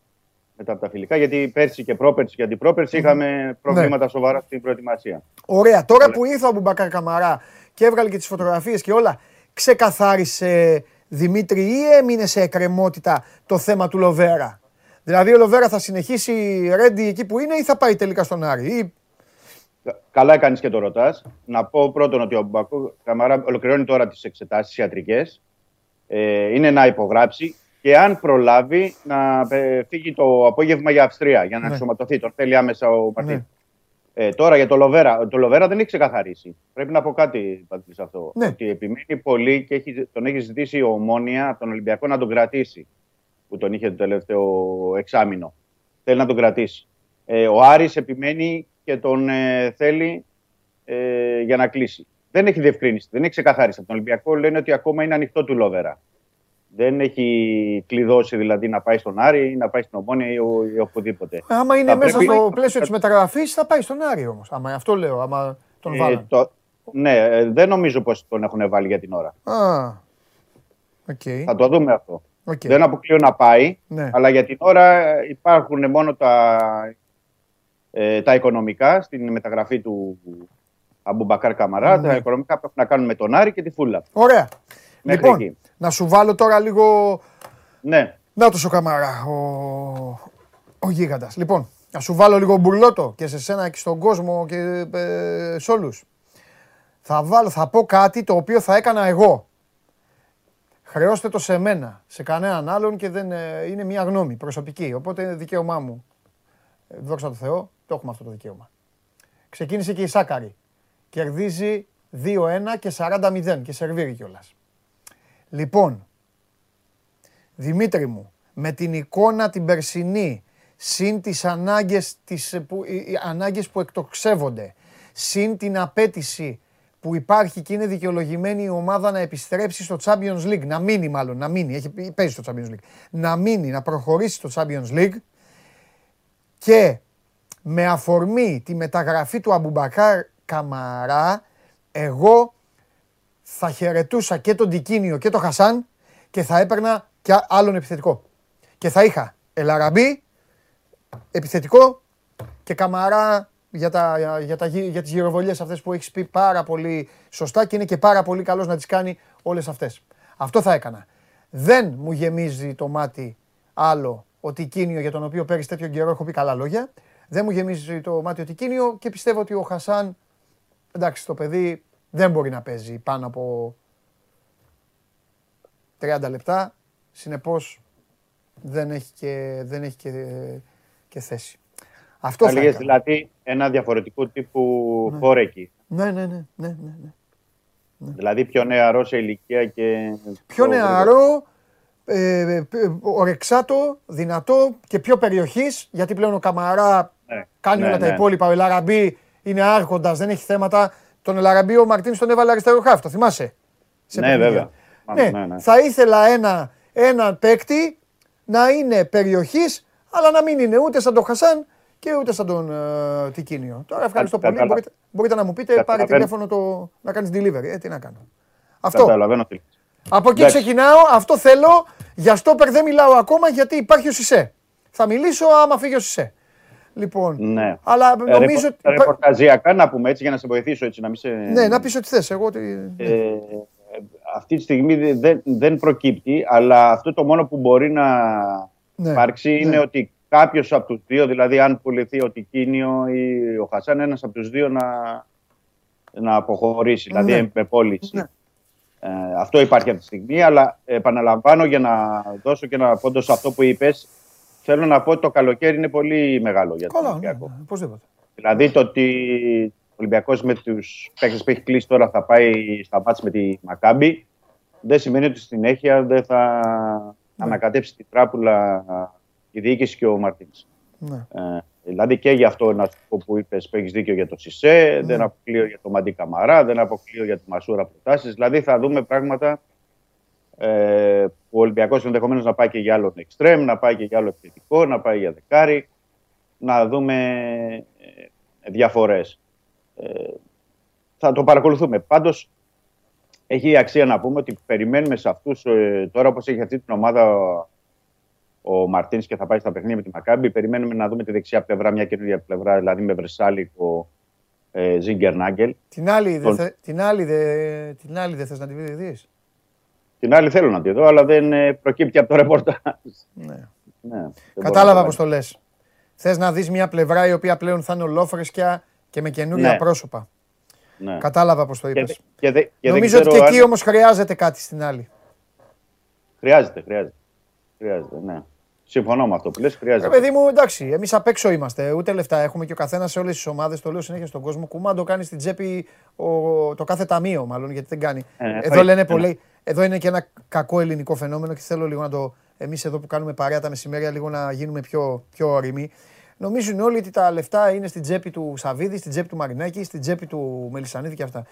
μετά από τα φιλικά. Γιατί πέρσι και πρόπερσι και αντιπρόπερσι είχαμε προβλήματα σοβαρά στην προετοιμασία. Ωραία. Τώρα που ήρθε ο Μπουμπακάρ Καμαρά και έβγαλε και τις φωτογραφίες και όλα, ξεκαθάρισε Δημήτρη ή έμεινε σε εκκρεμότητα το θέμα του Λοβέρα; Δηλαδή ο Λοβέρα θα συνεχίσει ρέντι εκεί που είναι ή θα πάει τελικά στον Άρη. Ή... Κα- Καλά έκανες και το ρωτάς. Να πω πρώτον ότι ο Μπακού Καμαρά ολοκληρώνει τώρα τις εξετάσεις ιατρικές. Ε, είναι να υπογράψει και αν προλάβει να ε, φύγει το απόγευμα για Αυστρία για να Ναι. ενσωματωθεί. Τον θέλει άμεσα ο Μαρτίν. Ναι. Ε, τώρα για το Λοβέρα. Το Λοβέρα δεν έχει ξεκαθαρίσει. Πρέπει να πω κάτι Πατρί, σε αυτό. Ναι. Ότι επιμένει πολύ και έχει, τον έχει ζητήσει η Ομόνια από τον Ολυμπιακό να τον κρατήσει. Που τον είχε το τελευταίο εξάμεινο. Θέλει να τον κρατήσει. Ε, ο Άρης επιμένει και τον ε, θέλει ε, για να κλείσει. Δεν έχει διευκρίνηση, δεν έχει ξεκαθάρισει. Από τον Ολυμπιακό λένε ότι ακόμα είναι ανοιχτό του Λόβερα. Δεν έχει κλειδώσει δηλαδή να πάει στον Άρη ή να πάει στην Ομόνια ή, ο- ή οπουδήποτε. Άμα είναι Θα μέσα πρέπει- στο πλαίσιο της μεταγραφής, θα πάει στον Άρη όμως. Άμα αυτό λέω, άμα τον Ε, βάλουν. το- ναι, ε, δεν νομίζω πως τον έχουν βάλει για την ώρα. Α. Οκ. Θα το δούμε αυτό. Οκ. Δεν αποκλείω να πάει, Ναι. αλλά για την ώρα ε, υπάρχουν μόνο τα, ε, τα οικονομικά στην μεταγραφή του Αμπουμπακάρ Καμαρά. Ναι. Τα οικονομικά που έχουν να κάνουν με τον Άρη και τη Φούλαμ. Ωραία. Μέχρι λοιπόν, εκεί. να σου βάλω τώρα λίγο Ναι, Να το ο Καμαρά, ο, ο γίγαντας. Λοιπόν, να σου βάλω λίγο μπουρλότο και σε σένα και στον κόσμο και ε, σε όλους. Θα, βάλω, θα πω κάτι το οποίο θα έκανα εγώ. Χρεώστε το σε μένα, σε κανέναν άλλον και δεν ε, είναι μια γνώμη προσωπική. Οπότε είναι δικαίωμά μου. Ε, δόξα τω Θεώ, το έχουμε αυτό το δικαίωμα. Ξεκίνησε και η Σάκαρη. Κερδίζει 2-1 και 40-0 και σερβίρει κιόλας. Λοιπόν, Δημήτρη μου, με την εικόνα την περσινή, συν τις ανάγκες, τις, που, οι, οι ανάγκες που εκτοξεύονται, συν την απέτηση που υπάρχει και είναι δικαιολογημένη η ομάδα να επιστρέψει στο Champions League, να μείνει μάλλον, να μείνει, έχει, παίζει στο Champions League, να μείνει, να προχωρήσει στο Champions League και με αφορμή τη μεταγραφή του Αμπουμπακάρ Καμαρά, εγώ θα χαιρετούσα και τον Τικίνιο και τον Χασάν και θα έπαιρνα και άλλον επιθετικό. Και θα είχα Ελαραμπή, επιθετικό και Καμαρά για, τα, για, τα, γυ- για τις γυροβολιές αυτές που έχεις πει πάρα πολύ σωστά και είναι και πάρα πολύ καλός να τις κάνει όλες αυτές. Αυτό θα έκανα. Δεν μου γεμίζει το μάτι άλλο ο Τικίνιο για τον οποίο πέρυσι τέτοιο καιρό έχω πει καλά λόγια. Δεν μου γεμίζει το μάτι ο Τικίνιο και πιστεύω ότι ο Χασάν, εντάξει το παιδί δεν μπορεί να παίζει πάνω από 30 λεπτά. Συνεπώς δεν έχει και, δεν έχει και, και θέση. Αυτό θα θα λέγες έκανα. δηλαδή ένα διαφορετικό τύπου φόρεκι. Ναι, ναι, ναι, ναι, ναι, ναι. Δηλαδή πιο νεαρό σε ηλικία και. Πιο νεαρό, ε, ε, ορεξάτο, δυνατό και πιο περιοχής, γιατί πλέον ο Καμαρά Ναι, κάνει ναι, όλα τα ναι. υπόλοιπα. Ο Ελαραμπή είναι άρχοντας, δεν έχει θέματα. Τον Ελαραμπή ο Μαρτίνς τον έβαλε αριστερό χάφ, το θυμάσαι; Σε Ναι, παιχνίδια. βέβαια. Ναι, Ναι, ναι. θα ήθελα ένα, ένα παίκτη να είναι περιοχής, αλλά να μην είναι ούτε σαν τον Χασάν και ούτε σαν τον ε, Τικίνιο. Τώρα ευχαριστώ πολύ. Καταλα- Μπορείτε, μπορείτε να μου πείτε, πάρε Καταλαβαίνω. τηλέφωνο το, να κάνεις delivery. Ε, τι να κάνω. Αυτό. Καταλαβαίνω τι λες. Από εκεί Εντάξει. ξεκινάω, αυτό θέλω. Για στόπερ δεν μιλάω ακόμα γιατί υπάρχει ο Σισε. Θα μιλήσω άμα φύγει ο Σισε. Λοιπόν, Ναι. αλλά Ε, νομίζω ρεπο- ότι... Ρεπορταζιακά να πούμε έτσι για να σε βοηθήσω έτσι να μην σε. Ναι, να πεις ότι θες. Εγώ ότι... Ε, αυτή τη στιγμή δε- δεν, δεν προκύπτει, αλλά αυτό το μόνο που μπορεί να Ναι, υπάρξει ναι. είναι ότι κάποιος από τους δύο, δηλαδή αν πουληθεί ο Τικίνιο ή ο Χασάν, ένας από τους δύο να, να αποχωρήσει, δηλαδή Ναι. με πώληση. Ναι. Ε, αυτό υπάρχει αυτή τη στιγμή, αλλά επαναλαμβάνω για να δώσω και ένα πόντο σε αυτό που είπες. Θέλω να πω ότι το καλοκαίρι είναι πολύ μεγάλο για τον Καλά, ναι, Ολυμπιακό. ναι, οπωσδήποτε. Δηλαδή το ότι ο Ολυμπιακός με τους παίκτες που έχει κλείσει τώρα θα πάει στα μάτια με τη Μακάμπη, δεν σημαίνει ότι στη συνέχεια δεν θα Ναι. ανακατέψει την τράπουλα η διοίκηση και ο Μαρτίνς. Ναι. Ε, Δηλαδή και για αυτό να σου πω που είπες που έχεις δίκιο για το Σισε, δεν αποκλείω για το Μαντί Καμαρά, δεν αποκλείω για τη Μασούρα προτάσεις. Δηλαδή θα δούμε πράγματα ε, που ο Ολυμπιακός ενδεχομένως να πάει και για άλλο εξτρέμ, να πάει και για άλλο επιθετικό, να πάει για δεκάρι, να δούμε ε, διαφορές. Ε, θα το παρακολουθούμε. Πάντως έχει αξία να πούμε ότι περιμένουμε σε αυτούς ε, τώρα όπως έχει αυτή την ομάδα ο Μαρτίν και θα πάει στα παιχνίδια με τη Μακάμπη. Περιμένουμε να δούμε τη δεξιά πλευρά, μια καινούργια πλευρά, δηλαδή με Βρεσάλικο, ε, Ζίγκερ Νάγκελ. Την άλλη, Τον... δε, την άλλη, δε, την άλλη δεν θες να τη δεις. Την άλλη θέλω να τη δω, αλλά δεν ε, προκύπτει από το ρεπορτάζ. Ναι. ναι Κατάλαβα πώς το λες. Θες να δεις μια πλευρά η οποία πλέον θα είναι ολόφρεσκια και με καινούργια ναι. πρόσωπα. Ναι. Κατάλαβα πώς το είπες. Νομίζω ότι και εκεί αν... όμως χρειάζεται κάτι στην άλλη. Χρειάζεται, χρειάζεται. Χρειάζεται, ναι. Συμφωνώ με αυτό που λες. Χρειάζεται. Ε, παιδί μου, εντάξει, εμείς απ' έξω είμαστε. Ούτε λεφτά έχουμε και ο καθένας σε όλες τις ομάδες. Το λέω συνέχεια στον κόσμο. Κουμάντο κάνει στην τσέπη ο, το κάθε ταμείο, μάλλον γιατί δεν κάνει. Ε, εδώ λένε πολλοί. Εδώ είναι και ένα κακό ελληνικό φαινόμενο και θέλω λίγο να το. Εμείς εδώ που κάνουμε παρέα τα μεσημέρια, λίγο να γίνουμε πιο, πιο όρημοι. Νομίζουν όλοι ότι τα λεφτά είναι στην τσέπη του Σαββίδη, στην τσέπη του Μαρινάκη, στην τσέπη του Μελισανίδη και αυτά.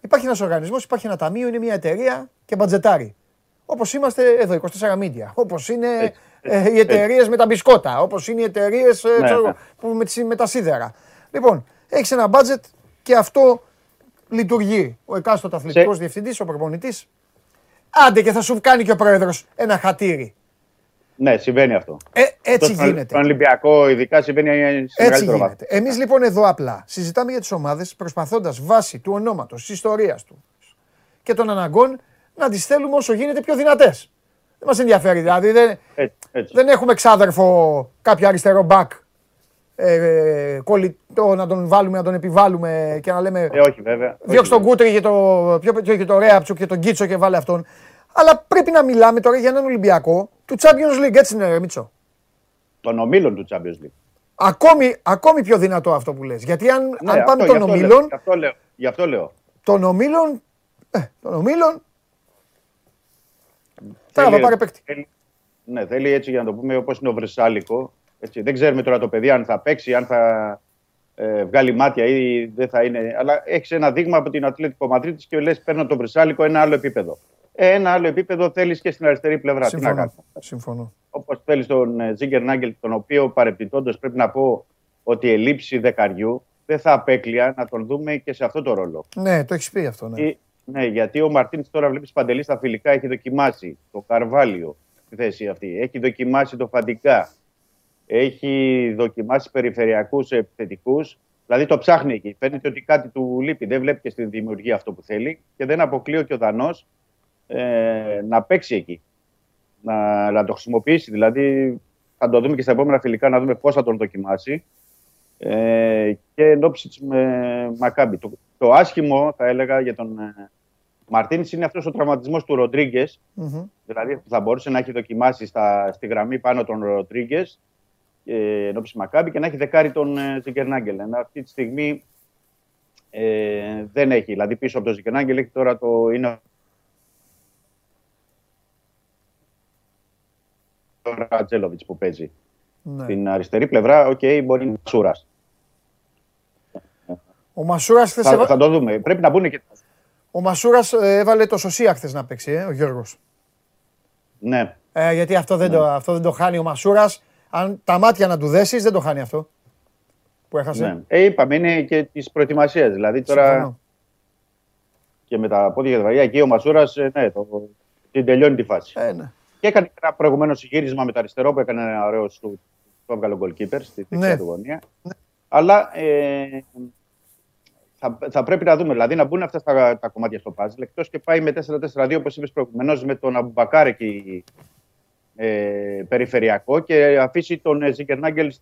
Υπάρχει ένας οργανισμός, υπάρχει ένα ταμείο, είναι μια εταιρεία και μπατζετάρει. Όπως είμαστε εδώ, 24 Media. Όπως είναι ε, οι εταιρείες με τα μπισκότα. Όπως είναι οι εταιρείες ε, ναι, ναι. με, τα σίδερα. Λοιπόν, έχεις ένα μπάτζετ και αυτό λειτουργεί. Ο εκάστοτε αθλητικός διευθυντής, ο προπονητής. Άντε και θα σου κάνει και ο πρόεδρος ένα χατήρι. Ναι, συμβαίνει αυτό. Ε, έτσι το, γίνεται. Στον Ολυμπιακό, ειδικά συμβαίνει σε Έτσι γίνεται. Εμείς λοιπόν εδώ απλά συζητάμε για τις ομάδες προσπαθώντας βάσει του ονόματος, της ιστορίας τους και των αναγκών να τις θέλουμε όσο γίνεται πιο δυνατές. Δεν μας ενδιαφέρει δηλαδή. Δεν, δεν έχουμε ξάδερφο κάποιο αριστερό μπακ ε, κολλητό να τον βάλουμε, να τον επιβάλλουμε και να λέμε. Ε, όχι, βέβαια. Διώξε τον Κούτρι και το, και το Ρέαψου και τον Κίτσο και βάλε αυτόν. Αλλά πρέπει να μιλάμε τώρα για έναν Ολυμπιακό του Champions League, έτσι είναι, Μίτσο. Των ομίλων του Champions League. Ακόμη, ακόμη πιο δυνατό αυτό που λες. Γιατί αν, ναι, αν πάμε των ομίλων. Γι' αυτό λέω. Γι αυτό λέω. Των ομίλων. Ε, των ομίλων Τώρα θα πάρει παίκτη. Ναι, θέλει έτσι για να το πούμε όπως είναι ο Βρεσάλικο. Έτσι. Δεν ξέρουμε τώρα το παιδί αν θα παίξει, αν θα ε, βγάλει μάτια ή δεν θα είναι. Αλλά έχεις ένα δείγμα από την Ατλέτικο Μαδρίτης και λες: Παίρνω τον Βρεσάλικο ένα άλλο επίπεδο. Ε, ένα άλλο επίπεδο θέλεις και στην αριστερή πλευρά. Συμφωνώ. Τι να Συμφωνώ. Όπως θέλεις τον ε, Τζίγκερ Νάγκελ, τον οποίο παρεπιπτόντως πρέπει να πω ότι η λήψη δεκαριού δεν θα απέκλεια να τον δούμε και σε αυτό το ρόλο. Ναι, το έχεις πει αυτό. Ναι. Ναι, γιατί ο Μαρτίν τώρα βλέπεις παντελή στα φιλικά έχει δοκιμάσει το Καρβάλιο στη θέση αυτή. Έχει δοκιμάσει το Φαντικά. Έχει δοκιμάσει περιφερειακούς επιθετικούς. Δηλαδή το ψάχνει εκεί. Φαίνεται ότι κάτι του λείπει. Δεν βλέπει και στη δημιουργία αυτό που θέλει. Και δεν αποκλείω και ο Δανός ε, να παίξει εκεί. Να, να το χρησιμοποιήσει. Δηλαδή θα το δούμε και στα επόμενα φιλικά να δούμε πώς θα τον δοκιμάσει. Ε, και εν ώψη της Μακάμπη. Το, το άσχημο, θα έλεγα, για τον ε, Μαρτίνη είναι αυτός ο τραυματισμός του ροντριγκε mm-hmm. Δηλαδή θα μπορούσε να έχει δοκιμάσει στα, στη γραμμή πάνω τον Ροντρίγκες ε, εν ώψη Μακάμπη και να έχει δεκάρει τον ε, Ζικερνάγκελ. Ενώ αυτή τη στιγμή ε, δεν έχει. Δηλαδή πίσω από τον Ζικερνάγκελ έχει τώρα το. Είναι ο Ραντζέλοβιτς που παίζει. Ναι. Στην αριστερή πλευρά, OK, okay, μπορεί να είναι ο ο Μασούρας χθες. Θα, θα, το δούμε. Πρέπει να μπουν και. Ο Μασούρας ε, έβαλε το Σωσία χθες να παίξει, ε, ο Γιώργος. Ναι. Ε, γιατί αυτό δεν, ναι. το, αυτό δεν το χάνει ο Μασούρας. Αν τα μάτια να του δέσεις, δεν το χάνει αυτό. Που έχασε. Ναι. Ε, είπαμε, είναι και της προετοιμασίας. Δηλαδή τώρα. Συμφωνώ. Και με τα πόδια και τα βαριά, εκεί ο Μασούρας, ε, ναι, το, την τελειώνει τη φάση. Ε, ναι. Και έκανε ένα προηγουμένω γύρισμα με το αριστερό που έκανε ένα ωραίο σου. Το έβγαλε ο γκολκίπερ στη δεξιά ναι. του γωνία. Ναι. Αλλά ε, θα, θα πρέπει να δούμε, δηλαδή να μπουν αυτά τα, τα κομμάτια στο πάζλ. Εκτός και πάει με 4-4-2, όπως είπες προηγουμένως, με τον Αμπουμπακάρ εκεί ε, περιφερειακό και αφήσει τον ε, Ζιγκερνάγκελ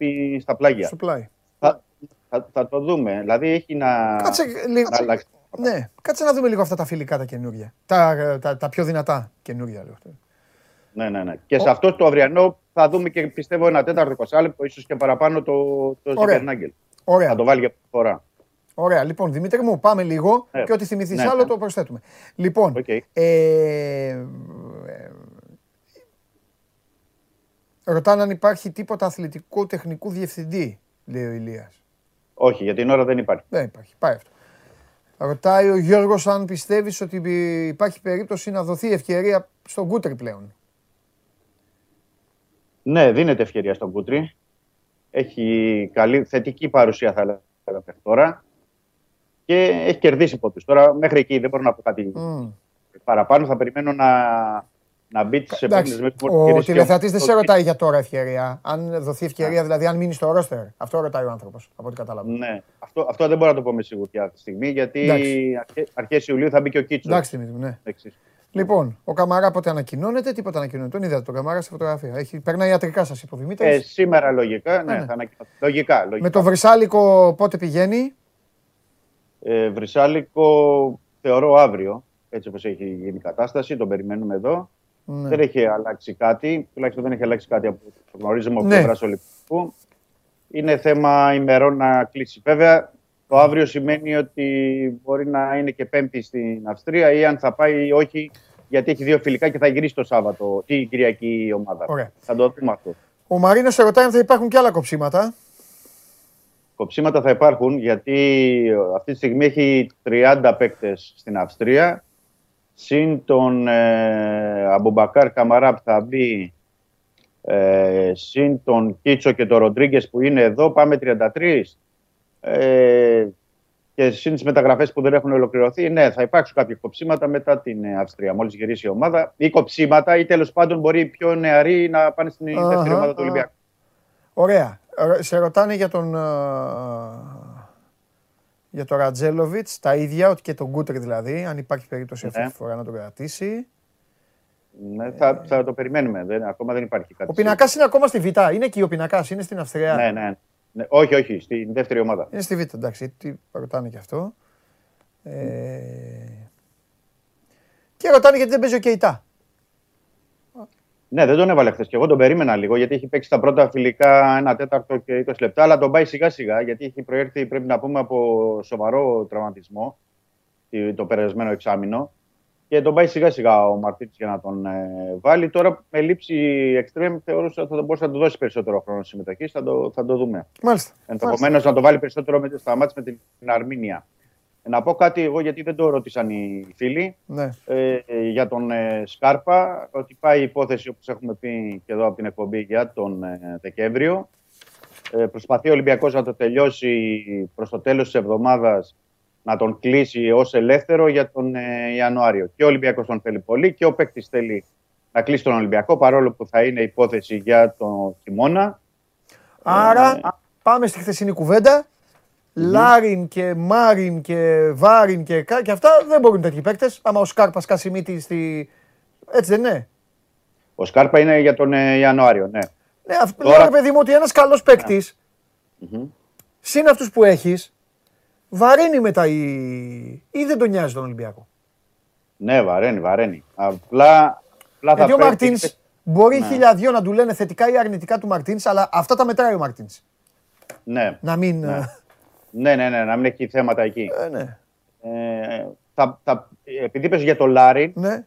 στα πλάγια. Στο πλάι. Θα, θα, θα, το δούμε. Δηλαδή έχει να. Κάτσε, λίγο, ναι, κάτσε να δούμε λίγο αυτά τα φιλικά τα καινούργια. Τα, τα, τα πιο δυνατά καινούργια. Λέω. Ναι, ναι, ναι. Και Ο... σε αυτό το αυριανό θα δούμε και πιστεύω ένα τέταρτο 20 λεπτό, ίσως και παραπάνω το, το Ζιγκερνάγκελ. Θα το βάλει για φορά. Ωραία. Λοιπόν, Δημήτρη μου, πάμε λίγο ε, και ό,τι θυμηθείς ναι, άλλο ναι. το προσθέτουμε. Λοιπόν, okay. ε, ρωτάνε αν υπάρχει τίποτα αθλητικού τεχνικού διευθυντή. λέει ο Ηλίας. Όχι, για την ώρα δεν υπάρχει. Δεν υπάρχει. Πάει αυτό. Ρωτάει ο Γιώργος αν πιστεύεις ότι υπάρχει περίπτωση να δοθεί ευκαιρία στον Κούτρι πλέον. Ναι, δίνεται ευκαιρία στον Κούτρι. Έχει καλή, θετική παρουσία θα έλεγα μέχρι τώρα. Και έχει κερδίσει πόντους. Τώρα μέχρι εκεί δεν μπορώ να πω κάτι Μμ. παραπάνω. Θα περιμένω να, να μπει τις Εντάξει, επόμενες μέρες. ο Κερδίσει τηλεθεατής δεν το- σε ρωτάει για τώρα ευκαιρία. Αν δοθεί ευκαιρία, δηλαδή αν μείνει στο ρόστερ. Αυτό ρωτάει ο άνθρωπος, από ό,τι κατάλαβα. Ναι, αυτό, αυτό δεν μπορώ να το πω με σιγουριά αυτή τη στιγμή, γιατί Εντάξει. αρχέ- αρχές Ιουλίου θα μπει και ο Κίτσος. Εντάξει, Δημήτρη μου, ναι. Λοιπόν, ο Καμαρά πότε ανακοινώνεται, τίποτα ανακοινώνεται. Τον είδατε τον Καμαρά στη φωτογραφία. Έχει, περνάει ιατρικά, σας είπε ο Δημήτρης. Ε, σήμερα λογικά, ναι, ναι. θα ανακοινωθεί. Λογικά, λογικά. Με το Βρυσάλικο πότε πηγαίνει; Ε, Βρυσάλικο θεωρώ αύριο, έτσι όπως έχει γίνει η κατάσταση, τον περιμένουμε εδώ. Ναι. Δεν έχει αλλάξει κάτι, τουλάχιστον δεν έχει αλλάξει κάτι από το γνωρίζουμε από Ναι. πλευράς Ολυμπιακού. Είναι θέμα ημερών να κλείσει. Βέβαια, το αύριο σημαίνει ότι μπορεί να είναι και πέμπτη στην Αυστρία ή αν θα πάει ή όχι, γιατί έχει δύο φιλικά και θα γυρίσει το Σάββατο, την Κυριακή η ομάδα. Ωραία. Θα το δούμε αυτό. Ο Μαρίνος σε ρωτάει αν θα υπάρχουν και άλλα κοψίματα. Κοψίματα θα υπάρχουν γιατί αυτή τη στιγμή έχει 30 παίκτες στην Αυστρία. Συν τον ε, Αμπουμπακάρ Καμαρά που θα μπει, ε, συν τον Κίτσο και τον Ροντρίγκες που είναι εδώ, πάμε 33. Ε, και συν τις μεταγραφές που δεν έχουν ολοκληρωθεί, ναι, θα υπάρξουν κάποια κοψίματα μετά την ε, Αυστρία, μόλις γυρίσει η ομάδα. Ή κοψίματα, ή τέλος πάντων μπορεί οι πιο νεαροί να πάνε στην Αχα, δεύτερη ομάδα του α. Ολυμπιακού. Ωραία. Ε, Σε ρωτάνε για τον, ε, για τον Ρατζέλοβιτς, τα ίδια, ότι και τον Κούτρι δηλαδή, αν υπάρχει περίπτωση αυτή Ναι. τη φορά να τον κρατήσει. Ναι, θα, θα το περιμένουμε. Δεν, ακόμα δεν υπάρχει κάτι. Ο πινακάς είναι ακόμα στη Β. Είναι εκεί ο πινακάς, είναι στην Αυστρία. Ναι, ναι, ναι. Όχι, όχι, στην δεύτερη ομάδα. Είναι στη Β, εντάξει, τι ρωτάνε και αυτό. Ε... Και ρωτάνε γιατί δεν παίζει ο Κεϊτά. Ναι, δεν τον έβαλε χθες και εγώ τον περίμενα λίγο γιατί έχει παίξει τα πρώτα φιλικά ένα τέταρτο και 20 λεπτά, αλλά τον πάει σιγά σιγά γιατί έχει προέρθει, πρέπει να πούμε, από σοβαρό τραυματισμό τη- το περασμένο εξάμεινο. Και τον πάει σιγά σιγά ο Μαρτίνη για να τον ε, βάλει. Τώρα με λήψη εξτρέμ θεωρούσα ότι θα μπορούσε να του δώσει περισσότερο χρόνο συμμετοχή. Θα το, θα το δούμε. Μάλιστα. Ενδεχομένως να το βάλει περισσότερο με, στα μάτια με την Αρμίνια. Να πω κάτι εγώ γιατί δεν το ρώτησαν οι φίλοι Ναι. ε, για τον ε, Σκάρπα, ότι πάει η υπόθεση όπως έχουμε πει και εδώ από την εκπομπή για τον ε, Δεκέμβριο. Ε, προσπαθεί ο Ολυμπιακός να το τελειώσει προς το τέλος της εβδομάδας να τον κλείσει ως ελεύθερο για τον ε, Ιανουάριο. Και ο Ολυμπιακός τον θέλει πολύ και ο παίκτης θέλει να κλείσει τον Ολυμπιακό παρόλο που θα είναι υπόθεση για τον χειμώνα. Άρα πάμε στη χθεσινή κουβέντα. Λάριν και Μάριν και Βάριν και, κα- και αυτά δεν μπορούν τέτοιοι παίκτες. Άμα ο Σκάρπας κάσει μύτη στη. Έτσι δεν είναι; Ο Σκάρπα είναι για τον ε, Ιανουάριο, ναι. Ναι, αυ- Τώρα- λέω ρε παιδί μου ότι ένας καλός παίκτης, συν αυτούς που έχεις, βαρύνει μετά η. ή δεν τον νοιάζει τον Ολυμπιακό. Ναι, βαραίνει, βαραίνει. Απλά, απλά Γιατί θα ο πρέπει- Μαρτίνς μπορεί Ναι. χιλιαδιο να του λένε θετικά ή αρνητικά του Μαρτίνς, αλλά αυτά τα μετράει ο Μαρτίνς. Ναι. Να μην. Ναι. Ε, Ναι, ναι, ναι, να μην έχει θέματα εκεί. ε, ναι. Ε, θα, θα, επειδή είπες για το Λάρι, ναι.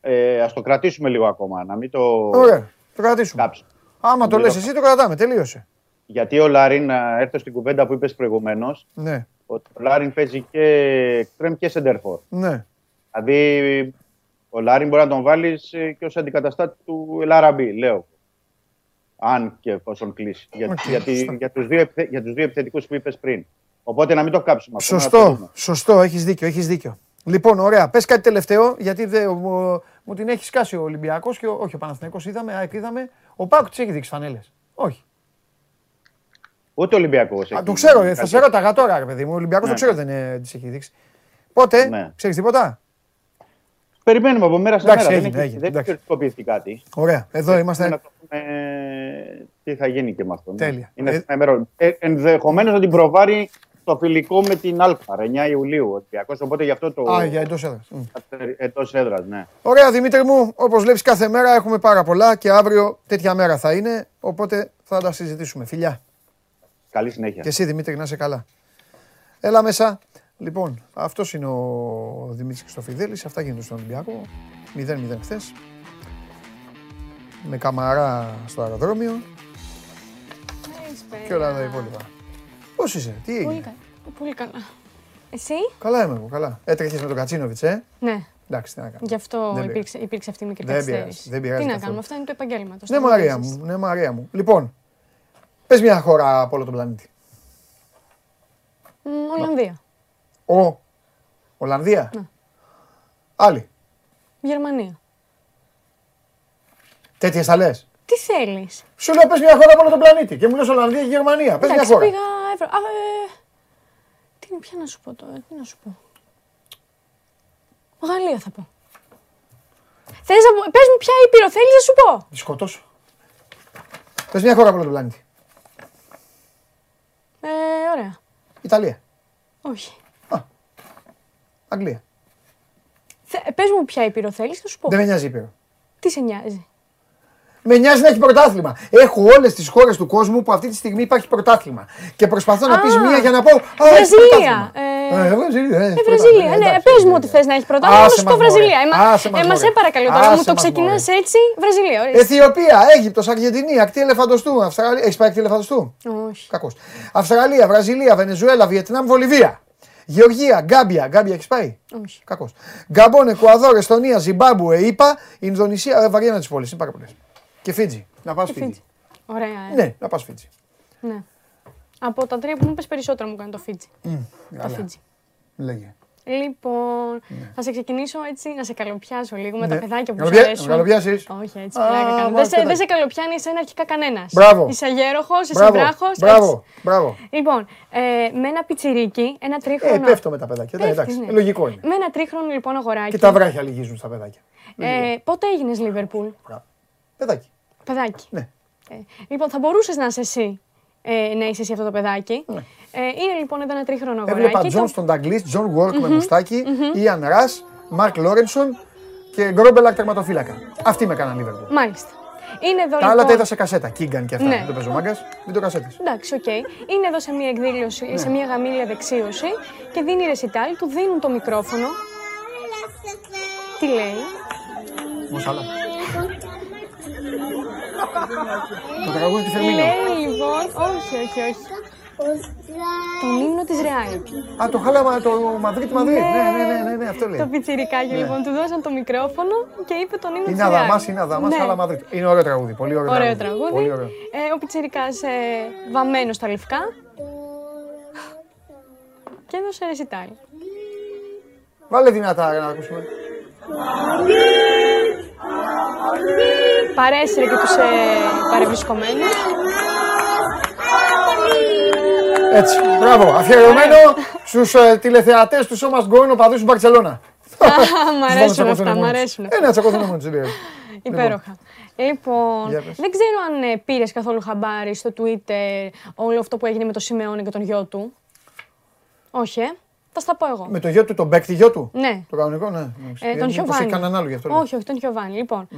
ε, ας το κρατήσουμε λίγο ακόμα, να μην το Ωραία. Το κρατήσουμε. κάψουμε. Άμα το Λίγο. λες εσύ, το κρατάμε. Τελείωσε. Γιατί ο Λάριν, να έρθω στην κουβέντα που είπες προηγουμένως, Ναι. ότι ο Λάριν παίζει και εξτρέμ και σεντερφόρ. Ναι. Δηλαδή, ο Λάριν μπορεί να τον βάλεις ε, και ως αντικαταστάτη του Ελ Αραμπί, λέω. Αν και εφόσον κλείσει. Για, Οκ, γιατί, σωστά. για, τους δύο, επιθε- για τους δύο επιθετικούς που είπες πριν. Οπότε να μην το κάψουμε. αυτό, να το Σωστό, δούμε. σωστό, έχεις δίκιο, έχεις δίκιο. Λοιπόν, ωραία, πες κάτι τελευταίο, γιατί δε, μου, μου την έχει σκάσει ο Ολυμπιακός και ο, όχι ο Παναθηναϊκός είδαμε, ΑΕΚ είδαμε. Ο Πάκου τις έχει δείξει φανέλες. Όχι. Ούτε ο Ολυμπιακός. Α, έχει το ξέρω, ε, θα κάτι. σε ρώταγα τώρα, ρε παιδί μου. Ο Ολυμπιακός Ναι, το ξέρω ναι. δεν ε, τις έχει δείξει. Πότε, Ναι. ξέρεις τίποτα; Περιμένουμε από μέρα σε Εντάξει, μέρα. έγινε, δεν έχει, έγινε, δεν εντάξει. έχει κερδίσει κάτι. Ωραία, εδώ είμαστε. Να το πούμε τι θα γίνει και με αυτό. ναι. Τέλεια. Είναι Ε, θέμα ημερών. Ε, Ενδεχομένως να την προβάρει το φιλικό με την Αλφα, 9 Ιουλίου ο Ολυμπιακός, Οπότε γι' αυτό το. Α, για εντός έδρας. Μμ. Εντός έδρας, ναι. Ωραία, Δημήτρη μου, όπως βλέπεις κάθε μέρα έχουμε πάρα πολλά και αύριο τέτοια μέρα θα είναι, οπότε θα τα συζητήσουμε. Φιλιά. Καλή συνέχεια. Και εσύ Δημήτρη, να είσαι καλά. Έλα μέσα. Λοιπόν, αυτός είναι ο Δημήτρης Χριστοφιδέλης. Αυτά γίνονται στον Ολυμπιακό. 0-0 χθες. Με καμαρά στο αεροδρόμιο και όλα τα υπόλοιπα. Πώς είσαι, τι Πολύ έγινε. καλά. Πολύ καλά. Εσύ; Καλά είμαι εγώ, καλά. Έτρεχες με τον Κατσίνοβιτς, ε; Ναι. Εντάξει, τι να κάνω. Γι' αυτό Δεν υπήρξε, υπήρξε αυτή η μικρή Δεν πειράζει, καθυστέρηση. δεν πειράζει Τι να καθόλου. κάνουμε, αυτό είναι το επαγγέλμα. Το Ναι, Μαρία σταματήσεις. μου, ναι, Μαρία μου. Λοιπόν, πες μια χώρα από όλο τον πλανήτη. Μ, Ολλανδία. Ο. Ολλανδία. Ναι. Άλλη. Γερμανία. Τέτοιες θα λες. Τι θέλεις; Σου λέω πες μια χώρα από όλο τον πλανήτη. Και μου λες Ολλανδία και Γερμανία. Πες μια Εντάξει, χώρα. πήγα. Ευρω... Α, ε, τι είναι, ποια να σου πω τώρα, τι να σου πω. Γαλλία θα πω. Θες να πω, πες μου ποια ήπειρο θέλεις να σου πω. Τη σκοτώσω. Πες μια χώρα από όλο τον πλανήτη. Ε, ωραία. Ιταλία. Όχι. Αγγλία. Θε, πες μου ποια ήπειρο θέλεις να σου πω. Δεν με νοιάζει ήπειρο. Τι σε νοιάζει; Με νοιάζει να έχει πρωτάθλημα. Έχω όλες τις χώρες του κόσμου που αυτή τη στιγμή υπάρχει πρωτάθλημα. Και προσπαθώ να πεις Α, μία για να πω. «Α, έχει Βραζιλία. πρωτάθλημα». Ε, Ε, Βραζιλία. ε, Ε, έχει Βραζιλία. πρωτάθλημα. Ναι, Εντάξει, πες μου ε, ότι θες να έχει πρωτάθλημα, να Άσε σου πω μας, μωρέ. Βραζιλία. Ε, μα- Άσε μας, ε, μα σε μωρέ. παρακαλώ τώρα, Άσε μου το μας, ξεκινάς μωρέ. έτσι. Βραζιλία, ορίστε. Αιθιοπία, Αίγυπτος, Αργεντινή, ακτή ελεφαντοστού. Αυστραλία. Έχεις πάει ακτή ελεφαντοστού; Όχι. Κακός. Αυστραλία, Βραζιλία, Βενεζουέλα, Βιετνάμ, Βολιβία. Γεωργία, Γκάμπια. Γκάμπια έχεις πάει; Όχι. Κακός. Γκαμπόν, Εκουαδόρ, Εστονία, Ζιμπάμπουε, ΗΠΑ, Ινδονησία, ε, βαριά τις πόλεις. Είναι πάρα πολλές. Και Φίτζι. Να πας Φίτζι. Φίτζι. Ωραία, ε. Ναι, να πας Φίτζι. Ναι. Από τα τρία που μου είπες περισσότερο μου κάνει το Φίτζι. Τα Καλά. Φίτζι. Λέγε. Λοιπόν, θα σε ξεκινήσω έτσι, να σε καλοπιάσω λίγο με Ναι. τα παιδάκια που σου Καλοπιά- αρέσουν. να καλοπιάσεις; Όχι, έτσι, Α, πλάκα κάνω. μάλιστα, Δεν σε, δεν εντάξει. σε καλοπιάνει εσένα αρχικά κανένας. Μπράβο. Είσαι αγέροχο, είσαι Μπράβο. βράχος. Μπράβο. Μπράβο. Λοιπόν, ε, με ένα πιτσιρίκι, ένα Ε, τρίχρονο. πέφτω με τα παιδάκια. Ναι, Πέφτεις, εντάξει. ναι. ε, Λογικό είναι. Με ένα τρίχρονο λοιπόν αγοράκι. Και τα βράχια λυγίζουν στα παιδάκια. Ε, πότε έγινες Λίβερπουλ, Μπράβο. Παιδάκι. παιδάκι. Ναι. Ε, λοιπόν, θα μπορούσες να είσαι εσύ; Ε, να είσαι εσύ αυτό το παιδάκι. Ε, είναι λοιπόν εδώ ένα τρίχρονο αγοράκι. Έβλεπα το- Τζον στον Νταλγκλίς, Τζον Γουόρκ με μουστάκι, Ίαν Ρας, Μαρκ Λόρενσον και Γκρόμπελαρ τερματοφύλακα. Αυτοί με έκαναν Λίβερπουλ. Μάλιστα. Είναι εδώ Τα λοιπόν. άλλα τα είδα σε κασέτα. Κίγκαν και αυτά. Ναι. Δεν το παίζω μάγκας. Μην το κασέτες. Εντάξει, οκ. Είναι εδώ σε μια εκδήλωση, σε μια γαμήλια δεξίωση και δίνει ρεσιτάλ, του δίνουν το μικρόφωνο. Τι λέει; Μο Σαλάχ. Το τραγούδι του Φερμίνο. Λέει λοιπόν, όχι, όχι, όχι. Τον ύμνο της Ρεάλ. Α, το Hala Ma-, το Μαδρίτη Μαδρίτη. Ναι, ναι, ναι, ναι, ναι, αυτό λέει. Το πιτσιρικάκι λοιπόν, του δώσαν το μικρόφωνο και είπε τον ύμνο της Είναι Ρεάλ. αδαμάς, είναι αδαμάς, Ναι. αλλά Μαδρίτη. Είναι ωραίο τραγούδι. Πολύ ωραίο Ωραίο τραγούδι. Πολύ ωραίο. Ε, ο πιτσιρικάς ε, βαμμένος στα λευκά. Και έδωσε ρεσιτάλ. Βάλε δυνατά ρε, να ακούσουμε. Παρέσυρε και τους ε, παρευρισκομένους. Έτσι. Μπράβο. Αφιερωμένο στους ε, τηλεθεατές του Σώμας Γκόιν οπαδού του Μπαρσελόνα. Μ' αρέσουν αυτά, μ' αρέσουν. Ε, να τσακωθούν μόνοι του. Υπέροχα. Λοιπόν, Για πες. δεν ξέρω αν ε, πήρες καθόλου χαμπάρι στο Twitter όλο αυτό που έγινε με το Σιμεώνη και τον γιο του. Όχι, ε; Θα στα πω εγώ. Με το γιο του, τον παίκτη γιο του; Ναι. Το κανονικό, ναι. Ε, τον Μήπως έχει κανέναν άλλο γι' αυτό. λέω. Όχι, όχι, τον Χιωβάνι. Λοιπόν, ε,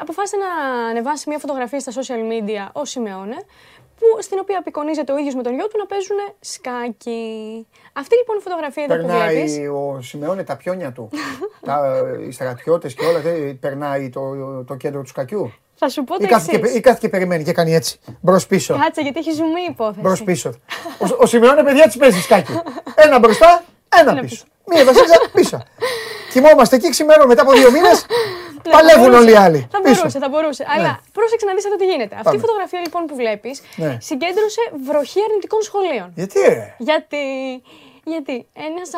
αποφάσισε να ανεβάσει μια φωτογραφία στα social media ο Σιμεώνε, που, στην οποία απεικονίζεται ο ίδιος με τον γιο του να παίζουν σκάκι. Αυτή λοιπόν η φωτογραφία εδώ που βλέπει. Περνάει ο Σιμεώνε τα πιόνια του. τα, οι στρατιώτες και όλα. δεν περνάει το, το κέντρο του σκακιού. Θα σου πω το Ή κάθεται, και, εξής. ή κάθεται και περιμένει και κάνει έτσι. Μπρος πίσω. Κάτσε, γιατί έχει ζουμί η υπόθεση. Μπρος πίσω. Ο, ο Σιμεώνε, παιδιά, της παίζει σκάκι. Ένα μπροστά, ένα πίσω. Μία βασίλισσα πίσω. Κοιμόμαστε εκεί ξημερών μετά από δύο μήνες. Ναι, Παλεύουν θα μπορούσε. όλοι οι άλλοι. Θα Πίσω. μπορούσε, θα μπορούσε. Αλλά πρόσεξε να δεις εδώ τι γίνεται. Αυτή Πάμε. η φωτογραφία λοιπόν που βλέπεις Ναι. συγκέντρωσε βροχή αρνητικών σχολείων. Γιατί ρε. Γιατί. Γιατί. Ένας,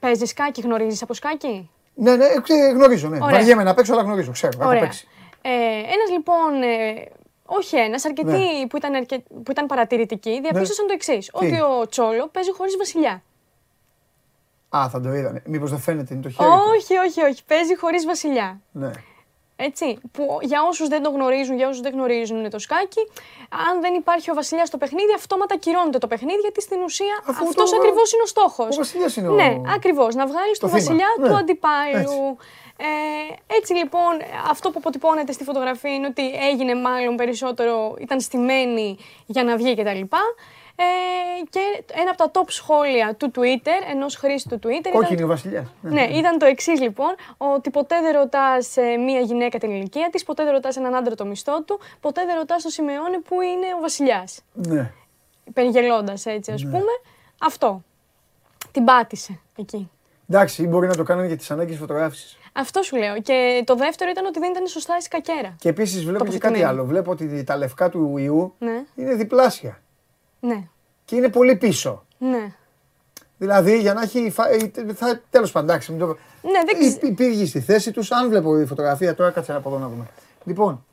παίζεις σκάκι, γνωρίζεις από σκάκι; Ναι, ναι, ε, γνωρίζω. Ναι. Ωραία. Βαριέμαι να παίξω, αλλά γνωρίζω. Ξέρω. Έχω Ωραία. παίξει. Ε, ένας λοιπόν. Ε, όχι ένας, αρκετοί που, ήταν αρκε... που ήταν παρατηρητικοί διαπίστωσαν το εξής: Ότι ο Τσόλο παίζει χωρίς βασιλιά. Α, θα το είδανε. Μήπως δεν φαίνεται, είναι το χέρι. του. Όχι, όχι, όχι. Παίζει χωρίς βασιλιά. Ναι. Έτσι, που για όσους δεν το γνωρίζουν, για όσους δεν γνωρίζουν το σκάκι, αν δεν υπάρχει ο βασιλιάς στο παιχνίδι, αυτόματα κυρώνεται το παιχνίδι, γιατί στην ουσία Αφού αυτός το- ακριβώς είναι ο στόχος. ο βασιλιάς είναι ο- Ναι, ακριβώς. Να βγάλεις το τον θύμα. βασιλιά Ναι, του αντιπάλου. έτσι. Ε, έτσι λοιπόν, αυτό που αποτυπώνεται στη φωτογραφία είναι ότι έγινε μάλλον περισσότερο, ήταν στημένη για να βγει κτλ. Ε, και ένα από τα top σχόλια του Twitter, ενός χρήστη του Twitter. Κόκκινη ήταν... ο βασιλιάς. Ναι, ήταν το εξής λοιπόν, ότι ποτέ δεν ρωτάς μία γυναίκα την ηλικία της, ποτέ δεν ρωτάς έναν άντρα το μισθό του, ποτέ δεν ρωτάς το Σιμεώνε που είναι ο βασιλιάς. Ναι. περιγελώντας έτσι ας πούμε. Αυτό. Την πάτησε εκεί. Εντάξει, ή μπορεί να το κάνουν για τις ανάγκες φωτογράφησης. Αυτό σου λέω. Και το δεύτερο ήταν ότι δεν ήταν σωστά η σκακέρα. Και επίσης βλέπω και κάτι Τοποθετημένη. άλλο. Βλέπω ότι τα λευκά του ιού Ναι, είναι διπλάσια. Ναι, Και είναι πολύ πίσω. ναι. Δηλαδή για να έχει. φα- ε, Θα... Τέλος πάντων, εντάξει. μην το... Ναι, δεν ξε- Υ- Υπήρχε στη θέση τους. Αν βλέπω η φωτογραφία τώρα, κάτσε από εδώ να δούμε. Λοιπόν.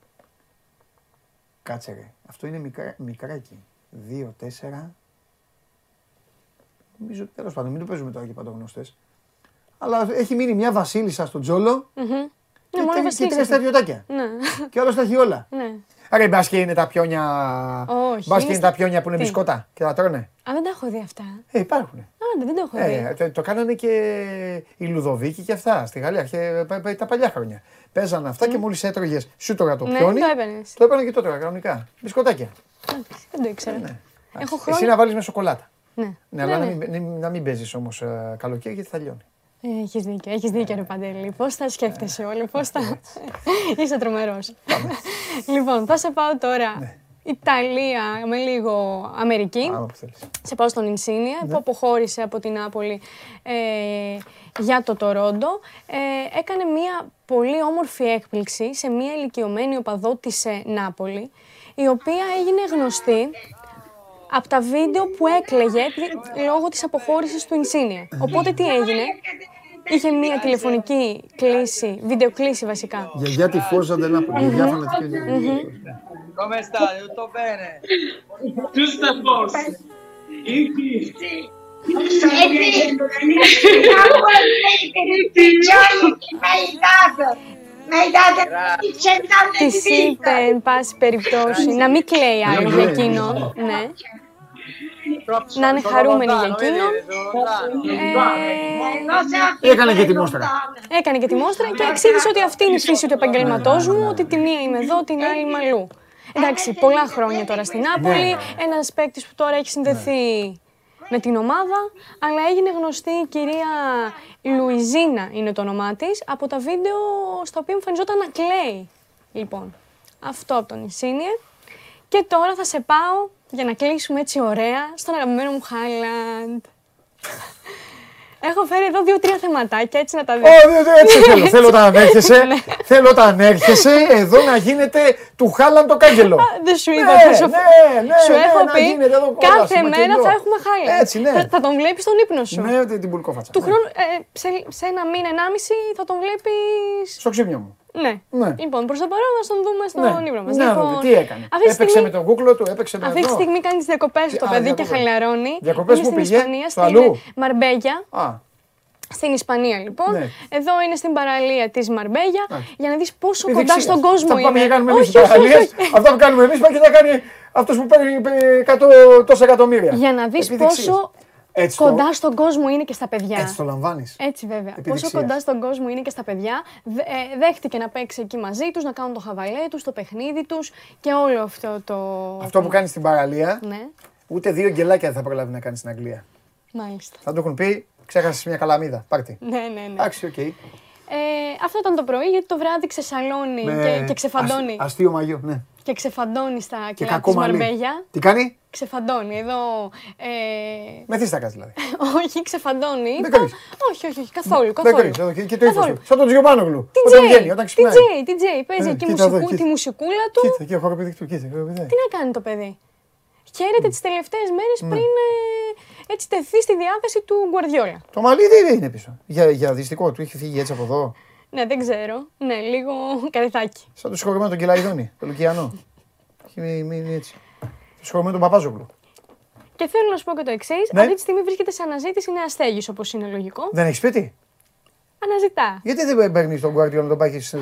Κάτσε ρε. Αυτό είναι μικρά, μικράκι. Δύο, τέσσερα. Νομίζω τέλος πάντων, μην το παίζουμε τώρα και παντογνωστέ. Αλλά έχει μείνει μια βασίλισσα στον τζόλο Μμμ. και, Ναι, μόνο τρει- και βασίλισσα. τρία στρατιωτάκια. Ναι, Και όλο τα έχει όλα. ναι. Άρα η μπάσκετ είναι τα πιόνια. Όχι, Μπάσκετ είναι είναι στα- τα πιόνια που είναι Τι; μπισκότα και τα τρώνε. Α, δεν τα έχω δει αυτά. Ε, υπάρχουν. Α, δεν το έχω δει. Ε, το, το κάνανε και οι Λουδοβίκοι και αυτά στη Γαλλία. αρχέ- πα- πα- τα παλιά χρόνια. Παίζανε αυτά και μόλις έτρωγες σου τώρα το Ναι, πιόνι. το έπαιρνες. Το έπαιρνε και τότε κανονικά. Μπισκοτάκια. Εντάξει, Δεν το ήξερα. Ναι. Έχω Εσύ χρόνια. να βάλεις με σοκολάτα. Ναι, Ναι, αλλά να μην, μην- να μην παίζεις όμως καλοκαίρι γιατί θα λιώνει. Έχεις δίκιο, έχεις δίκιο, ρε Παντελή. Πώς θα σκέφτεσαι όλοι, πώς θα. Είσαι τρομερός. λοιπόν, θα σε πάω τώρα. Ιταλία με λίγο Αμερική. Άμα που θέλεις. Σε πάω στον Ινσίνια που αποχώρησε από την Νάπολη ε, για το Τορόντο. Ε, έκανε μια πολύ όμορφη έκπληξη σε μια ηλικιωμένη οπαδό της ε, Νάπολη η οποία έγινε γνωστή από τα βίντεο που έκλαιγε επει- λόγω της αποχώρησης του Ινσίνια. Οπότε τι έγινε, είχε μια τηλεφωνική κλήση, βιντεοκλήση βασικά. Γιαγιά τη φόζα δεν άπολε. Γιαγιά φανατική. Come state? Tutto bene? Giusto a posto. Τη είπε, εν πάση περιπτώσει, να μην κλαίει άλλο για εκείνον. Ναι. Να είναι χαρούμενη για εκείνον. Ε, Έκανε και τη μόστρα. Έκανε και τη μόστρα και εξήγησε ότι αυτή είναι η φύση του επαγγελματός μου, ότι τη μία είμαι εδώ, την άλλη είμαι αλλού. Εντάξει, πολλά χρόνια τώρα στην Νάπολη. Ένας παίκτης που τώρα έχει συνδεθεί με την ομάδα, αλλά έγινε γνωστή η κυρία Λουιζίνα είναι το όνομά της από τα βίντεο στα οποία εμφανιζόταν να κλαίει. Λοιπόν, αυτό από τον Ισίνιε. Και τώρα θα σε πάω για να κλείσουμε έτσι ωραία στον αγαπημένο μου Χάιλαντ. Έχω φέρει εδώ δύο-τρία θεματάκια έτσι να τα δεις. Ω, ναι, ναι, έτσι θέλω. Θέλω όταν έρχεσαι, θέλω όταν έρχεσαι εδώ να γίνεται του Χάλαν το κάγκελο. Δεν σου είπα Ναι, πόσο. ναι, ναι, σου ναι, έχω να πει γίνεται εδώ κόλλας, κάθε μακελιό. μέρα θα έχουμε Χάιλαντ. Έτσι, ναι. Θα, θα τον βλέπεις στον ύπνο σου. Ναι, την μπουλκόφατσα. Του Ναι. χρόνου, ε, σε, σε ένα μήνα, ενάμιση θα τον βλέπεις. Στο ξύπνιο μου. Ναι. Ναι. Λοιπόν, προς το παρόν θα τον δούμε στον Ναι. ύπνο μας. Να λοιπόν, δούμε, τι έκανε. Αυτή τη Έπαιξε στιγμή, με τον κούκλο του, έπαιξε με αυτή τη εδώ. στιγμή κάνει τις διακοπές Τι- το α, παιδί και διακοπές. χαλαρώνει. Διακοπές Είναι που στην πήγε; Ισπανία, Στο στην αλλού; Μαρμπέγια. Α, Στην Ισπανία λοιπόν. Ναι. Εδώ είναι στην παραλία της Μαρμπέγια για να δεις πόσο η κοντά δεξιά. στον κόσμο Αυτά που πάμε είναι. και κάνουμε εμείς Όχι, στις όχι, όχι, παραλίες, όχι. αυτά που κάνουμε εμείς πάει και τα κάνει αυτός που παίρνει ε, εκατό τόσα εκατομμύρια. Για να δεις Επιδειξίες. πόσο Έτσι το- κοντά στον κόσμο είναι και στα παιδιά. Έτσι το λαμβάνεις. Έτσι βέβαια. Επιδειξίας. Πόσο κοντά στον κόσμο είναι και στα παιδιά. Δε- ε, δέχτηκε να παίξει εκεί μαζί τους, να κάνουν το χαβαλέ τους, το παιχνίδι τους και όλο αυτό το. Αυτό που κάνει στην παραλία, Ναι, ούτε δύο γκελάκια δεν θα προλάβει να κάνει στην Αγγλία. μάλιστα. Θα του έχουν πει, ξέχασες μια καλαμίδα. Πάρτι. Ναι, ναι, ναι. Εντάξει, οκ. Ε, αυτό ήταν το πρωί γιατί το βράδυ ξεσαλώνει Με και, και ξεφαντώνει. ασ- Αστείο μαγιό, ναι. Και ξεφαντώνει στα Και κιλά κακό της μαλλί. Μαρμπέγια. Τι κάνει, Ξεφαντώνει. Εδώ. Ε, μεθύστακα δηλαδή. όχι, ξεφαντώνει. Δεν Είπα- κρύβεις. όχι, όχι, όχι, καθόλου. Δεν καθόλου. κρύβεις, εδώ και, και το ύφος Καθόλου. του. Σαν τον Τζιωμάνογλου. Τι Όταν Τζέι, βγαίνει, όταν τι ξυπνάει. Τζέι, τι Τζέι, παίζει Ε, εκεί κοίτα εδώ, μουσικού- κοίτα. τη μουσικούλα του. Κοίτα, εκεί χοροπηδίκτου, κοίτα. χοροπηδάει. Τι να κάνει το παιδί. Χαίρεται τις τελευταίες μέρες Ναι. πριν ε, έτσι τεθεί στη διάθεση του Γκουαρδιόλα. Το μαλλί δεν είναι πίσω. Για, για δυστικό του, είχε φύγει έτσι από εδώ. Ναι, δεν ξέρω. Ναι, λίγο καρετάκι. Σαν το συγχωρημένο τον Κελαϊδόνη, το Λουκιανό. Έχει μείνει έτσι. Το συγχωρημένο τον Παπάζογλου. Και θέλω να σου πω και το εξής. Ναι. Αυτή τη στιγμή βρίσκεται σε αναζήτηση νέα στέγη, όπως είναι λογικό. Δεν έχεις σπίτι; Αναζητά. Γιατί δεν παίρνεις τον Guardiola να τον πάει στου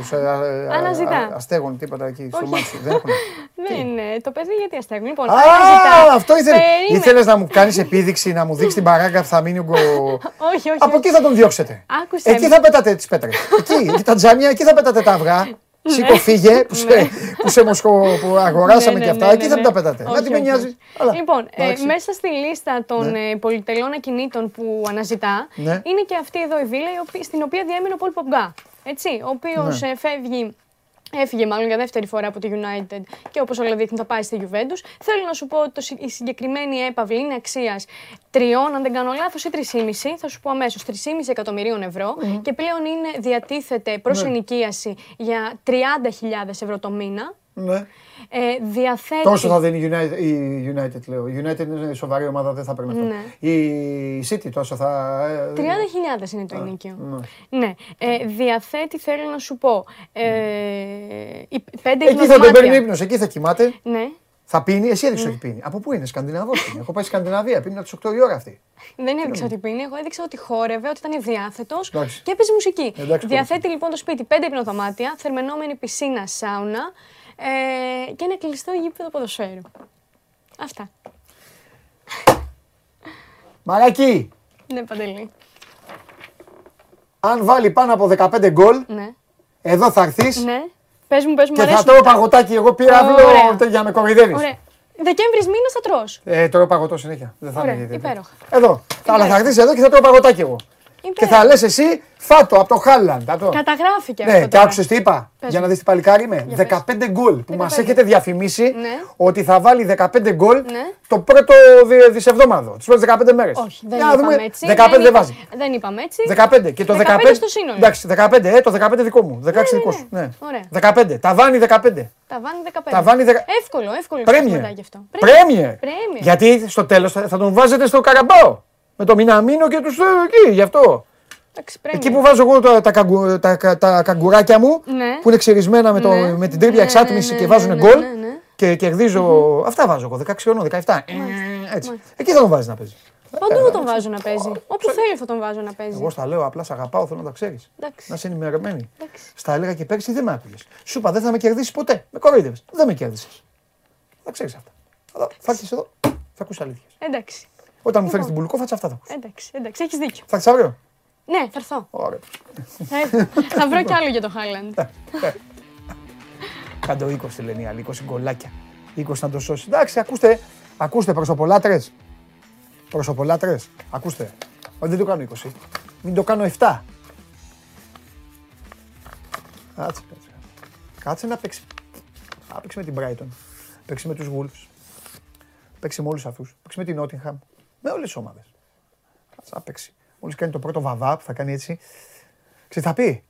Αναζητά. αστέγων τίποτα εκεί στο Όχι. μάτι. Δεν έχουν. Δεν είναι. Το παιδί γιατί αστέγουν. Λοιπόν, Α, αναζητά. αυτό ήθελε. Περίμενε. Ήθελες να μου κάνεις επίδειξη, να μου δείξεις την παράγκα που θα μείνει ο γκο. Όχι, όχι. Από όχι. εκεί θα τον διώξετε. Άκουσε Εκεί με. θα πετάτε τις πέτρες. Εκεί, εκεί τα τζάμια, εκεί θα πετάτε τα αυγά. Σήκω, φύγε, που σε, που σε μοσχο, που αγοράσαμε Ναι, και ναι, αυτά, ναι, εκεί ναι, θα ναι. τα πετάτε. Όχι, Να τι με όχι, νοιάζει. όχι. Αλλά, Λοιπόν, ε, εντάξει. μέσα στη λίστα των ε, πολυτελών ακινήτων που αναζητά Ναι. είναι και αυτή εδώ η βίλα η οποία- στην οποία διέμενε ο Πολ Πογκά. Έτσι, ο οποίος Ναι. φεύγει Έφυγε μάλλον για δεύτερη φορά από τη United και όπως όλα δείχνουν θα πάει στη Juventus. Θέλω να σου πω ότι το συ- η συγκεκριμένη έπαυλη είναι αξίας τριών, αν δεν κάνω λάθος, ή 3,5, θα σου πω αμέσως, 3,5 εκατομμυρίων ευρώ και πλέον είναι, διατίθεται προς Ναι. ενοικίαση για 30.000 ευρώ το μήνα. Ναι. Ε, διαθέτει... Τόσο θα δίνει η United, η United λέω. Η United είναι σοβαρή ομάδα, δεν θα παίρνει αυτό. Ναι. Η City τόσο θα. ε, 30.000 είναι το ενίκιο. ναι. Ναι. Ε, διαθέτει, θέλω να σου πω, ε, οι πέντε Εκεί θα τον υπνοδωμάτια. παίρνει ύπνος, εκεί θα κοιμάται. Ναι. Θα πίνει, εσύ έδειξε ότι πίνει. Από πού είναι, Σκανδιναβός είναι. Έχω πάει στη Σκανδιναβία, πίνει από τις 8 η ώρα αυτή. Δεν έδειξα ότι πίνει, εγώ έδειξα ότι χόρευε, ότι ήταν διάθετος Εντάξει. και έπαιζε μουσική. Εντάξει, Διαθέτει λοιπόν το σπίτι πέντε υπνοδωμάτια, θερμενόμενη πισίνα, σάουνα ε, και ένα κλειστό γήπεδο ποδοσφαίρου. Αυτά. Μαράκι, Ναι, παντελή. αν βάλει πάνω από 15 γκολ, Ναι. εδώ θα έρθεις Ναι. Πες μου, πες μου, και μ' θα αρέσουν τρώω αυτά. παγωτάκι. Εγώ πήραυλο Ωραία. για να με κοροϊδεύεις. Ωραία. Δεκέμβρης μήνας θα τρως. Ε, τρώω παγωτό συνέχεια. Δεν θα Ωραία, είναι ιδιαίτερο. υπέροχα. Εδώ. Αλλά θα έρθεις εδώ και θα τρώω παγωτάκι εγώ. Και Υπέροχα. θα λες εσύ, φάτο από το Χάλαντ. θα το- Καταγράφει και Ναι, αυτό. και τώρα. άκουσε τι είπα. Πες για μου. να δεις τι παλικάρι είμαι. Για 15 γκολ που μας 15. έχετε διαφημίσει Ναι. ότι θα βάλει 15 γκολ Ναι. το πρώτο δι- δισεβδόμαδο. Τις πρώτες 15 μέρες. Όχι, δεν είπαμε έτσι. 15 δεν είπα- βάζει. Δεν είπαμε έτσι. 15 και το 15. 15 στο σύνολο. Εντάξει, 15, ε, το 15 δικό μου. 16 δικός σου. Ναι. Ωραία. 15. Τα βάνει 15. Τα βάνει 15. Τα βάνει δεκα- Εύκολο, εύκολο. Πρέμιε. παιχνιδάκι αυτό. Πρέμιε. Πρέμιε. Γιατί στο τέλος θα, θα τον βάζετε στο καραμπάο. Με το Μιναμίνο και τους εκεί, γι' αυτό. Εντάξει, πρέμιε. Εκεί που βάζω εγώ τα, τα, καγκου- τα, τα, τα καγκουράκια μου, Ναι. που είναι ξερισμένα με, το, Ναι. με την τρίπια Ναι, εξάτμιση ναι, και ναι, βάζουν ναι, γκολ ναι, ναι. και κερδίζω. Αυτά βάζω εγώ, 16 χρονών, 17. Ε, Έτσι. Εκεί θα τον βάζεις να παίζει. Παντού τον βάζω να παίζει. Όπου θέλει θα τον βάζω να παίζει. Εγώ στα λέω, απλά σε αγαπάω, θέλω να τα ξέρεις. Εντάξει. Να είσαι ενημερωμένη. Εντάξει. Στα έλεγα και πέρσι δεν με άκουγες. Σου είπα δεν θα με κερδίσεις ποτέ. Με κοροϊδεύε. Δεν με κέρδισες. Θα ξέρεις αυτά. Αλλά θα έρθεις εδώ, θα ακούσει αλήθειες. Εντάξει. Όταν μου φέρεις την πουλικόφατσα, αυτά θα ακούσει. Εντάξει, εντάξει, έχεις δίκιο. Θα έρθει αύριο. Ναι, θα έρθω. Ωραία. Θα έρθω. θα βρω κι άλλο για το Χάλαντ. Κάντο 20 λένε οι άλλοι, 20 γκολάκια. 20 να το σώσει. Εντάξει, ακούστε, ακούστε προσωπολάτρες. Προσωπολάτρες, ακούστε. Όχι, δεν το κάνω 20. Μην το κάνω 7. Κάτσε, κάτσε. Κάτσε να παίξει. Να παίξει με την Brighton. Παίξει με τους Wolves. Παίξει με όλους αυτούς. Παίξει με την Nottingham. Με όλες τις ομάδες. Κάτσε να παίξει. Μόλις κάνει το πρώτο βαβά που θα κάνει έτσι. Ξέρετε, θα πει.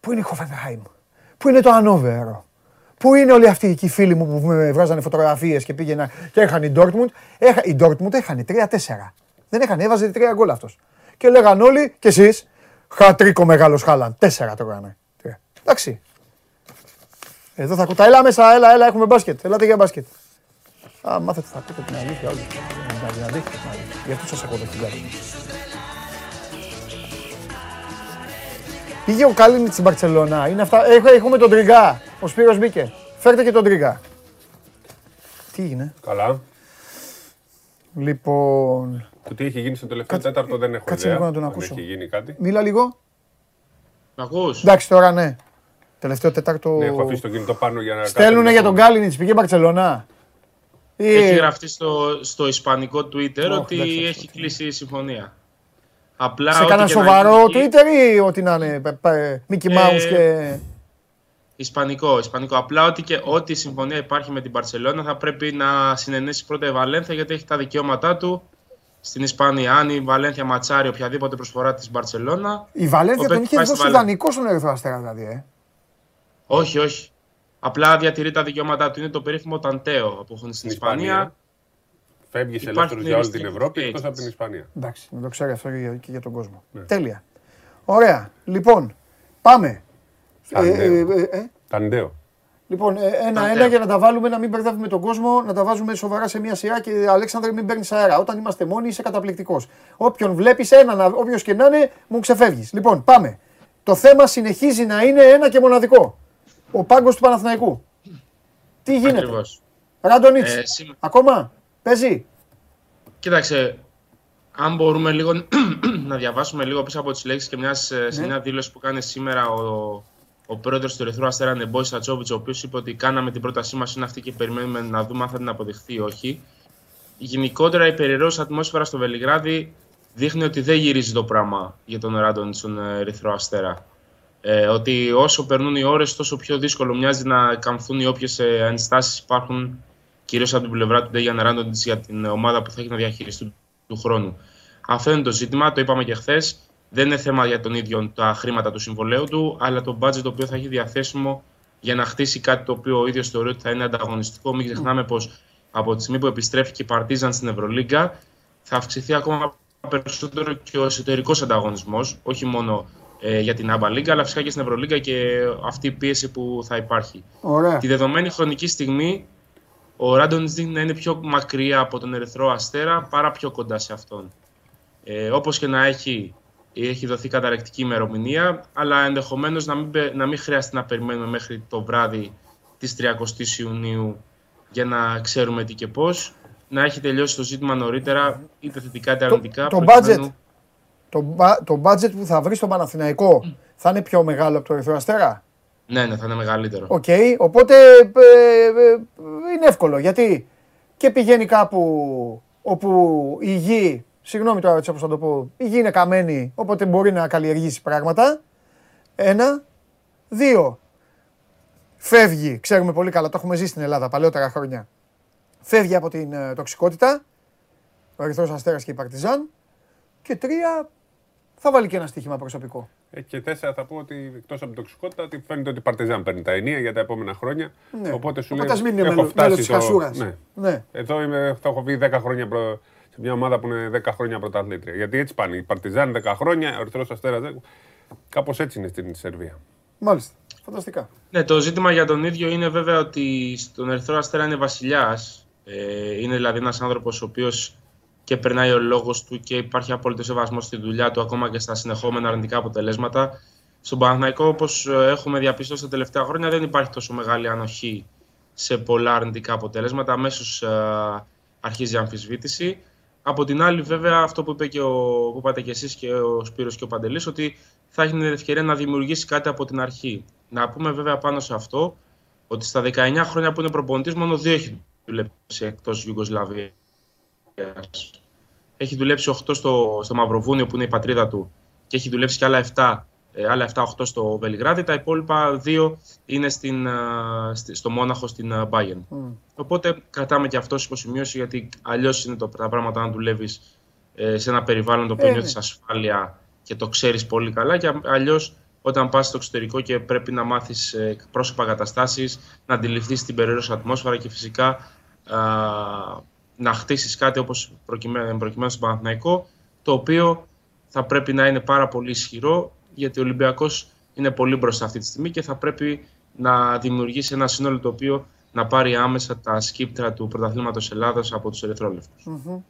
Πού είναι η Hoffenheim; Πού είναι το Ανόβερο. Πού είναι όλοι αυτοί εκεί οι φίλοι μου που με βγάζανε φωτογραφίες και πήγαινα και έχανε η Dortmund. Έχα, η Dortmund έχανε 3-4. Δεν έχανε, έβαζε 3 γκολ αυτός. Και λέγαν όλοι, και εσείς, χατρίκο μεγάλος Χάλαν. 4 το έκανα. Τρία. Εντάξει. Εδώ θα κουτά. Έλα μέσα, έλα, έλα, έχουμε μπάσκετ. Ελάτε για μπάσκετ. Α, μάθετε, θα πείτε την αλήθεια όλοι. Την αλήθεια, την αλήθεια. Γι' αυτό σας έχω εδώ την κάρτα. Πήγε ο Κάλινιτ στην Μπαρσελόνα. Είναι αυτά. Έχω, έχουμε τον Τριγκά. Ο Σπύρος μπήκε. Φέρτε και τον Τριγκά. Τι έγινε; Καλά. Λοιπόν. Το τι έχει γίνει στο τελευταίο τέταρτο δεν έχω κάτσε ιδέα. λίγο να τον αν ακούσω. Έχει γίνει κάτι. Μίλα λίγο. Μ' ακούς; Εντάξει τώρα ναι. Τελευταίο τέταρτο. Ναι, έχω αφήσει το κινητό πάνω για να. Στέλνουνε κάτσω για να τον δω. Κάλινιτ. Πήγε Μπαρσελόνα. Ή- Έχει γραφτεί στο, στο ισπανικό Twitter Οχ, ότι εντάξει, έχει κλείσει η συμφωνία. Απλά Σε ό,τι κανένα και να σοβαρό γίνει, Twitter ή ό,τι να είναι. πε- πε- Mickey Mouse Ε, και. Ισπανικό, ισπανικό. Απλά ότι και ό,τι η συμφωνία υπάρχει με την Παρσελόνα θα πρέπει να συνενέσει πρώτα η Βαλένθια γιατί έχει τα δικαιώματά του στην Ισπανία. Αν η Βαλένθια ματσάρει οποιαδήποτε προσφορά της Μπαρσελόνα. Η Βαλένθια ο τον παίκτης είχε πάει στη δώσει Βαλένθια. δανεικό στον Ερυθρό Αστέρα δηλαδή. Ε. Όχι, όχι. Απλά διατηρεί τα δικαιώματά του. Είναι το περίφημο Ταντέο που έχουν στην Ισπανία. Ισπανία. Φεύγει Υπάρχει ελεύθερο για όλη την restricted Ευρώπη status. εκτό από την Ισπανία. Εντάξει, να το ξέρει αυτό και για, και για τον κόσμο. Ναι. Τέλεια. Ωραία. Λοιπόν, πάμε. Ταντέο. Ε, ε, ε, ε. Ταντέο. Λοιπόν, ε, ένα-ένα Ταντέο. για να τα βάλουμε, να μην μπερδεύουμε τον κόσμο, να τα βάζουμε σοβαρά σε μια σειρά και Αλέξανδρε μην παίρνεις αέρα. Όταν είμαστε μόνοι είσαι καταπληκτικός. Όποιον βλέπεις, έναν, όποιος και να είναι, μου ξεφεύγεις. Λοιπόν, πάμε. Το θέμα συνεχίζει να είναι ένα και μοναδικό. Ο πάγκος του Παναθηναϊκού. Τι γίνεται; Ακριβώς. Ράντονιτ. Ε, σήμα- Ακόμα; Παίζει; Κοίταξε, αν μπορούμε λίγο να διαβάσουμε λίγο πίσω από τις λέξεις και μιας, ε, σε Ναι. μια δήλωση που κάνει σήμερα ο, ο πρόεδρος του Ερυθρού Αστέρα Νεμπόη Σατσόβιτς, ο οποίος είπε ότι κάναμε την πρότασή μας είναι αυτή και περιμένουμε να δούμε αν θα την αποδειχθεί ή όχι. Γενικότερα η περιραίωση ατμόσφαιρα στο Βελιγράδι δείχνει ότι δεν γυρίζει το πράγμα για τον Ράντον στον ε, Ερυθρό Αστέρα. Ε, ότι όσο περνούν οι ώρες τόσο πιο δύσκολο μοιάζει να καμφθούν οι όποιες ε, ενστάσεις υπάρχουν κυρίως από την πλευρά του Ντέγιαν Ράντοντιτς για την ομάδα που θα έχει να διαχειριστεί του χρόνου. Αυτό είναι το ζήτημα, το είπαμε και χθες. Δεν είναι θέμα για τον ίδιο τα χρήματα του συμβολέου του, αλλά το budget το οποίο θα έχει διαθέσιμο για να χτίσει κάτι το οποίο ο ίδιος θεωρεί ότι θα είναι ανταγωνιστικό. Μην ξεχνάμε πως από τη στιγμή που επιστρέφει και η Παρτίζαν στην Ευρωλίγκα, θα αυξηθεί ακόμα περισσότερο και ο εσωτερικός ανταγωνισμός, όχι μόνο ε, για την Άμπα Λίγκα, αλλά φυσικά και στην Ευρωλίγκα και αυτή η πίεση που θα υπάρχει. Ωραία. Τη δεδομένη χρονική στιγμή, ο Ράντονιτ δείχνει να είναι πιο μακριά από τον Ερυθρό Αστέρα παρά πιο κοντά σε αυτόν. Ε, Όπως και να έχει, έχει δοθεί καταρρεκτική ημερομηνία, αλλά ενδεχομένως να, μην, πε- να μην χρειάζεται να περιμένουμε μέχρι το βράδυ της 30η Ιουνίου για να ξέρουμε τι και πώς. Να έχει τελειώσει το ζήτημα νωρίτερα, είτε θετικά είτε αρνητικά. το προκειμένου- budget. Το, μπα- το budget που θα βρεις στο Παναθηναϊκό θα είναι πιο μεγάλο από το Ερυθρό Αστέρα; Ναι, ναι, θα είναι μεγαλύτερο. Οκ, οπότε ε, ε, είναι εύκολο γιατί και πηγαίνει κάπου όπου η γη, συγγνώμη τώρα έτσι όπως θα το πω, η γη είναι καμένη, οπότε μπορεί να καλλιεργήσει πράγματα. Ένα. Δύο. Φεύγει, ξέρουμε πολύ καλά, το έχουμε ζήσει στην Ελλάδα παλαιότερα χρόνια. Φεύγει από την ε, τοξικότητα, ο Ερυθρός Αστέρας και η Παρτιζάν. Και τρία, θα βάλει και ένα στοίχημα προσωπικό. Ε, Και τέσσερα θα πω ότι εκτός από την τοξικότητα ότι φαίνεται ότι η Παρτιζάν παίρνει τα ενία για τα επόμενα χρόνια. Ναι. Οπότε σου Οπότε λέει. ας μην είναι έχω μέλο- φτάσει μέλος της το- Χασούρας. Ναι. Ναι. Εδώ είμαι, θα έχω βγει 10 χρόνια προ... σε μια ομάδα που είναι 10 χρόνια πρωταθλήτρια. Γιατί έτσι πάνε. Η Παρτιζάν 10 χρόνια, ο Ερυθρός Αστέρας 10. Κάπως έτσι είναι στην Σερβία. Μάλιστα. Φανταστικά. Ναι, το ζήτημα για τον ίδιο είναι βέβαια ότι στον Ερυθρό Αστέρα είναι βασιλιάς. Ε, είναι δηλαδή ένας άνθρωπος ο οποίος και περνάει ο λόγος του και υπάρχει απόλυτο σεβασμός στη δουλειά του, ακόμα και στα συνεχόμενα αρνητικά αποτελέσματα. Στον Παναθηναϊκό, όπως έχουμε διαπιστώσει τα τελευταία χρόνια, δεν υπάρχει τόσο μεγάλη ανοχή σε πολλά αρνητικά αποτελέσματα. Αμέσως αρχίζει η αμφισβήτηση. Από την άλλη, βέβαια, αυτό που, είπε και ο, που είπατε και εσείς και ο Σπύρος και ο Παντελής, ότι θα έχει την ευκαιρία να δημιουργήσει κάτι από την αρχή. Να πούμε βέβαια πάνω σε αυτό, ότι στα 19 χρόνια που είναι προπονητής, μόνο δύο έχει δουλέψει εκτός Ιουγκοσλαβίας. Έχει δουλέψει 8 στο, στο Μαυροβούνιο που είναι η πατρίδα του και έχει δουλέψει και άλλα 7, ε, άλλα 7-8 στο Βελιγράδι. Τα υπόλοιπα δύο είναι στην, α, στη- στο Μόναχο στην α, Bayern. Οπότε κρατάμε και αυτό υποσημείωση γιατί αλλιώς είναι το, τα πράγματα να δουλεύεις σε ένα περιβάλλον το οποίο Ε, νιώθεις ναι. ασφάλεια και το ξέρεις πολύ καλά. Και αλλιώς όταν πας στο εξωτερικό και πρέπει να μάθεις πρόσωπα καταστάσει, να αντιληφθείς την περίεργη ατμόσφαιρα και φυσικά α, να χτίσεις κάτι όπως προκειμένου, προκειμένου στον Παναθηναϊκό, το οποίο θα πρέπει να είναι πάρα πολύ ισχυρό γιατί ο Ολυμπιακός είναι πολύ μπροστά αυτή τη στιγμή και θα πρέπει να δημιουργήσει ένα σύνολο το οποίο να πάρει άμεσα τα σκύπτρα του πρωταθλήματος Ελλάδα από τους Ερυθρόλεπτου. Μμμ.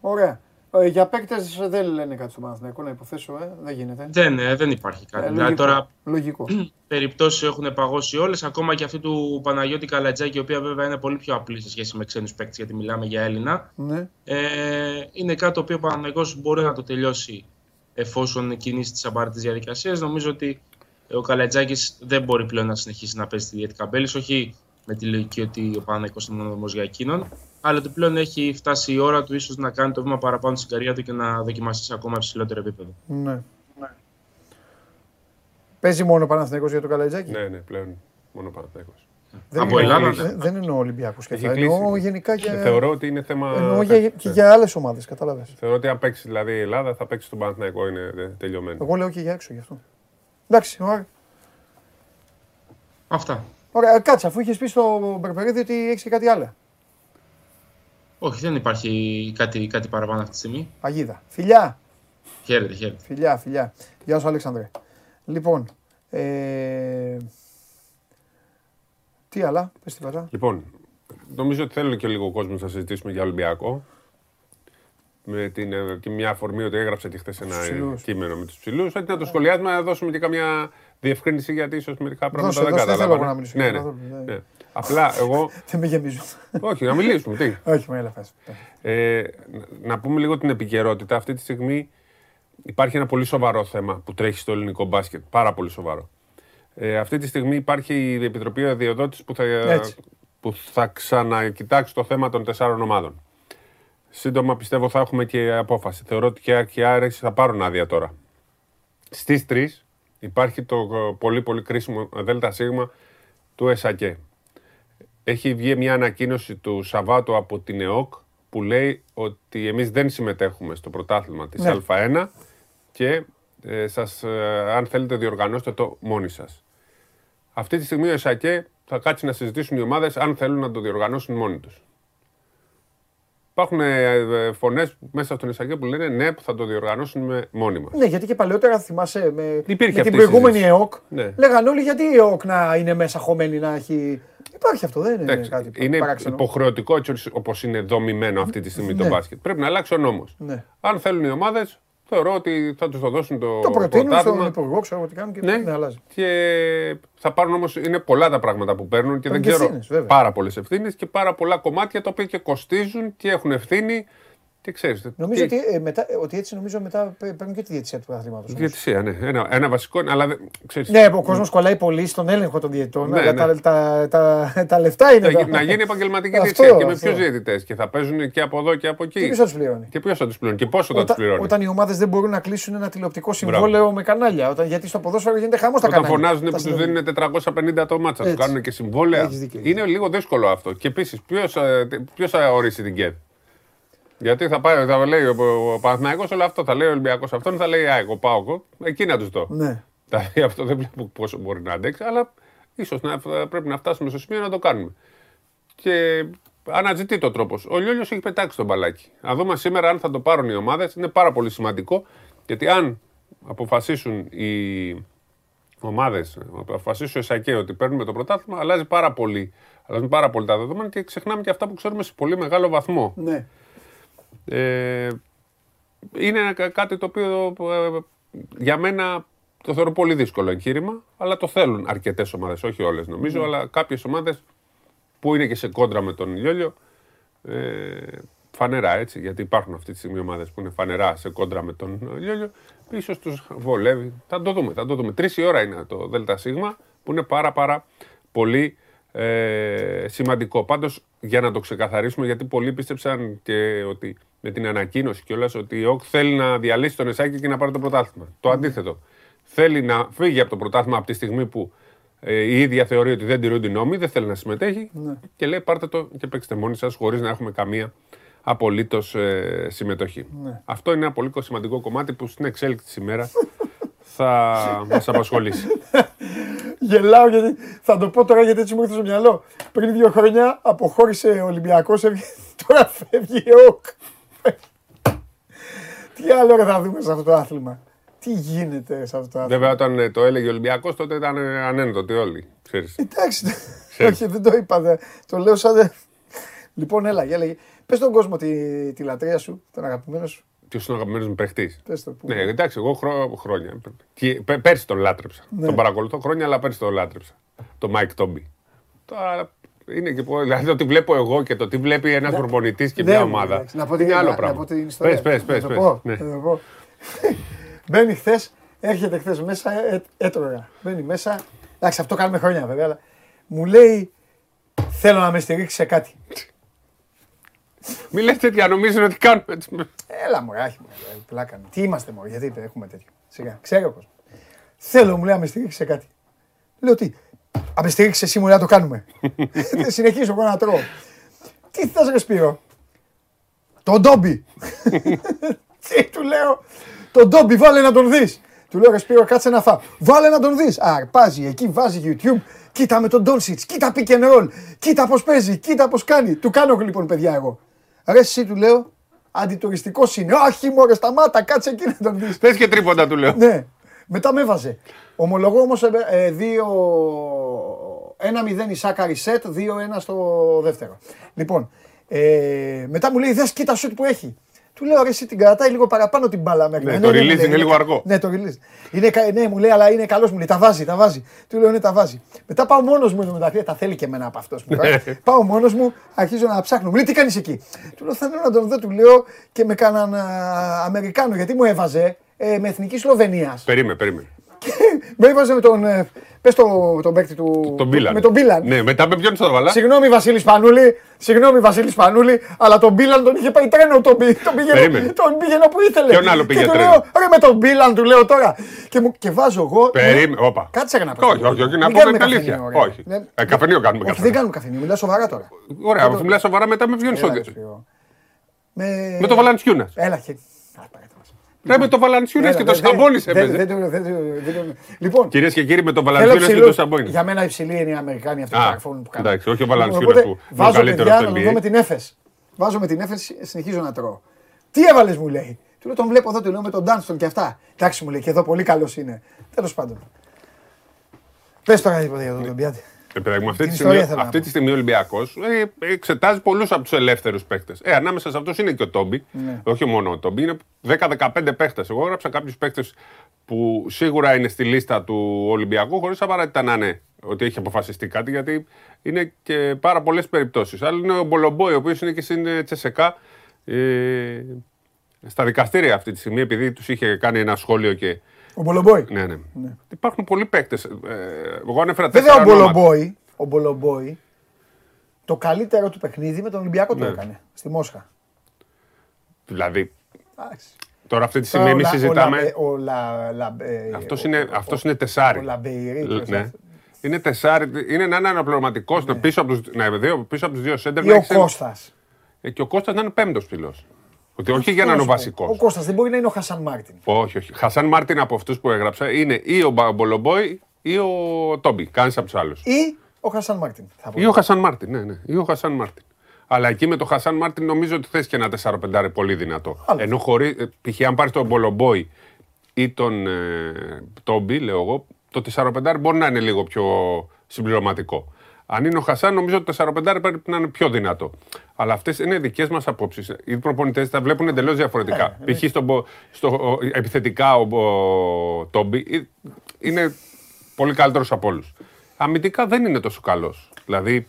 Ωραία. Ε, για παίκτες δεν λένε κάτι στο Παναθηναϊκό, να υποθέσω, ε. δεν γίνεται. Δεν, ε, δεν υπάρχει κάτι. Ε, δηλαδή λογικό. τώρα Λογικό. περιπτώσεις έχουν παγώσει όλες, ακόμα και αυτή του Παναγιώτη Καλατζάκη, η οποία βέβαια είναι πολύ πιο απλή σε σχέση με ξένους παίκτες, γιατί μιλάμε για Έλληνα. ναι. Ε, είναι κάτι το οποίο ο Παναγιώτης μπορεί να το τελειώσει εφόσον κινήσει τις απαραίτητες διαδικασίες. Νομίζω ότι ο Καλατζάκης δεν μπορεί πλέον να συνεχίσει να παίζει τη διέτη καμπέλης, όχι με τη λογική ότι ο Παναγιώτης είναι μονοδομό για εκείνον, αλλά ότι πλέον έχει φτάσει η ώρα του ίσως να κάνει το βήμα παραπάνω στην καριέρα του και να δοκιμαστεί σε ακόμα υψηλότερο επίπεδο. ναι. Παίζει μόνο ο Παναθηναϊκός για το Καλατζάκι. Ναι, ναι, πλέον μόνο Παναθηναϊκός. Δεν Από εννοώ- Ελλάδα, ναι. δεν- Δεν εννοώ Ολυμπιακούς και Έχει αυτά. κλείσει. Εννοώ γενικά και. Θεωρώ ότι είναι θέμα. Εννοώ για, και για άλλες ομάδες, κατάλαβες. Θεωρώ ότι αν παίξει δηλαδή η Ελλάδα θα παίξει στον Παναθηναϊκό. Είναι τε- τελειωμένο. Εγώ λέω και για έξω γι' αυτό. Εντάξει, ωραία. Αυτά. Ωραία, κάτσε, αφού είχες πει στο Μπερμπερίδη ότι έχεις και κάτι άλλο. Όχι, δεν υπάρχει κάτι, κάτι παραπάνω αυτή τη στιγμή. Παγίδα. Φιλιά, Χαίρετε, χαίρετε. φιλιά, φιλιά. Γεια σου, Αλέξανδρε. Λοιπόν, ε... τι άλλα, πες τη βατά. Λοιπόν, νομίζω ότι θέλει και λίγο κόσμος να συζητήσουμε για Ολυμπιακό. Με την, ε, και μια αφορμή ότι έγραψε και χθες ένα Στους ψηλούς. κείμενο με τους ψηλούς. Έτσι να το σχολιάσουμε, να δώσουμε και καμιά διευκρίνηση γιατί ίσως μερικά πράγματα Δώσε, δεν δώσε, δεν θέλω κατάλαβα. εγώ να μιλήσω Ναι, για ναι, καθόλου, ναι. ναι. Απλά εγώ. Δεν με γεμίζουν. όχι, να μιλήσουμε. Τι. Όχι, με έλα, πες. Ε, να- να πούμε λίγο την επικαιρότητα. Αυτή τη στιγμή υπάρχει ένα πολύ σοβαρό θέμα που τρέχει στο ελληνικό μπάσκετ. Πάρα πολύ σοβαρό. Ε, αυτή τη στιγμή υπάρχει η Επιτροπή Αδειοδότησης που θα, Έτσι. που θα ξανακοιτάξει το θέμα των τεσσάρων ομάδων. Σύντομα πιστεύω θα έχουμε και απόφαση. Θεωρώ ότι και οι και οι Άρες θα πάρουν άδεια τώρα. Στις 3 υπάρχει το ε, πολύ πολύ κρίσιμο ΔΣ του ΕΣΑΚΕ. Έχει βγει μια ανακοίνωση του Σαββάτου από την ΕΟΚ που λέει ότι εμείς δεν συμμετέχουμε στο πρωτάθλημα της Ναι. Α1 και ε, σας, ε, αν θέλετε διοργανώστε το μόνοι σας. Αυτή τη στιγμή ο ΕΣΑΚΕ θα κάτσει να συζητήσουν οι ομάδες αν θέλουν να το διοργανώσουν μόνοι τους. Υπάρχουν ε, φωνές μέσα στον ΕΣΑΚΕ που λένε ναι, που θα το διοργανώσουμε μόνοι μας. Ναι, γιατί και παλαιότερα θυμάσαι με, Υπήρχε με την αυτή η προηγούμενη συζήτηση. ΕΟΚ. Ναι. Λέγανε όλοι γιατί η ΕΟΚ να είναι μέσα χωμένη να έχει. Υπάρχει αυτό, δεν είναι Εντάξει, κάτι είναι παράξενο. υποχρεωτικό έτσι όπως είναι δομημένο αυτή τη στιγμή το Ναι. μπάσκετ. Πρέπει να αλλάξει ο νόμος. Ναι. Αν θέλουν οι ομάδες, θεωρώ ότι θα τους το δώσουν το, Το προτείνουν στον πρωτάθλημα. Υπουργό, ξέρω εγώ τι κάνουν και Ναι. ναι, αλλάζει. Και θα πάρουν όμως, είναι πολλά τα πράγματα που παίρνουν και Παίρνουν δεν και ξέρω. ευθύνες, βέβαια. πάρα πολλές ευθύνες και πάρα πολλά κομμάτια τα οποία και κοστίζουν και έχουν ευθύνη. Και ξέρεις, Νομίζω και- ότι, ε, μετά, ε, ότι έτσι νομίζω μετά παι- παίρνουν και τη διαιτησία του πρωταθλήματο. Διαιτησία, ναι. Ένα, ένα βασικό, αλλά δεν- ξέρεις, Ναι, ο κόσμος κολλάει πολύ στον έλεγχο των διαιτητών, Ναι, αλλά ναι. τα, τα, τα, τα λεφτά είναι. να, τα- να γίνει επαγγελματική Αυτό, διαιτησία και με αυτό. ποιους διαιτητές; Και θα παίζουν και από εδώ και από εκεί; Και ποιος θα τους πληρώνει; Και ποιος θα τους πληρώνει; Και πόσο θα τους Όταν, πληρώνει; όταν οι ομάδες δεν μπορούν να κλείσουν ένα τηλεοπτικό συμβόλαιο με κανάλια. Όταν, γιατί στο ποδόσφαιρο γίνεται χαμός τα Όταν κανάλια. φωνάζουν Τα που τους συνδεδεμένα. δίνουν 450 το μάτσα, τους Έτσι. κάνουν και συμβόλαια. Έχεις δίκιο, Είναι λίγο δύσκολο αυτό. Και επίσης, ποιος θα ορίσει την ΚΕΔ. Γιατί θα, πάει, θα λέει ο, ο Παναθηναϊκός όλο αυτό, θα λέει ο Ολυμπιακός αυτόν, θα λέει Α, εγώ πάω εγώ. Εκεί να τους δω. Ναι. Δηλαδή αυτό δεν βλέπω πόσο μπορεί να αντέξει, αλλά ίσως πρέπει να φτάσουμε στο σημείο να το κάνουμε. Και αναζητεί το τρόπος. Ο Λιόλιο έχει πετάξει τον μπαλάκι. Να δούμε σήμερα αν θα το πάρουν οι ομάδες. Είναι πάρα πολύ σημαντικό γιατί αν αποφασίσουν οι ομάδες, αποφασίσουν ο ΕΣΑΚΕ ότι παίρνουμε το πρωτάθλημα, αλλάζει πάρα πολύ. Αλλάζουν πάρα πολύ τα δεδομένα και ξεχνάμε και αυτά που ξέρουμε σε πολύ μεγάλο βαθμό. Ναι. Ε, είναι ένα κα- κάτι το οποίο ε, για μένα το θεωρώ πολύ δύσκολο εγχείρημα, αλλά το θέλουν αρκετές ομάδες, όχι όλες νομίζω, Ναι. αλλά κάποιες ομάδες που είναι και σε κόντρα με τον Λιόλιο. Ε, φανερά έτσι, γιατί υπάρχουν αυτή τη στιγμή ομάδες που είναι φανερά σε κόντρα με τον Λιόλιο. ίσως τους βολεύει. Θα το δούμε. Θα το δούμε. Τρεις η ώρα είναι το ΔΣ που είναι πάρα πάρα πολύ ε, σημαντικό. Πάντως για να το ξεκαθαρίσουμε, γιατί πολλοί πίστεψαν και ότι με την ανακοίνωση κιόλας ότι η ΟΚ θέλει να διαλύσει τον Εσάκη και να πάρει το πρωτάθλημα. Το αντίθετο. Θέλει να φύγει από το πρωτάθλημα από τη στιγμή που ε, η ίδια θεωρεί ότι δεν τηρούνται οι νόμοι, δεν θέλει να συμμετέχει Ναι. και λέει πάρτε το και παίξτε μόνοι σας χωρίς να έχουμε καμία απολύτως συμμετοχή. Ναι. Αυτό είναι ένα πολύ σημαντικό κομμάτι που στην εξέλιξη της ημέρας θα μας απασχολήσει. Γελάω γιατί θα το πω τώρα γιατί έτσι μου ήρθε στο μυαλό. Πριν δύο χρόνια αποχώρησε ο Ολυμπιακός, τώρα φεύγει η ΕΟΚ. Τι άλλο ρε θα δούμε σε αυτό το άθλημα. Τι γίνεται σε αυτό το άθλημα. Βέβαια, όταν ε, το έλεγε ο Ολυμπιακός, τότε ήταν ε, ανένδοτοι όλοι. Ξέρεις. Εντάξει, όχι δεν το είπα. δε. Το λέω σαν. δε- Λοιπόν, έλα, για λέγε. Πες στον κόσμο τη, τη λατρεία σου, τον αγαπημένο σου. Ποιος είναι ο αγαπημένος μου παίχτης. Πες το, πού. Ναι, εντάξει, εγώ χρό- χρόνια. Και, πέ- πέρσι τον λάτρεψα. Ναι. Τον παρακολουθώ χρόνια, αλλά πέρσι τον λάτρεψα. Το Μάικ Τόμπι. Τώρα είναι και πω- δηλαδή το τι βλέπω εγώ και το τι βλέπει ένας προπονητής και Ναι, μια ναι, ομάδα. εντάξει. Να πω την, είναι άλλο να- να πράγμα. πω την ιστορία. Πες, πες, Να πες, το πες. πω, Ναι. να το πω. Μπαίνει χθες, έρχεται χθες μέσα, ε, έτρωγα. Μπαίνει μέσα. Εντάξει, αυτό κάνουμε χρόνια βέβαια, αλλά μου λέει θέλω να με στηρίξεις σε κάτι. Μην λες τέτοια, νομίζουν ότι κάνουμε έτσι. Έλα μου, άχι μου, πλάκα μου. Τι είμαστε μόνο, γιατί έχουμε τέτοιο. Σιγά, ξέρει ο κόσμος. Θέλω, μου λέει, να με στηρίξει σε κάτι. Λέω τι, να με στηρίξει εσύ μου λέει να το κάνουμε. Δεν συνεχίζω εγώ να τρώω. Τι θες ρε Σπύρο; Τον Ντόμπι. Τι του λέω; Τον Ντόμπι βάλε να τον δεις. Του λέω ρε Σπύρο κάτσε να φάω. Βάλε να τον δεις. Α, αρπάζει εκεί, βάζει YouTube. Κοίτα με τον Ντόνσιτς, κοίτα pick and roll. Κοίτα πώς παίζει, κοίτα πώς κάνει. Του κάνω λοιπόν παιδιά εγώ. Ρε εσύ του λέω, αντιτουριστικός είναι. Όχι μωρέ σταμάτα, κάτσε εκεί να τον δεις. Πες και τρίποντα του λέω. Ναι. Μετά με έβαζε. Ομολογώ όμως ε, δύο. Ένα μηδέν η Σάκαρη σετ, 2-1 στο δεύτερο. Λοιπόν, ε, μετά μου λέει: Δες κοίτα σουτ που έχει. Του λέω: Ρε, εσύ την κρατάει λίγο παραπάνω την μπάλα μέχρι. Ναι, το release μου λέει, είναι λίγο αργό. Ναι, το release. Είναι, κα- ναι, μου λέει, αλλά είναι καλός, μου λέει: Τα βάζει, τα βάζει. Του λέω: Ναι, τα βάζει. Μετά πάω μόνος μου μεταξύ, τα θέλει και εμένα από αυτός. πάω μόνος μου, αρχίζω να ψάχνω. Μου λέει: Τι κάνεις εκεί; Του λέω: Θέλω να τον δω, του λέω και με κάναν α, Αμερικάνο γιατί μου έβαζε ε, με εθνική Σλοβενίας. Περίμενε, περίμενε. Και Με έβαζε με τον. ε, Πες το, τον παίκτη του. Τον Μπίλαν. Με τον Μπίλαν. Ναι, μετά με ποιον θα βάλα; Συγγνώμη Βασίλη Πανούλη, συγγνώμη Βασίλη Πανούλη, αλλά τον Μπίλαν τον είχε πάει τρένο. Τον, πη- τον, πήγαινε, Περίμενε. τον πήγαινε όπου ήθελε. Ποιον άλλο πήγε και του τρένο; Λέω, ρε με τον Μπίλαν του λέω τώρα. Και, μου, και βάζω εγώ. Περίμενε, όπα. Κάτσε να πω. Όχι, όχι, όχι, να Μην πούμε κάνουμε την αλήθεια. καφενείο, ωραία. Όχι. Ναι. Ε, καφενείο κάνουμε Όχι, καφενείο. δεν κάνουμε καφενείο, μιλάω σοβαρά τώρα. Ωραία, αφού μιλά σοβαρά μετά με ποιον Έλα, ρε, στο. Σπύρο. Με, Με το Βαλαντσιούνα. Έλα, και... Ρε με το Βαλαντσιούνα και το Σαμπόνι Δεν- έπαιζε. δεν το- δεν το- δεν το- Λοιπόν, Κυρίες και κύριοι, με το θέλω Βαλαντσιούνα και το ψηλούς. Σαμπόνι. Για μένα υψηλή είναι οι Αμερικάνοι αυτοί που Α, καρφώνουν που κάνουν. εντάξει, όχι ο Βαλαντσιούνας Οπότε, που είναι ο Βάζω καλύτερος παιδιά στο να NBA. δω με την Έφες. Βάζω με την Έφες, συνεχίζω να τρώω. Τι έβαλες, μου λέει. Του λέω τον βλέπω εδώ, του λέω με τον Ντάνστον και αυτά. Εντάξει, μου λέει και εδώ πολύ καλός είναι. Τέλος πάντων. Πες τώρα τίποτα για τον Τομπιάτη. Ε, παιδάκι μου, αυτή, Την τη ιστορία στιγμή, θέλω να αυτή τη στιγμή ο Ολυμπιακός ε, εξετάζει πολλούς από τους ελεύθερους παίκτες. Ε, ανάμεσα σε αυτούς είναι και ο Τόμπι. Ναι. Όχι μόνο ο Τόμπι, είναι 10-15 παίκτες. Εγώ έγραψα κάποιους παίκτες που σίγουρα είναι στη λίστα του Ολυμπιακού, χωρίς απαραίτητα να είναι ότι έχει αποφασιστεί κάτι, γιατί είναι και πάρα πολλές περιπτώσεις. Άλλο είναι ο Μπολομπόη, ο οποίος είναι και στην ε, Τσεσεκά. Ε, στα δικαστήρια αυτή τη στιγμή, επειδή τους είχε κάνει ένα σχόλιο και. Ο Μπολομπόη. Ναι, ναι. Υπάρχουν πολλοί παίκτες. Ε, εγώ ανέφερα Βέβαια τέσσερα ο ονόματα. Μπολομπόη, ο Μπολομπόη, το καλύτερο του παιχνίδι με τον Ολυμπιακό το Ναι. έκανε. Στη Μόσχα. Δηλαδή, Εντάξει. τώρα αυτή τη στιγμή Τώρα εμείς ο Λα- συζητάμε. Ο Λα- Λα- ε, Αυτός ο- είναι, ο- αυτός είναι τεσάρι. Ο Λαμπεϊρή. Λ- πώς ναι. αυτός. Είναι τεσάρι. Είναι να είναι αναπληρωματικό πίσω από του ναι, δύο, πίσω από τους δύο σέντερ. Ή να ο έχεις ένα- Κώστας. Ε, και ο Κώστας να είναι πέμπτος ψηλός. Ότι όχι για να είναι ο Ο βασικός. Κώστας δεν μπορεί να είναι ο Χασάν Μάρτιν. Όχι, όχι. Χασάν Μάρτιν από αυτούς που έγραψα είναι ή ο Μπα- Μπολομπόη ή ο Τόμπι. Κανείς από τους άλλους. Ή ο Χασάν Μάρτιν. Θα πω. Ή ο Χασάν Μάρτιν, ναι, ναι. Ή ο Χασάν Μάρτιν. Αλλά εκεί με το Χασάν Μάρτιν νομίζω ότι θες και ένα 4-5 πολύ δυνατό. Άλλο. Ενώ χωρί. ε, Π.χ. αν πάρεις τον Μπολομπόη ή τον ε, Τόμπι, λέω εγώ, το 4-5 μπορεί να είναι λίγο πιο συμπληρωματικό. Αν είναι ο Χασάν, νομίζω ότι το 4-5 πρέπει να είναι πιο δυνατό. Αλλά αυτές είναι δικές μας απόψεις. Οι προπονητές τα βλέπουν εντελώς διαφορετικά. Π.χ. στο, μπο- στο, ο- επιθετικά ο, ο Τόμπι ε, είναι πολύ καλύτερος από όλους. Αμυντικά δεν είναι τόσο καλός. Δηλαδή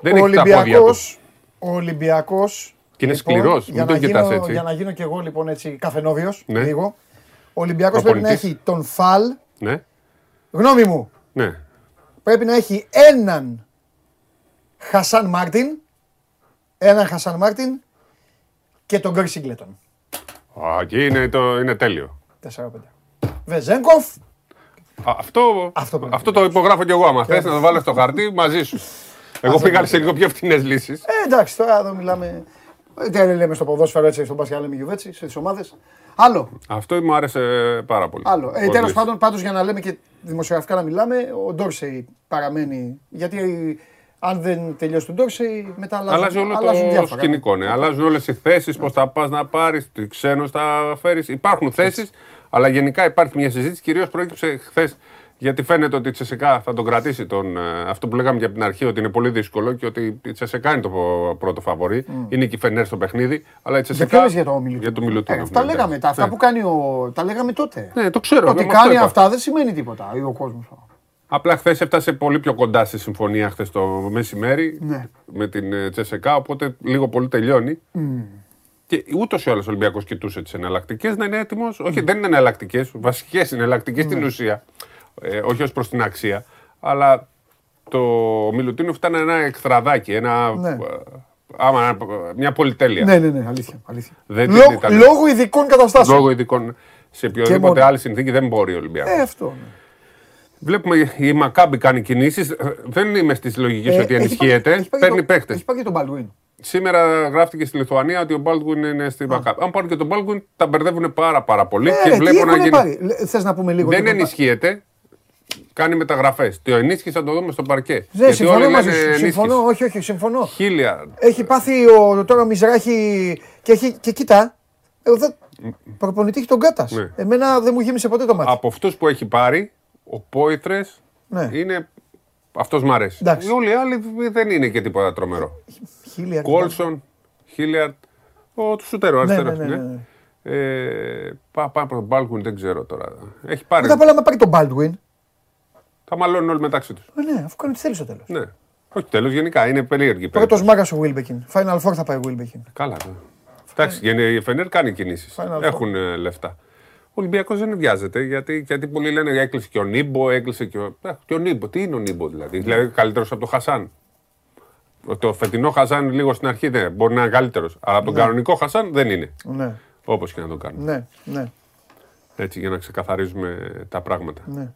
δεν Ο έχει τα πόδια του. Ολυμπιακός, ο Ολυμπιακός, Και είναι λοιπόν, σκληρός, για μην να τον κοιτάς γίνω- έτσι. Για να γίνω κι εγώ λοιπόν έτσι καφενόβιος, Ναι. λίγο. Ο Ολυμπιακός πρέπει να Προπονητής. έχει τον Φαλ, Ναι, γνώμη μου, ναι. Πρέπει να έχει έναν Χασάν Μάρτιν, έναν Χασάν Μάρτιν και τον Γκέρ Σίγκλετον. Α, εκεί είναι, το, είναι τέλειο. 4-5. Βεζέγκοφ, Α, αυτό, Αυτό πρέπει αυτό το υπογράφω κι εγώ. Άμα θες να το βάλω στο χαρτί, μαζί σου. Εγώ πήγα σε λίγο πιο φτηνές λύσεις. Ε, εντάξει, τώρα εδώ μιλάμε. Ε, Τι λέμε στο ποδόσφαιρο έτσι, στον μπάσκετ λέμε γιουβέτσι, στις ομάδες. Άλλο. Αυτό μου άρεσε πάρα πολύ. Άλλο. Ε, Πολύ. Τέλος πάντων, πάντως για να λέμε και δημοσιογραφικά να μιλάμε, ο Ντόρσεϊ παραμένει. Γιατί αν δεν τελειώσει τον Ντόρσεϊ, μετά αλλάζουν, Αλλάζει όλο αλλάζουν το διάφορα. σκηνικό. Ναι. Αλλάζουν όλες οι θέσεις, πώς θα πας να πάρεις, τι ξένου θα φέρεις. Υπάρχουν θέσεις, αλλά γενικά υπάρχει μια συζήτηση. Κυρίως προέκυψε χθες γιατί φαίνεται ότι η Τσεσεκά θα τον κρατήσει τον, ε, αυτό που λέγαμε και από την αρχή, ότι είναι πολύ δύσκολο και ότι η Τσεσεκά είναι το πρώτο φαβορή. Είναι και η Φενέρ στο παιχνίδι. Αλλά η Για Τσεσεκά. ποιο λες για το Μιλουτίνοφ. Για το Μιλουτίνοφ, Ε, αυτά ναι, λέγαμε. Τα, αυτά ναι. που κάνει ο. Τα λέγαμε τότε. Ναι, το ξέρω. Το ότι εγώ αυτό κάνει είπα. αυτά δεν σημαίνει τίποτα. Ή ο κόσμος. Απλά χθες έφτασε πολύ πιο κοντά στη συμφωνία χθες το μεσημέρι Ναι. με την ε, Τσεσεκά, οπότε λίγο πολύ τελειώνει. Και ούτως ή άλλως ο Ολυμπιακός κοιτούσε τις εναλλακτικές να είναι έτοιμος. Όχι, δεν είναι εναλλακτικές, βασικές εναλλακτικές στην ουσία. Ε, όχι ως προς την αξία. Αλλά το Μιλουτίνοφ ήταν ένα εκθραδάκι, ένα. Ναι. ε, άμα, ένα- μια πολυτέλεια. Ναι, ναι, ναι, αλήθεια. αλήθεια. Δεν Λό- την ήταν. λόγω ειδικών καταστάσεων. Λόγω ειδικών. Σε οποιοδήποτε μόνο. άλλη συνθήκη δεν μπορεί ο Ολυμπιακός. Ε, αυτό. ναι. Βλέπουμε η Μακάμπη κάνει κινήσεις. Δεν είμαι στις λογικές Ε, ότι έχει ενισχύεται. πάει- έχει πάει Παίρνει και το- παίχτε. Έχει πάει και τον Μπαλουίν. Σήμερα γράφτηκε στη Λιθουανία ότι ο Μπάλτγκουιν είναι στη Μακάμπη. Αν πάρουν και τον Μπάλτγκουιν, τα μπερδεύουν πάρα, πάρα πολύ Ε, και ρε, τι βλέπω να έχουνε γίνει. πάρει; Λε- Θες να πούμε λίγο. Δεν τίποτα; ενισχύεται. Κάνει μεταγραφές. Το ενίσχυσε να το δούμε στο παρκέ. Ναι, συμφωνώ μαζί σου. ενίσχυση. Συμφωνώ, όχι, όχι, συμφωνώ. Χίλια. Έχει πάθει ο, τώρα ο Μιζράχη και, έχει, και κοίτα. Εδώ προπονητή έχει τον Κάτας. Ναι. Εμένα δεν μου γέμισε ποτέ το μάτι. Από αυτούς που έχει πάρει, ο Πόητρε Ναι. είναι. Αυτός μ' αρέσει. Εντάξει. Οι όλοι οι άλλοι δεν είναι και τίποτα τρομερό. Χίλια. Κόλσον, Χίλιαρτ, ο του Σούτερο Ναι, αριστερός. ναι, ναι, ναι. Ε, πά- πάμε από τον Μπάλκουιν, δεν ξέρω τώρα. Έχει πάρει. Μετά απ' όλα, άμα πάρει τον Baldwin. Θα μαλώνουν όλοι μεταξύ τους. Ε, ναι, αφού κάνει τι θέλεις στο τέλος. Ναι. Όχι τέλος, γενικά είναι περίεργη. Πρώτο περίπτωση. μάγκα ο Wilbekin. Final Four θα πάει ο Wilbekin. Καλά. ναι. Εντάξει, γενε- η Φενέρ κάνει κινήσεις. Final Four. Έχουν ε, λεφτά. Ο Ο Ολυμπιακός δεν βιάζεται γιατί, γιατί πολλοί λένε έκλεισε και ο Νίμπο, έκλεισε και ο. Ε, και ο Νίμπο, τι είναι ο Νίμπο δηλαδή; Δηλαδή καλύτερος από τον Χασάν. Το φετινό Χασάν λίγο στην αρχή δεν μπορεί να είναι καλύτερος. Αλλά από τον κανονικό Χασάν δεν είναι. Ναι, Όπως και να το κάνουμε. ναι, ναι, Έτσι για να ξεκαθαρίζουμε τα πράγματα. ναι.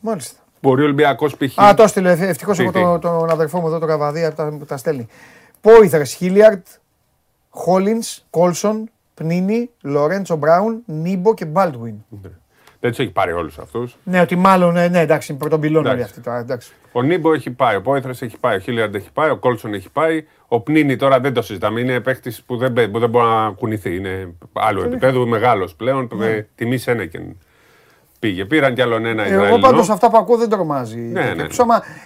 Μάλιστα. Μπορεί ο Ολυμπιακός π.χ. Α, το έστειλε. Ευτυχώς Τι, έχω τι. τον, τον αδερφό μου εδώ, τον Καβαδία, που τα, που τα στέλνει. Πόηθρε, Χίλιαρτ, Χόλινς, Κόλσον, Πνίνι, Λορέντσο Μπράουν, Νίμπο και Μπάλτουιν. Δεν τους έχει πάρει όλους αυτούς. Ναι, ότι μάλλον, ναι, ναι εντάξει, πρωτομπυλώνουν όλοι Εντάξει. αυτοί τώρα. Εντάξει. Ο Νίμπο έχει πάει, ο Πόηθρε έχει πάει, ο Χίλιαρντ έχει πάει, ο Κόλσον έχει πάει. Ο Πνίνη τώρα δεν το συζητάμε. Είναι παίχτη που δεν, μπαι- που δεν μπορεί να κουνηθεί. Είναι άλλο επίπεδο, μεγάλος πλέον. Ναι. Με τιμή Σένεκεν πήγε. Πήραν κι άλλον ένα Ε, Εγώ Ισραηλινό. πάντως αυτά που ακούω δεν τρομάζει. Ναι, ναι, ναι.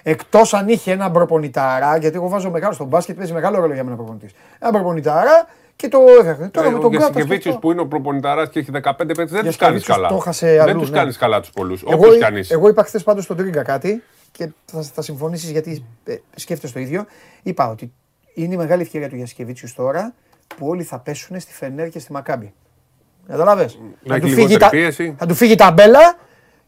Εκτός αν είχε έναν προπονητάρα, γιατί εγώ βάζω μεγάλο στον μπάσκετ, παίζει μεγάλο ρόλο για μένα προπονητής. Ένα προπονητάρα και το έφερε. Τώρα με Ε, τον ο Γκάτα. Γιασκεβίτσιος που είναι ο προπονηταρά και έχει 15 παίκτες, δεν τους κάνεις Γιασκεβίτσιος καλά. το έχασε δεν αλλού, τους ναι. κάνεις καλά τους πολλούς. Εγώ, Όπως κανεί. εγώ είπα χθες πάντως στον Τρίγκα κάτι και θα, θα συμφωνήσεις γιατί ε, σκέφτεσαι το ίδιο. Είπα ότι είναι η μεγάλη ευκαιρία του Γιασκεβίτσιου τώρα που όλοι θα πέσουν στη Φενέρ και στη Μακάμπη. Κατάλαβε. Να έχει λιγότερη πίεση. θα του φύγει τα μπέλα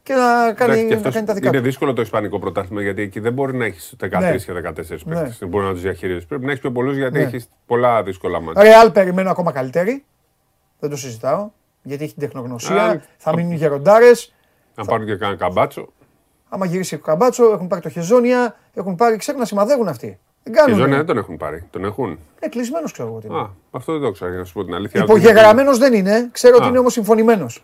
και να κάνει, Εντάξει, και να αυτός κάνει τα δικά είναι του. δύσκολο το Ισπανικό πρωτάθλημα γιατί εκεί δεν μπορεί να έχεις 13 Ναι. και 14 παίκτες. Ναι. Δεν μπορεί να τους διαχειρίζει. Πρέπει να έχεις πιο πολλούς γιατί Ναι. έχεις πολλά δύσκολα μάτια. Ρεάλ περιμένω ακόμα καλύτερη. Δεν το συζητάω. Γιατί έχει την τεχνογνωσία. Α, θα μείνουν γεροντάρες. Να πάρουν και κανένα καμπάτσο. Άμα γυρίσει ο Καμπάτσο, έχουν πάρει το Χεζόνια, έχουν πάρει, ξέρουν να σημαδεύουν αυτοί. Δεν Και κάνουν. ζώνη δεν τον έχουν πάρει. Τον έχουν. Ε, κλεισμένος ξέρω εγώ τι είναι. Α, αυτό δεν το ξέρω για να σου πω την αλήθεια. Υπογεγραμμένος δεν είναι. Ξέρω ότι Α. είναι όμως συμφωνημένος.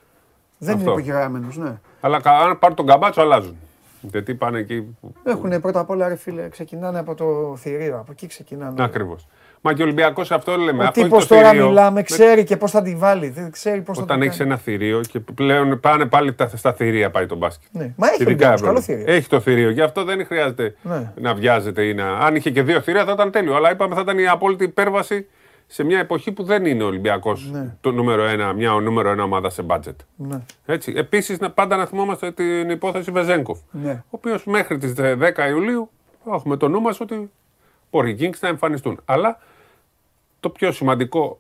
Δεν είναι Αυτό. υπογεγραμμένος, ναι. Αλλά κα- αν πάρουν τον καμπάτσο, αλλάζουν. Γιατί πάνε εκεί. που- Έχουν πρώτα απ' όλα, ρε φίλε, ξεκινάνε από το θηρίο. Από εκεί ξεκινάνε. Ακριβώς. Μα και ο Ολυμπιακός αυτό λέμε. Ο αυτό τύπος είναι το τώρα θηρίο. μιλάμε, ξέρει και πώς θα τη βάλει. Δεν ξέρει πώς θα Όταν το έχεις κάνει. ένα θηρίο και πλέον πάνε πάλι τα, στα θηρία πάει το μπάσκετ. Ναι. Μα έχει ο Ειδικά Ολυμπιακός, καλό Ευρώπη. θηρίο. Έχει το θηρίο. Γι' αυτό δεν χρειάζεται Ναι. να βιάζεται ή να. Αν είχε και δύο θηρία θα ήταν τέλειο. Αλλά είπαμε θα ήταν η απόλυτη υπέρβαση σε μια εποχή που δεν είναι ο Ολυμπιακός Ναι. το νούμερο ένα, μια νούμερο ένα ομάδα σε μπάτζετ. Ναι. Έτσι. Επίσης, πάντα να θυμόμαστε την υπόθεση Βεζέγκοφ. Ναι. Ο οποίος μέχρι τις 10 Ιουλίου έχουμε το νου μας ότι μπορεί οι Kings να εμφανιστούν. Αλλά το πιο σημαντικό,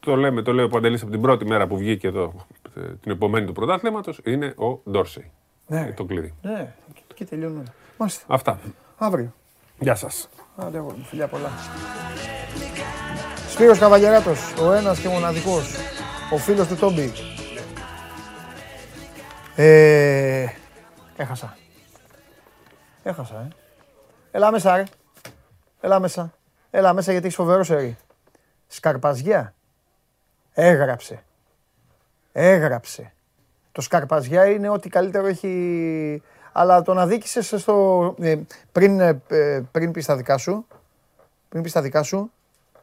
το λέμε, το λέει ο Παντελής από την πρώτη μέρα που βγήκε εδώ, ε, την επομένη του πρωτάθληματος, είναι ο Ντόρσεϊ. Ναι. Το κλειδί. Ναι, και τελειώνουν όλα. Μάλιστα. Αυτά. Αύριο. Γεια σας. Άντε εγώ, φιλιά πολλά. Σπύρος Καβαγεράτος, ο ένας και μοναδικός, ο φίλος του Τόμπι. Ε, έχασα. Έχασα, ε. Έλα μέσα, ρε. Έλα μέσα. Έλα μέσα γιατί έχεις φοβερό σερί. Σκαρπαζιά. Έγραψε. Έγραψε. Το Σκαρπαζιά είναι ό,τι καλύτερο έχει... Αλλά τον αδίκησες στο... ε, πριν, ε, ε, πριν πεις τα δικά σου, πριν πεις τα δικά σου,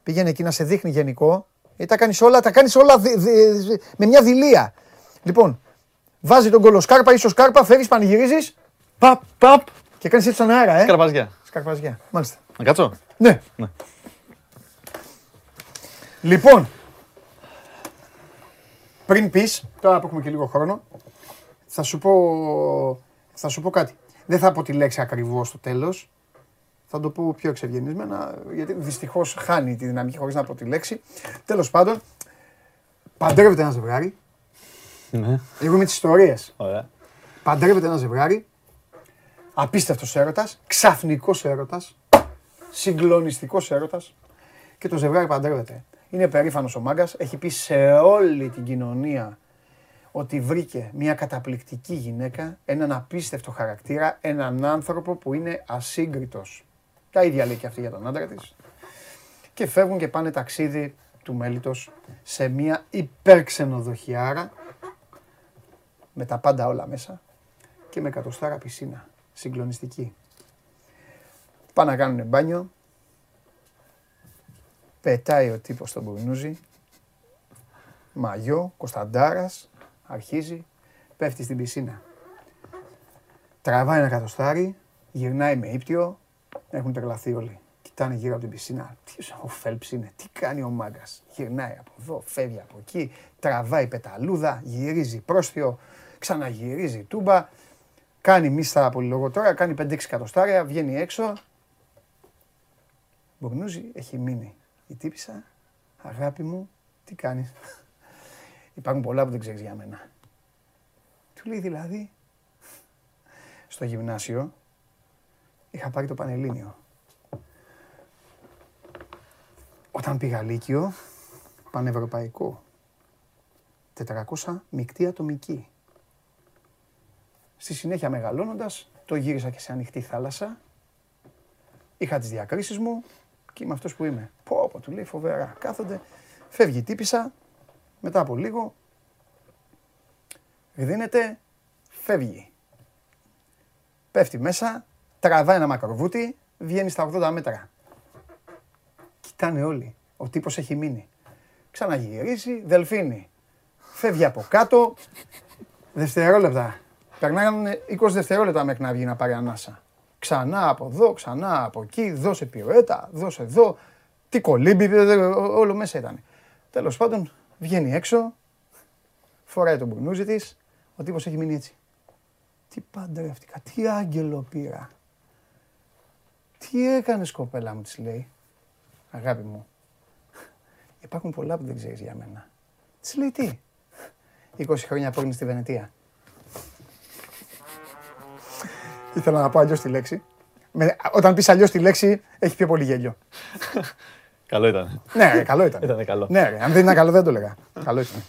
πήγαινε εκεί να σε δείχνει γενικό, γιατί τα κάνεις όλα, τα κάνεις όλα δι- δι- με μια δηλία. Λοιπόν, βάζει τον κολοσκάρπα, ίσο σκάρπα, φέρεις, πανηγυρίζεις, παπ, παπ, και κάνεις έτσι στον αέρα, ε. Σκαρπαζιά. Σκαρπαζιά, μάλιστα. Να κάτσω; Ναι. Ναι. Λοιπόν, πριν πεις, τώρα που έχουμε και λίγο χρόνο, θα σου πω, θα σου πω κάτι. Δεν θα πω τη λέξη ακριβώς στο τέλος. Θα το πω πιο εξευγενισμένα, γιατί δυστυχώς χάνει τη δυναμική χωρίς να πω τη λέξη. Τέλος πάντων, παντρεύεται ένα ζευγάρι. Ναι. Εγώ είμαι τις ιστορίες. Ωραία. Παντρεύεται ένα ζευγάρι. Απίστευτος έρωτας, ξαφνικός έρωτας, συγκλονιστικός έρωτας και το ζευγάρι παντρεύεται. Είναι περήφανος ο μάγκας, έχει πει σε όλη την κοινωνία ότι βρήκε μια καταπληκτική γυναίκα, έναν απίστευτο χαρακτήρα, έναν άνθρωπο που είναι ασύγκριτος. Τα ίδια λέει και αυτή για τον άντρα της. Και φεύγουν και πάνε ταξίδι του μέλητος σε μια υπερξενοδοχιάρα με τα πάντα όλα μέσα και με εκατοστάρα πισίνα. Συγκλονιστική. Πάνε να κάνουν μπάνιο. Πετάει ο τύπος στον μπουρνούζι. Μαγιό, Κωνσταντάρας, αρχίζει, πέφτει στην πισίνα. Τραβάει ένα κατοστάρι, γυρνάει με ύπτιο, έχουν τρελαθεί όλοι. Κοιτάνε γύρω από την πισίνα. Τι ο Φέλψ είναι, τι κάνει ο μάγκας; Γυρνάει από εδώ, φεύγει από εκεί, τραβάει πεταλούδα, γυρίζει πρόστιο, ξαναγυρίζει τούμπα. Κάνει μίστα από λίγο τώρα, κάνει 5-6 εκατοστάρια, βγαίνει έξω. Μπουρνούζι έχει μείνει. Η τύπησα, αγάπη μου, τι κάνεις; Υπάρχουν πολλά που δεν ξέρεις για μένα. Του λέει δηλαδή, στο γυμνάσιο είχα πάρει το Πανελλήνιο. Όταν πήγα Λύκειο, πανευρωπαϊκό, 400 μεικτή ατομική. Στη συνέχεια μεγαλώνοντας, το γύρισα και σε ανοιχτή θάλασσα. Είχα τις διακρίσεις μου και είμαι αυτός που είμαι. Πω, πω, του λέει φοβερά. Κάθονται, φεύγει η τύπησα, μετά από λίγο, δίνεται, φεύγει. Πέφτει μέσα, τραβάει ένα μακροβούτι, βγαίνει στα 80 μέτρα. Κοιτάνε όλοι. Ο τύπος έχει μείνει. Ξαναγυρίζει, δελφίνι. Φεύγει από κάτω, δευτερόλεπτα. Περνάγανε 20 δευτερόλεπτα μέχρι να βγει να πάρει ανάσα. Ξανά από εδώ, ξανά από εκεί, δώσε πυρουέτα, δώσε εδώ. Τι κολύμπι, δε- δε- ό- όλο μέσα ήταν. Τέλος πάντων, βγαίνει έξω, φοράει τον μπουρνούζι της, ο τύπος έχει μείνει έτσι. Τι παντρεύτηκα, τι άγγελο πήρα. Τι έκανες κοπέλα μου, της λέει. Αγάπη μου, υπάρχουν πολλά που δεν ξέρεις για μένα. Της λέει τι. 20 χρόνια πόρνη στη Βενετία. Ήθελα να πω αλλιώς τη λέξη. Με, όταν πεις αλλιώς τη λέξη, έχει πιο πολύ γέλιο. Καλό ήταν. ναι, ρε, καλό ήταν. Ήταν καλό. Ναι, ρε, αν δεν ήταν καλό δεν το έλεγα. καλό ήταν.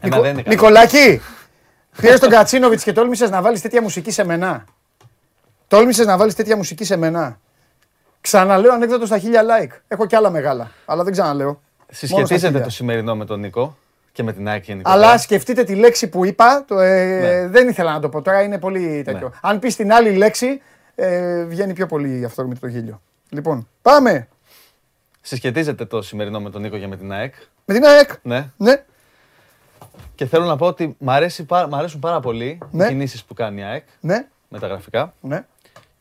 Εμένα Νικο- δεν είναι καλό. Νικολάκη, πήρες τον Κατσίνοβιτς και τόλμησες να βάλεις τέτοια μουσική σε μένα. Τόλμησες να βάλεις τέτοια μουσική σε μένα. Ξαναλέω ανέκδοτο στα χίλια like. Έχω κι άλλα μεγάλα, αλλά δεν ξαναλέω. Μόνο στα Συσχετίζεται χίλια. το σημερινό με τον Νίκο και με την ΑΕΚ γενικότερα. Αλλά σκεφτείτε τη λέξη που είπα, το, ε, Ναι. δεν ήθελα να το πω τώρα, είναι πολύ τέτοιο. Ναι. Αν πεις την άλλη λέξη, ε, βγαίνει πιο πολύ αυθόρμητο το γέλιο. Λοιπόν, πάμε Συσχετίζεται το σημερινό με τον Νίκο και με την ΑΕΚ. με την ΑΕΚ. Ναι. Ναι. Και θέλω να πω ότι μ, αρέσει, πά- μ' αρέσουν πάρα πολύ Ναι. οι κινήσεις που κάνει η ΑΕΚ Ναι, με τα γραφικά. ναι,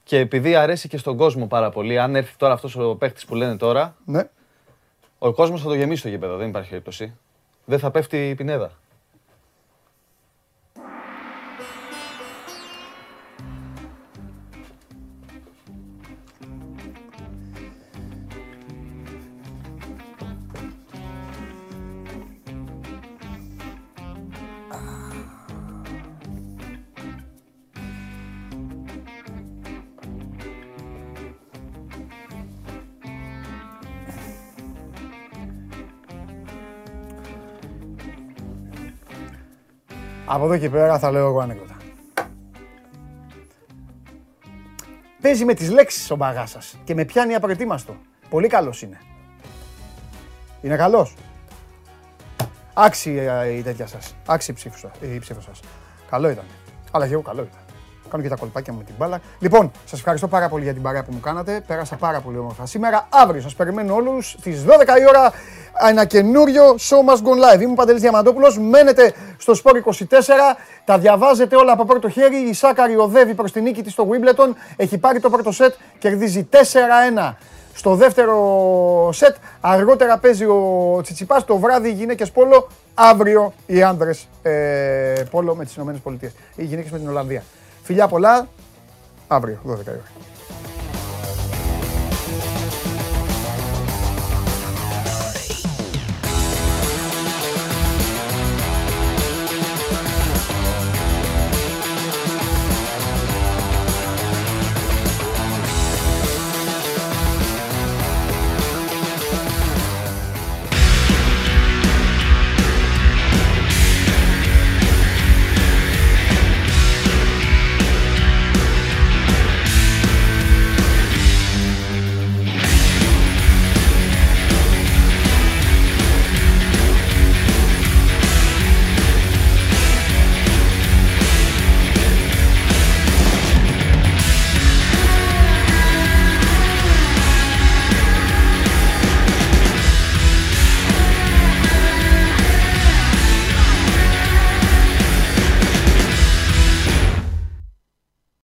Και επειδή αρέσει και στον κόσμο πάρα πολύ, αν έρθει τώρα αυτός ο παίχτης που λένε τώρα, ναι. ο κόσμος θα το γεμίσει το γήπεδο, δεν υπάρχει περίπτωση. Δεν θα πέφτει η πινέδα. Από εδώ και πέρα θα λέω εγώ ανέκδοτα. Παίζει με τις λέξεις ο μπαγάσας και με πιάνει απροετοίμαστο. Πολύ καλός είναι. Είναι καλός. Άξιε η τέτοια σας. Άξιε η ψήφο σας. Η ψήφο σας. Καλό ήταν. Αλλά και εγώ καλό ήταν. Κάνω και τα κολπάκια μου με την μπάλα. Λοιπόν, σας ευχαριστώ πάρα πολύ για την παρέα που μου κάνατε. Πέρασα πάρα πολύ όμορφα σήμερα. Αύριο σας περιμένω όλους στις 12 η ώρα ένα καινούριο show must go live. Είμαι ο Παντελής Διαμαντόπουλος. Μένετε στο Sport 24. Τα διαβάζετε όλα από πρώτο χέρι. Η Σάκαρη οδεύει προς την νίκη της στο Wimbledon. Έχει πάρει το πρώτο σετ. Κερδίζει 4-1 στο δεύτερο σετ. Αργότερα παίζει ο Τσιτσιπάς. Το βράδυ οι γυναίκες πόλο. Αύριο οι άνδρες ε, πόλο με τις Ηνωμένες Πολιτείες. Οι γυναίκες με την Ολλανδία. Φιλιά πολλά. Αύριο, 12 η ώρα.